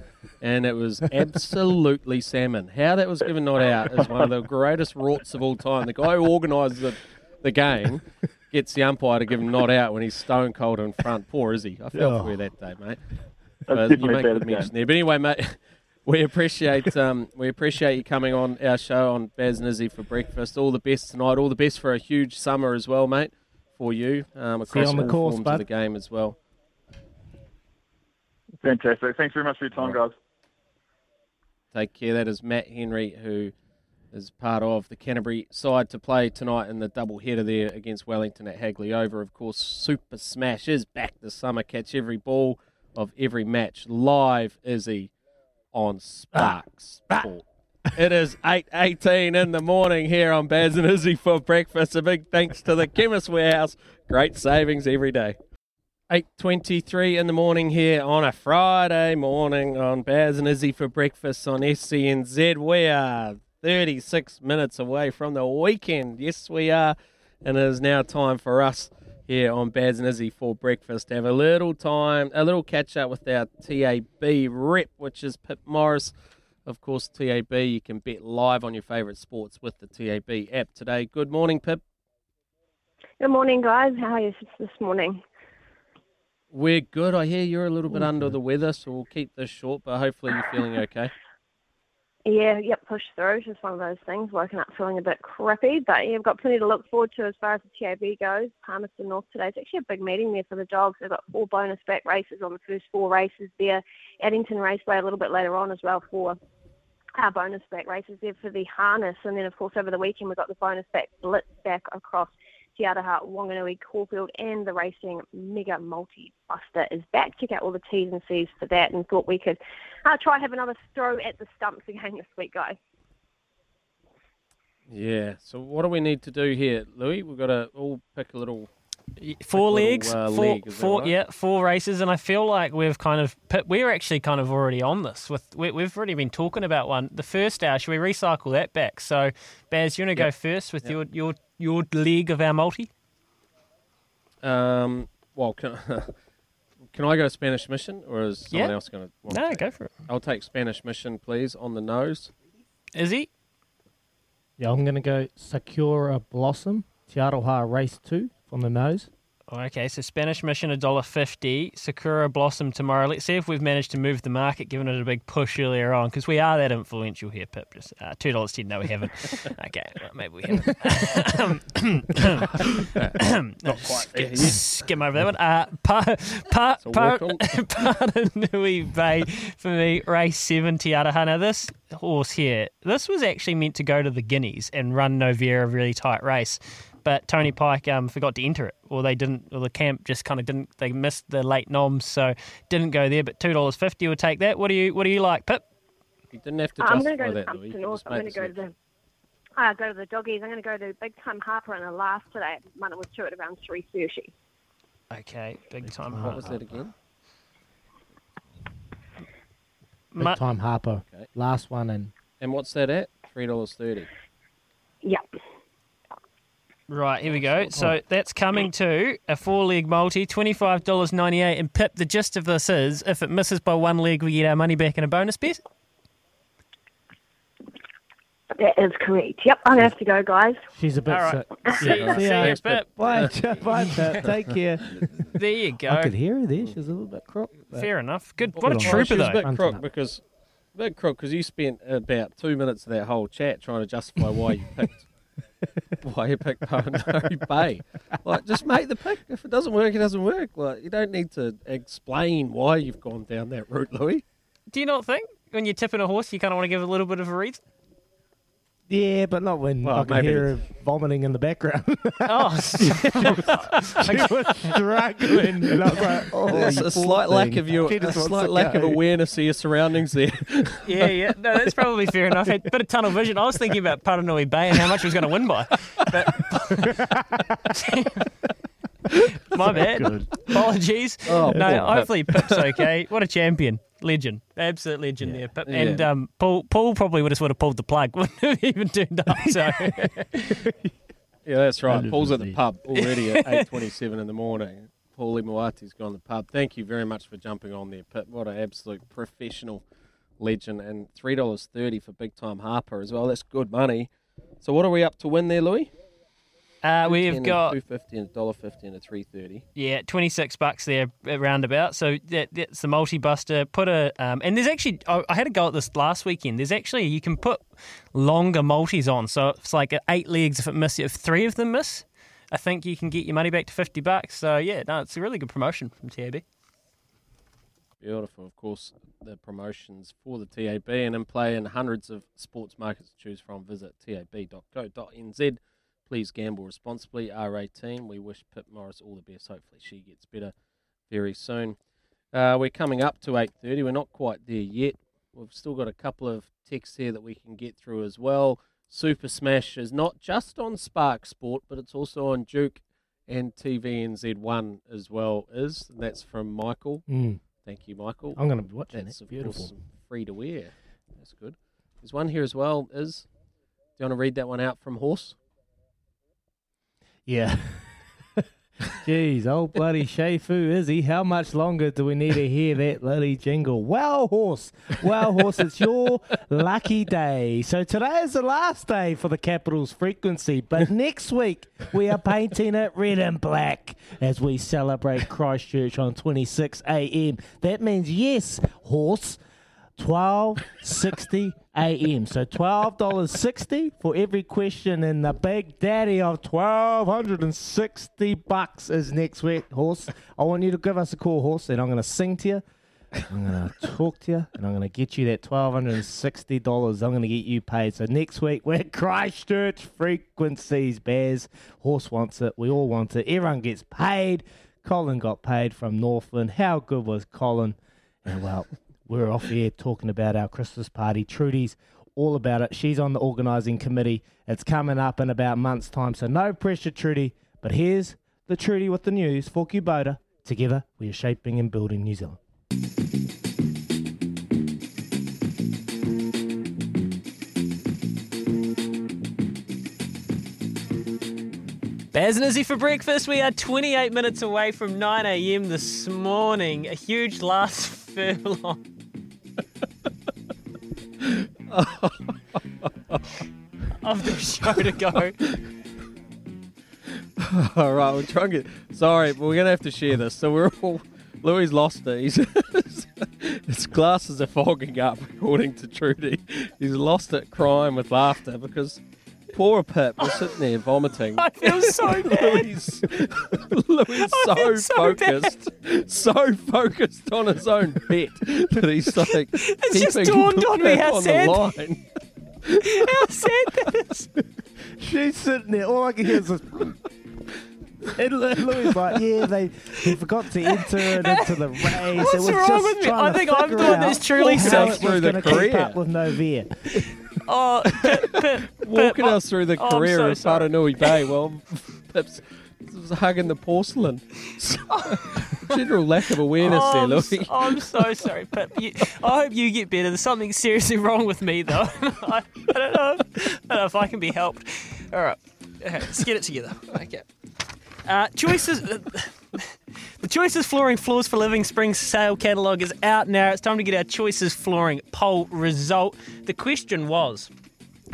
and it was absolutely salmon. How that was given not out is one of the greatest rorts of all time. The guy who organises the, the game gets the umpire to give him not out when he's stone cold in front. Poor Izzy. I felt Oh. for you that day, mate. That's But you make good mention game. there. But anyway, mate, we appreciate um, we appreciate you coming on our show on Baz and Izzy for breakfast. All the best tonight. All the best for a huge summer as well, mate, for you um, See you across on the all course, forms bud. of the game as well. Fantastic. Thanks very much for your time, guys. Take care. That is Matt Henry, who is part of the Canterbury side to play tonight in the double header there against Wellington at Hagley Oval. Of course, Super Smash is back this summer. Catch every ball of every match live, Izzy, on Spark Sport. It is 8.18 in the morning here on Baz and Izzy for breakfast. A big thanks to the Chemist Warehouse. Great savings every day. 8.23 in the morning here on a Friday morning on Baz and Izzy for breakfast on SENZ. We are 36 minutes away from the weekend. Yes, we are. And it is now time for us here on Baz and Izzy for breakfast have a little time, a little catch up with our TAB rep, which is Pip Morris. Of course, TAB, you can bet live on your favourite sports with the TAB app today. Good morning, Pip. Good morning, guys. How are you this morning? We're good. I hear you're a little bit under the weather, so we'll keep this short, but hopefully you're feeling okay. Yeah, yep, push through. Just one of those things. Woken up feeling a bit crappy, but yeah, I've got plenty to look forward to as far as the TAB goes. Palmerston North today. It's actually a big meeting there for the dogs. They've got four bonus back races on the first four races there. Addington Raceway a little bit later on as well for our bonus back races there for the harness. And then, of course, over the weekend we've got the bonus back blitz back across Te Aroha, Wanganui, Caulfield, and the racing Mega Multi Buster is back. Check out all the T's and C's for that and thought we could uh, try have another throw at the stumps again this week, guys. Yeah. So what do we need to do here, Louis? We've got to all pick a little. Four pick a little, legs, uh, four, leg, four, right? yeah, four races, and I feel like we've kind of we're actually kind of already on this. With we, we've already been talking about one. The first hour, should we recycle that back? So, Baz, you want to go first with Yep. your your your league of our multi? Um. Well, can, can I go Spanish Mission, or is someone Yeah. else going to? No, go for it. I'll take Spanish Mission, please, on the nose. Is he? Yeah, I'm going to go Sakura Blossom, Te Aroha Race 2 from the nose. Okay, so Spanish Mission a dollar fifty, Sakura Blossom tomorrow. Let's see if we've managed to move the market, given it a big push earlier on, because we are that influential here, Pip. Just uh, two dollars ten. No, we haven't. okay, well, maybe we haven't. Not quite there Skim, skim over that one. Uh, pa, pa, a pa, work on. Paranui Bay for me, race seven Te Aroha. Now this horse here, this was actually meant to go to the Guineas and run Noverre a really tight race. But Tony Pike um, forgot to enter it, or they didn't, or the camp just kind of didn't. They missed the late noms, so didn't go there. But two dollars fifty would take that. What do you, what do you like, Pip? You didn't have to I'm justify going to go to that, Pumps Louis. North. I'm going to go to the. Uh, go to the doggies. I'm going to go to Big Time Harper in the last today. Run it with two at around three thirty. Okay, big time. Harper. What was that again? Big Ma- time Harper. Okay. Last one and And what's that at? Three dollars thirty. Yep. Right, here we go. So that's coming to a four leg multi, $25.98. And Pip, the gist of this is if it misses by one leg, we get our money back in a bonus bet. That is correct. Yep. I'm going to have to go, guys. she's a bit All right. sick. See, see ya. you, Pip. Bye, bye, Pip. Take care. There you go. I could hear her there. She was a little bit crook. but- Fair enough. Good. Good What a on her. trooper, she was though. a bit Fronting crook up. because bit crook because you spent about two minutes of that whole chat trying to justify why you picked why you picked Paranui Bay. Like, just make the pick. If it doesn't work, it doesn't work. Like, you don't need to explain why you've gone down that route, Louis. Do you not think when you're tipping a horse, you kind of want to give a little bit of a reason? Yeah, but not when Well, I can hear it's- her vomiting in the background. Oh, she was struggling, and I was like, "Oh, oh There's a poor slight lack of your, a slight to lack of awareness of your surroundings there. yeah, yeah. No, that's probably fair enough. Had a bit of tunnel vision. I was thinking about Paranui Bay and how much he was going to win by. But my bad. Good. Apologies. Oh, no, poor hopefully Pip's okay. What a champion. Legend. Absolute legend there, Pip. And Yeah. um, Paul Paul probably would have sort of pulled the plug, wouldn't have even turned up. So Yeah, that's right. Paul's at the pub already at eight twenty-seven in the morning. Paulie Moati's gone to the pub. Thank you very much for jumping on there, Pip. What an absolute professional legend, and three dollars thirty for big time Harper as well. That's good money. So what are we up to win there, Louis? Uh, we've got two fifty and a dollar fifty and a three thirty. Yeah, twenty six bucks there uh, roundabout. So that, that's the multi buster. Put a um, and there's actually I, I had a go at this last weekend. There's actually you can put longer multis on. So it's like eight legs if it miss if three of them miss. I think you can get your money back to fifty bucks. So yeah, no, it's a really good promotion from TAB. Beautiful, of course. The promotions for the TAB and in play in hundreds of sports markets to choose from. Visit tab.co.nz. Please gamble responsibly. R18. We wish Pip Morris all the best. Hopefully she gets better very soon. Uh, we're coming up to 8.30. We're not quite there yet. We've still got a couple of texts here that we can get through as well. Super Smash is not just on Spark Sport, but it's also on Duke and TVNZ1 as well. Is and that's from Michael. Mm. Thank you, Michael. I'm going to be watching That's it. Beautiful. free to wear. That's good. There's one here as well. Is do you want to read that one out from Horse? Yeah. Jeez, old bloody Shafu is he? How much longer do we need to hear that bloody jingle? Wow, horse. Wow, horse, it's your lucky day. So today is the last day for the Capitals frequency, but next week we are painting it red and black as we celebrate Christchurch on 26 a.m. That means, yes, horse, 1260 a.m. So $12.60 for every question and the big daddy of 1260 bucks is next week, horse. I want you to give us a call, horse, and I'm going to sing to you. I'm going to talk to you and I'm going to get you that $1,260. I'm going to get you paid. So next week, we're Christchurch frequencies, Bears. Horse wants it. We all want it. Everyone gets paid. Colin got paid from Northland. How good was Colin? And well, we're off here talking about our Christmas party. Trudy's all about it. She's on the organising committee. It's coming up in about month's time, so no pressure, Trudy. But here's the Trudy with the news for Kubota. Together, we are shaping and building New Zealand. Baz and Izzy for breakfast. We are 28 minutes away from 9 a.m. this morning. A huge last furlong. of the show to go. all right, we're trying to get. Sorry, but we're gonna have to share this. So we're all. Louis lost it. His glasses are fogging up, according to Trudy. He's lost it, crying with laughter because poor a Pip was sitting there vomiting. I feel so bad. Louis, Louis I feel so, so focused, so focused on his own bet that he's like It's just keeping dawned on me how on sad- the line. How sad that is. She's sitting there. All I can hear is this. And Lu- Louis like, yeah, they he forgot to enter it into the race. What's it was wrong just with me? trying I to think I'm figure the one that's truly how sick it was through the gonna keep up with Noverre. Oh, Walking Pip, us through the oh, career so of sorry. Paranui Bay while Pip's was hugging the porcelain. General lack of awareness Oh, there, I'm, Louis. s- I'm so sorry, Pip. You, I hope you get better. There's something seriously wrong with me, though. I, I don't know. If, I don't know if I can be helped. All right, okay, let's get it together. Okay. Uh, choices. The Choices Flooring Floors for Living Spring sale catalogue is out now. It's time to get our Choices Flooring poll result. The question was,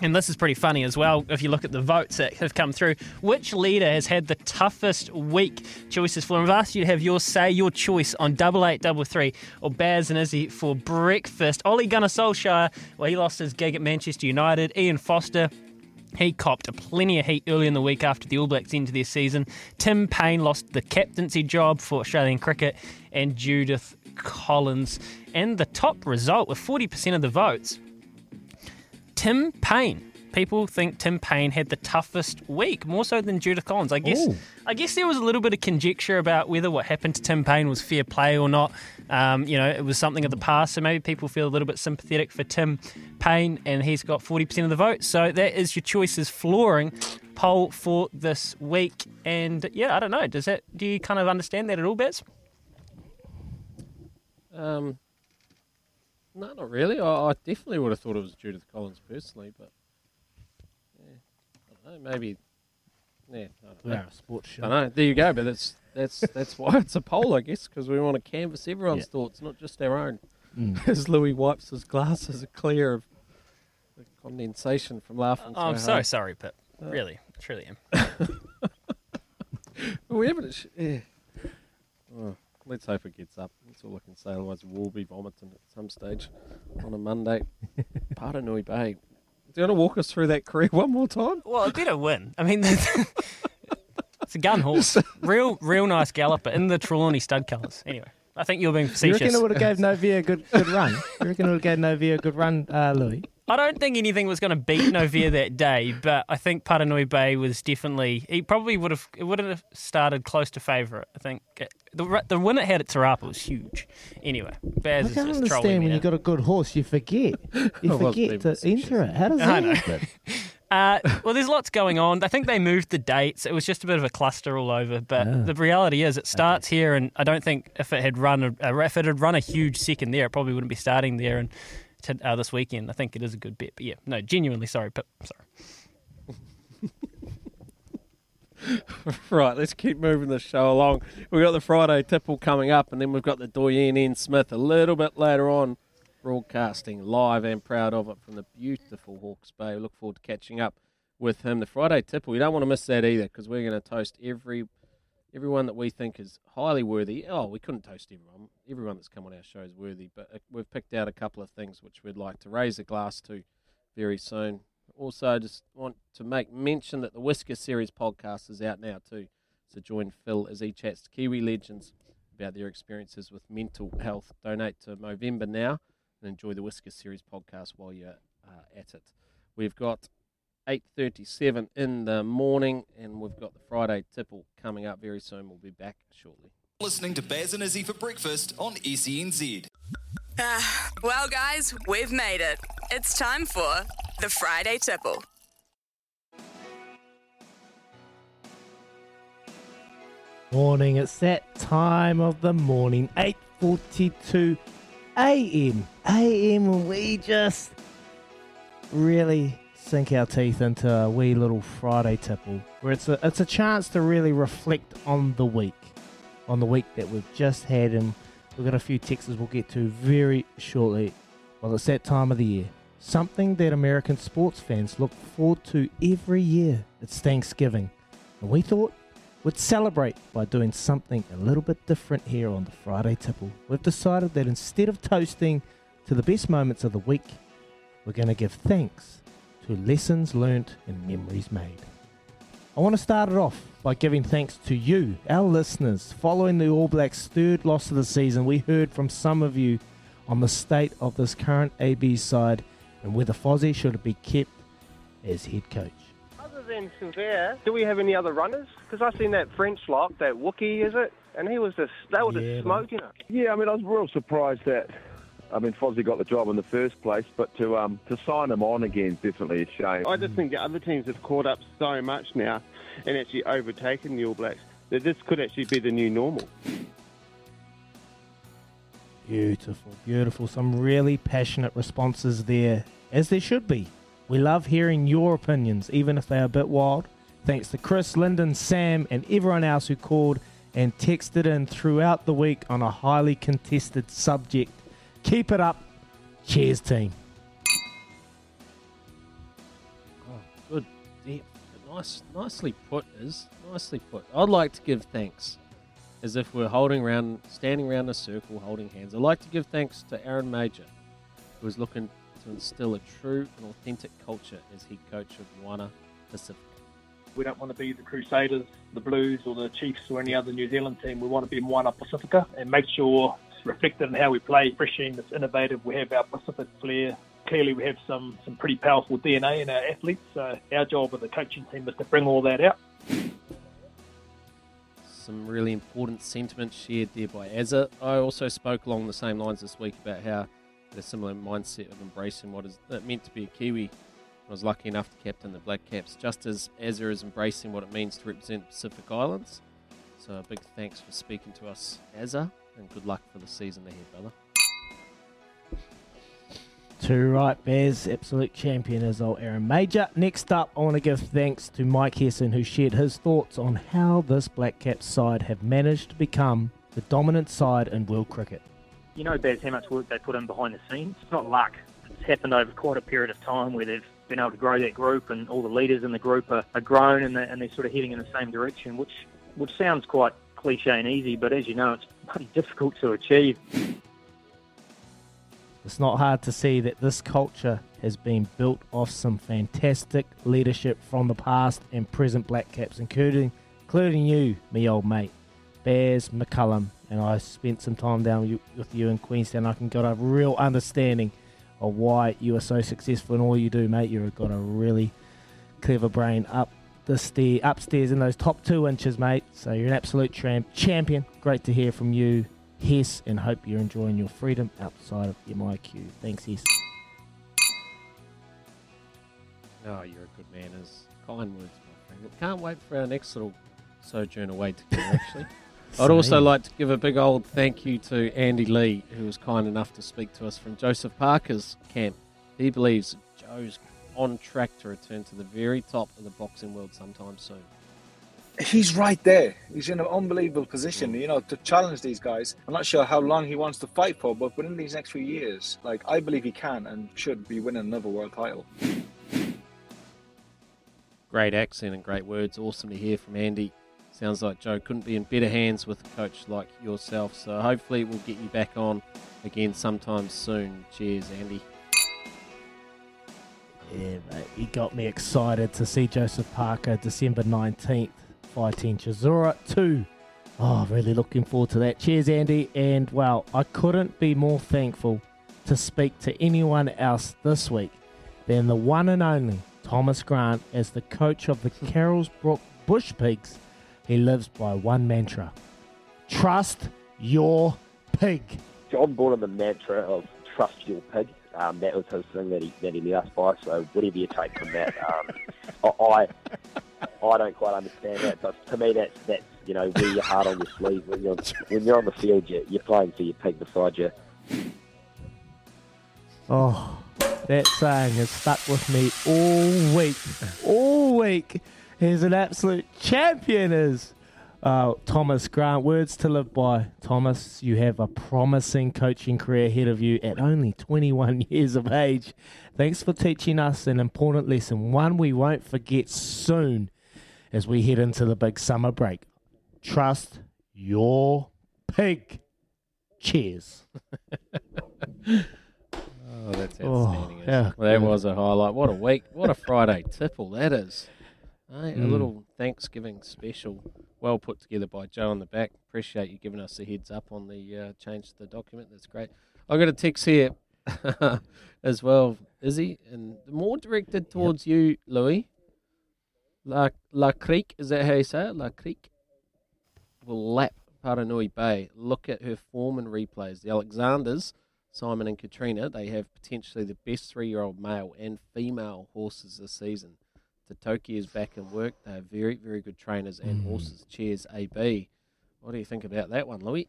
and this is pretty funny as well if you look at the votes that have come through, which leader has had the toughest week? Choices Flooring. I've asked you to have your say, your choice on double eight double three or Baz and Izzy for breakfast. Ole Gunnar Solskjaer, well, he lost his gig at Manchester United. Ian Foster, he copped plenty of heat early in the week after the All Blacks ended their season. Tim Paine lost the captaincy job for Australian cricket, and Judith Collins. And the top result with 40% of the votes Tim Paine. People think Tim Paine had the toughest week, more so than Judith Collins. I guess. Ooh. I guess there was a little bit of conjecture about whether what happened to Tim Paine was fair play or not. Um, you know, it was something of the past, so maybe people feel a little bit sympathetic for Tim Paine, and he's got forty percent of the vote. So that is your choices flooring poll for this week. And yeah, I don't know. Does that? Do you kind of understand that at all, Bets? Um, no, not really. I, I definitely would have thought it was Judith Collins personally, but yeah, I don't know. Maybe, yeah, I don't know. are a sports show. I know. There you go. But that's that's that's why it's a poll, I guess, because we want to canvass everyone's Yeah. thoughts, not just our own. Mm. As Louis wipes his glasses clear of the condensation from laughing. I'm so so hard. sorry, Pip. Uh, Really, truly am. we haven't. sh- Yeah. Oh, let's hope it gets up. That's all I can say. Otherwise, we'll be vomiting at some stage on a Monday. Paranui Bay. Do you want to walk us through that career one more time? Well, it better win. I mean, it's a gun horse. Real, real nice galloper in the Trelawney stud colours. Anyway, I think you're being facetious. You reckon it would have gave Noverre a good good run? You reckon it would have gave Noverre a good run, uh, Louis? I don't think anything was going to beat Noverre that day, but I think Paranui Bay was definitely. He probably would have. It would have started close to favourite. I think It- the ru- the win it had at Te Rapa was huge. Anyway, Baz I is can't just understand me when now. you got a good horse, you forget. You forget being to enter it. How does I that happen? Uh, well, there's lots going on. I think they moved the dates. It was just a bit of a cluster all over. But Ah. the reality is, it starts here, and I don't think if it had run a, a if it had run a huge second there, it probably wouldn't be starting there. And to, uh, this weekend, I think it is a good bet. But yeah, no, genuinely sorry, Pip. Sorry. right, let's keep moving the show along. We've got the Friday tipple coming up, and then we've got the Doyen N. Smith a little bit later on, broadcasting live and proud of it from the beautiful Hawke's Bay. We look forward to catching up with him. The Friday tipple, you don't want to miss that either, because we're going to toast every everyone that we think is highly worthy. Oh, we couldn't toast everyone. Everyone that's come on our show is worthy, but uh, we've picked out a couple of things which we'd like to raise a glass to very soon. Also, just want to make mention that the Whisker Series podcast is out now too. So join Phil as he chats to Kiwi legends about their experiences with mental health. Donate to Movember now and enjoy the Whisker Series podcast while you're uh, at it. We've got 8.37 in the morning and we've got the Friday tipple coming up very soon. We'll be back shortly. Listening to Baz and Izzy for breakfast on SENZ. Ah, well, guys, we've made it. It's time for the Friday Tipple. Morning. It's that time of the morning. 8:42 a.m. a.m. we just really sink our teeth into a wee little Friday tipple, where it's a it's a chance to really reflect on the week, on the week that we've just had, and we've got a few texts we'll get to very shortly. Well, it's that time of the year. something that American sports fans look forward to every year. It's Thanksgiving. And we thought we'd celebrate by doing something a little bit different here on the Friday Tipple. We've decided that instead of toasting to the best moments of the week, we're going to give thanks to lessons learnt and memories made. I want to start it off by giving thanks to you, our listeners. Following the All Blacks' third loss of the season, we heard from some of you on the state of this current AB side and whether Fozzie should be kept as head coach. Other than Sinclair, do we have any other runners? Because I seen that French lot, that Wookie, is it? And he was just, they were just smoking it. Yeah, I mean, I was real surprised that. I mean, Fozzie got the job in the first place, but to um, to sign him on again is definitely a shame. I just think the other teams have caught up so much now and actually overtaken the All Blacks that this could actually be the new normal. Beautiful, beautiful. Some really passionate responses there, as there should be. We love hearing your opinions, even if they are a bit wild. Thanks to Chris, Lyndon, Sam, and everyone else who called and texted in throughout the week on a highly contested subject. Keep it up. Cheers, team. Oh, good depth. Nice, nicely put, is nicely put. I'd like to give thanks, as if we're holding around, standing around a circle, holding hands. I'd like to give thanks to Aaron Mauger, who is looking to instill a true and authentic culture as head coach of Moana Pacific. We don't want to be the Crusaders, the Blues, or the Chiefs, or any other New Zealand team. We want to be Moana Pacifica and make sure it's reflected in how we play. Fresh team that's innovative. We have our Pacific flair. Clearly, we have some some pretty powerful DNA in our athletes. So our job as a coaching team is to bring all that out. Some really important sentiments shared there by Azza. I also spoke along the same lines this week about how a similar mindset of embracing what is meant to be a Kiwi. I was lucky enough to captain the Black Caps, just as Azza is embracing what it means to represent Pacific Islands. So a big thanks for speaking to us, Azza, and good luck for the season ahead, brother. Too right, Bears. Absolute champion is old Aaron Mauger. Next up, I want to give thanks to Mike Hesson, who shared his thoughts on how this Black Caps side have managed to become the dominant side in world cricket. You know, Baz, how much work they put in behind the scenes. It's not luck. It's happened over quite a period of time where they've been able to grow that group, and all the leaders in the group are, are grown, and they're, and they're sort of heading in the same direction, which which sounds quite cliche and easy, but as you know, it's pretty difficult to achieve. It's not hard to see that this culture has been built off some fantastic leadership from the past and present Black Caps, including including you, me old mate, Bears McCullum, and I spent some time down with you in Queenstown. I can got a real understanding of why you are so successful in all you do, mate. You've got a really clever brain up the stair, upstairs in those top two inches, mate. So you're an absolute tramp, champion. Great to hear from you, Hess, and hope you're enjoying your freedom outside of MIQ. Thanks, Hess. Oh, you're a good man. As kind words, my friend. Look, Can't wait for our next little sojourn away together, actually. I'd also like to give a big old thank you to Andy Lee, who was kind enough to speak to us from Joseph Parker's camp. He believes Joe's on track to return to the very top of the boxing world sometime soon. He's right there. He's in an unbelievable position, mm. you know, to challenge these guys. I'm not sure how long he wants to fight for, but within these next few years, like I believe he can and should be winning another world title. Great accent and great words. Awesome to hear from Andy. Sounds like Joe couldn't be in better hands with a coach like yourself. So hopefully we'll get you back on again sometime soon. Cheers, Andy. Yeah, mate, he got me excited to see Joseph Parker December 19th fighting Chisora 2. Oh, really looking forward to that. Cheers, Andy. And well, I couldn't be more thankful to speak to anyone else this week than the one and only Thomas Grant as the coach of the Carrollsbrook Bush Pigs. He lives by one mantra trust your pig. John brought in the mantra of trust your pig. Um, that was his thing that he that he led us by. So whatever you take from that, um, I I I don't quite understand that. But to me, that's that's you know wear your heart on your sleeve when you're when you're on the field. You're, you're playing for your pig beside you. Oh, that saying has stuck with me all week. All week. He's an absolute champion, is Uh, Thomas Grant, words to live by. Thomas, you have a promising coaching career ahead of you at only 21 years of age. Thanks for teaching us an important lesson, one we won't forget soon as we head into the big summer break. Trust your pig. Cheers. Oh, that's Oh, outstanding. yeah, actually. well, that was a highlight. What a week. What a Friday tipple that is. Eh, A Mm. little Thanksgiving special. Well put together by Joe on the back. Appreciate you giving us a heads up on the uh, change to the document. That's great. I got a text here as well, Izzy, and more directed towards you, Louis. La, La Creek, is that how you say it? La Creek will lap Paranui Bay. Look at her form and replays. The Alexanders, Simon and Katrina, they have potentially the best three year old male and female horses this season. Totoki is back in work. They are very, very good trainers and mm. horses. Cheers, AB. What do you think about that one, Louis?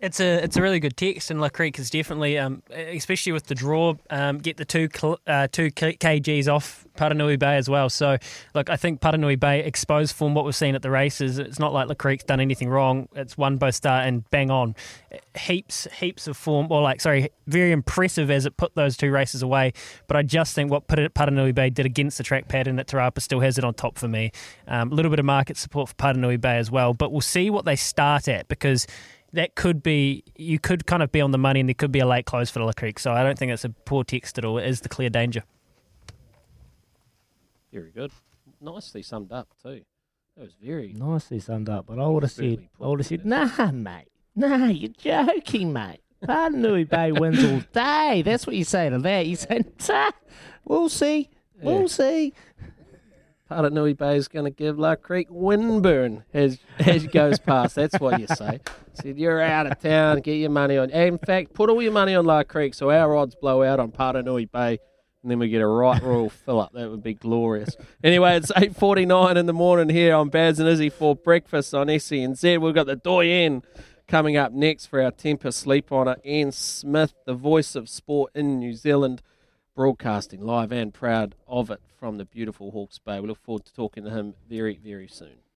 It's a it's a really good text, and La Creek is definitely, um, especially with the draw, um, get the two cl- uh, two kgs off Paranui Bay as well. So, look, I think Paranui Bay exposed from what we've seen at the races. It's not like La Creek's done anything wrong. It's won both start and bang on, heaps heaps of form, or like sorry, very impressive as it put those two races away. But I just think what Paranui Bay did against the track pattern that Te Rapa still has it on top for me. Um, a little bit of market support for Paranui Bay as well, but we'll see what they start at because that could be you could kind of be on the money and there could be a late close for La Creek. So I don't think it's a poor text at all. It is the clear danger. Very good. Nicely summed up, too. That was very. Nicely summed up, but I would have said, I would have said, nah, mate, nah, you're joking, mate. Paranui Bay wins all day. That's what you say to that. You say, nah, we'll see, we'll Yeah. see. Paranui Bay is going to give La Creek windburn as as goes past. That's what you say. Said you're out of town. Get your money on. In fact, put all your money on La Creek so our odds blow out on Paranui Bay, and then we get a right royal fill up. That would be glorious. Anyway, it's eight forty nine in the morning here on Baz and Izzy for breakfast on SENZ. We've got the Doyen coming up next for our Tempur Sleep Honor. Ian Smith, the voice of sport in New Zealand broadcasting live and proud of it from the beautiful Hawke's Bay. We look forward to talking to him very, very soon.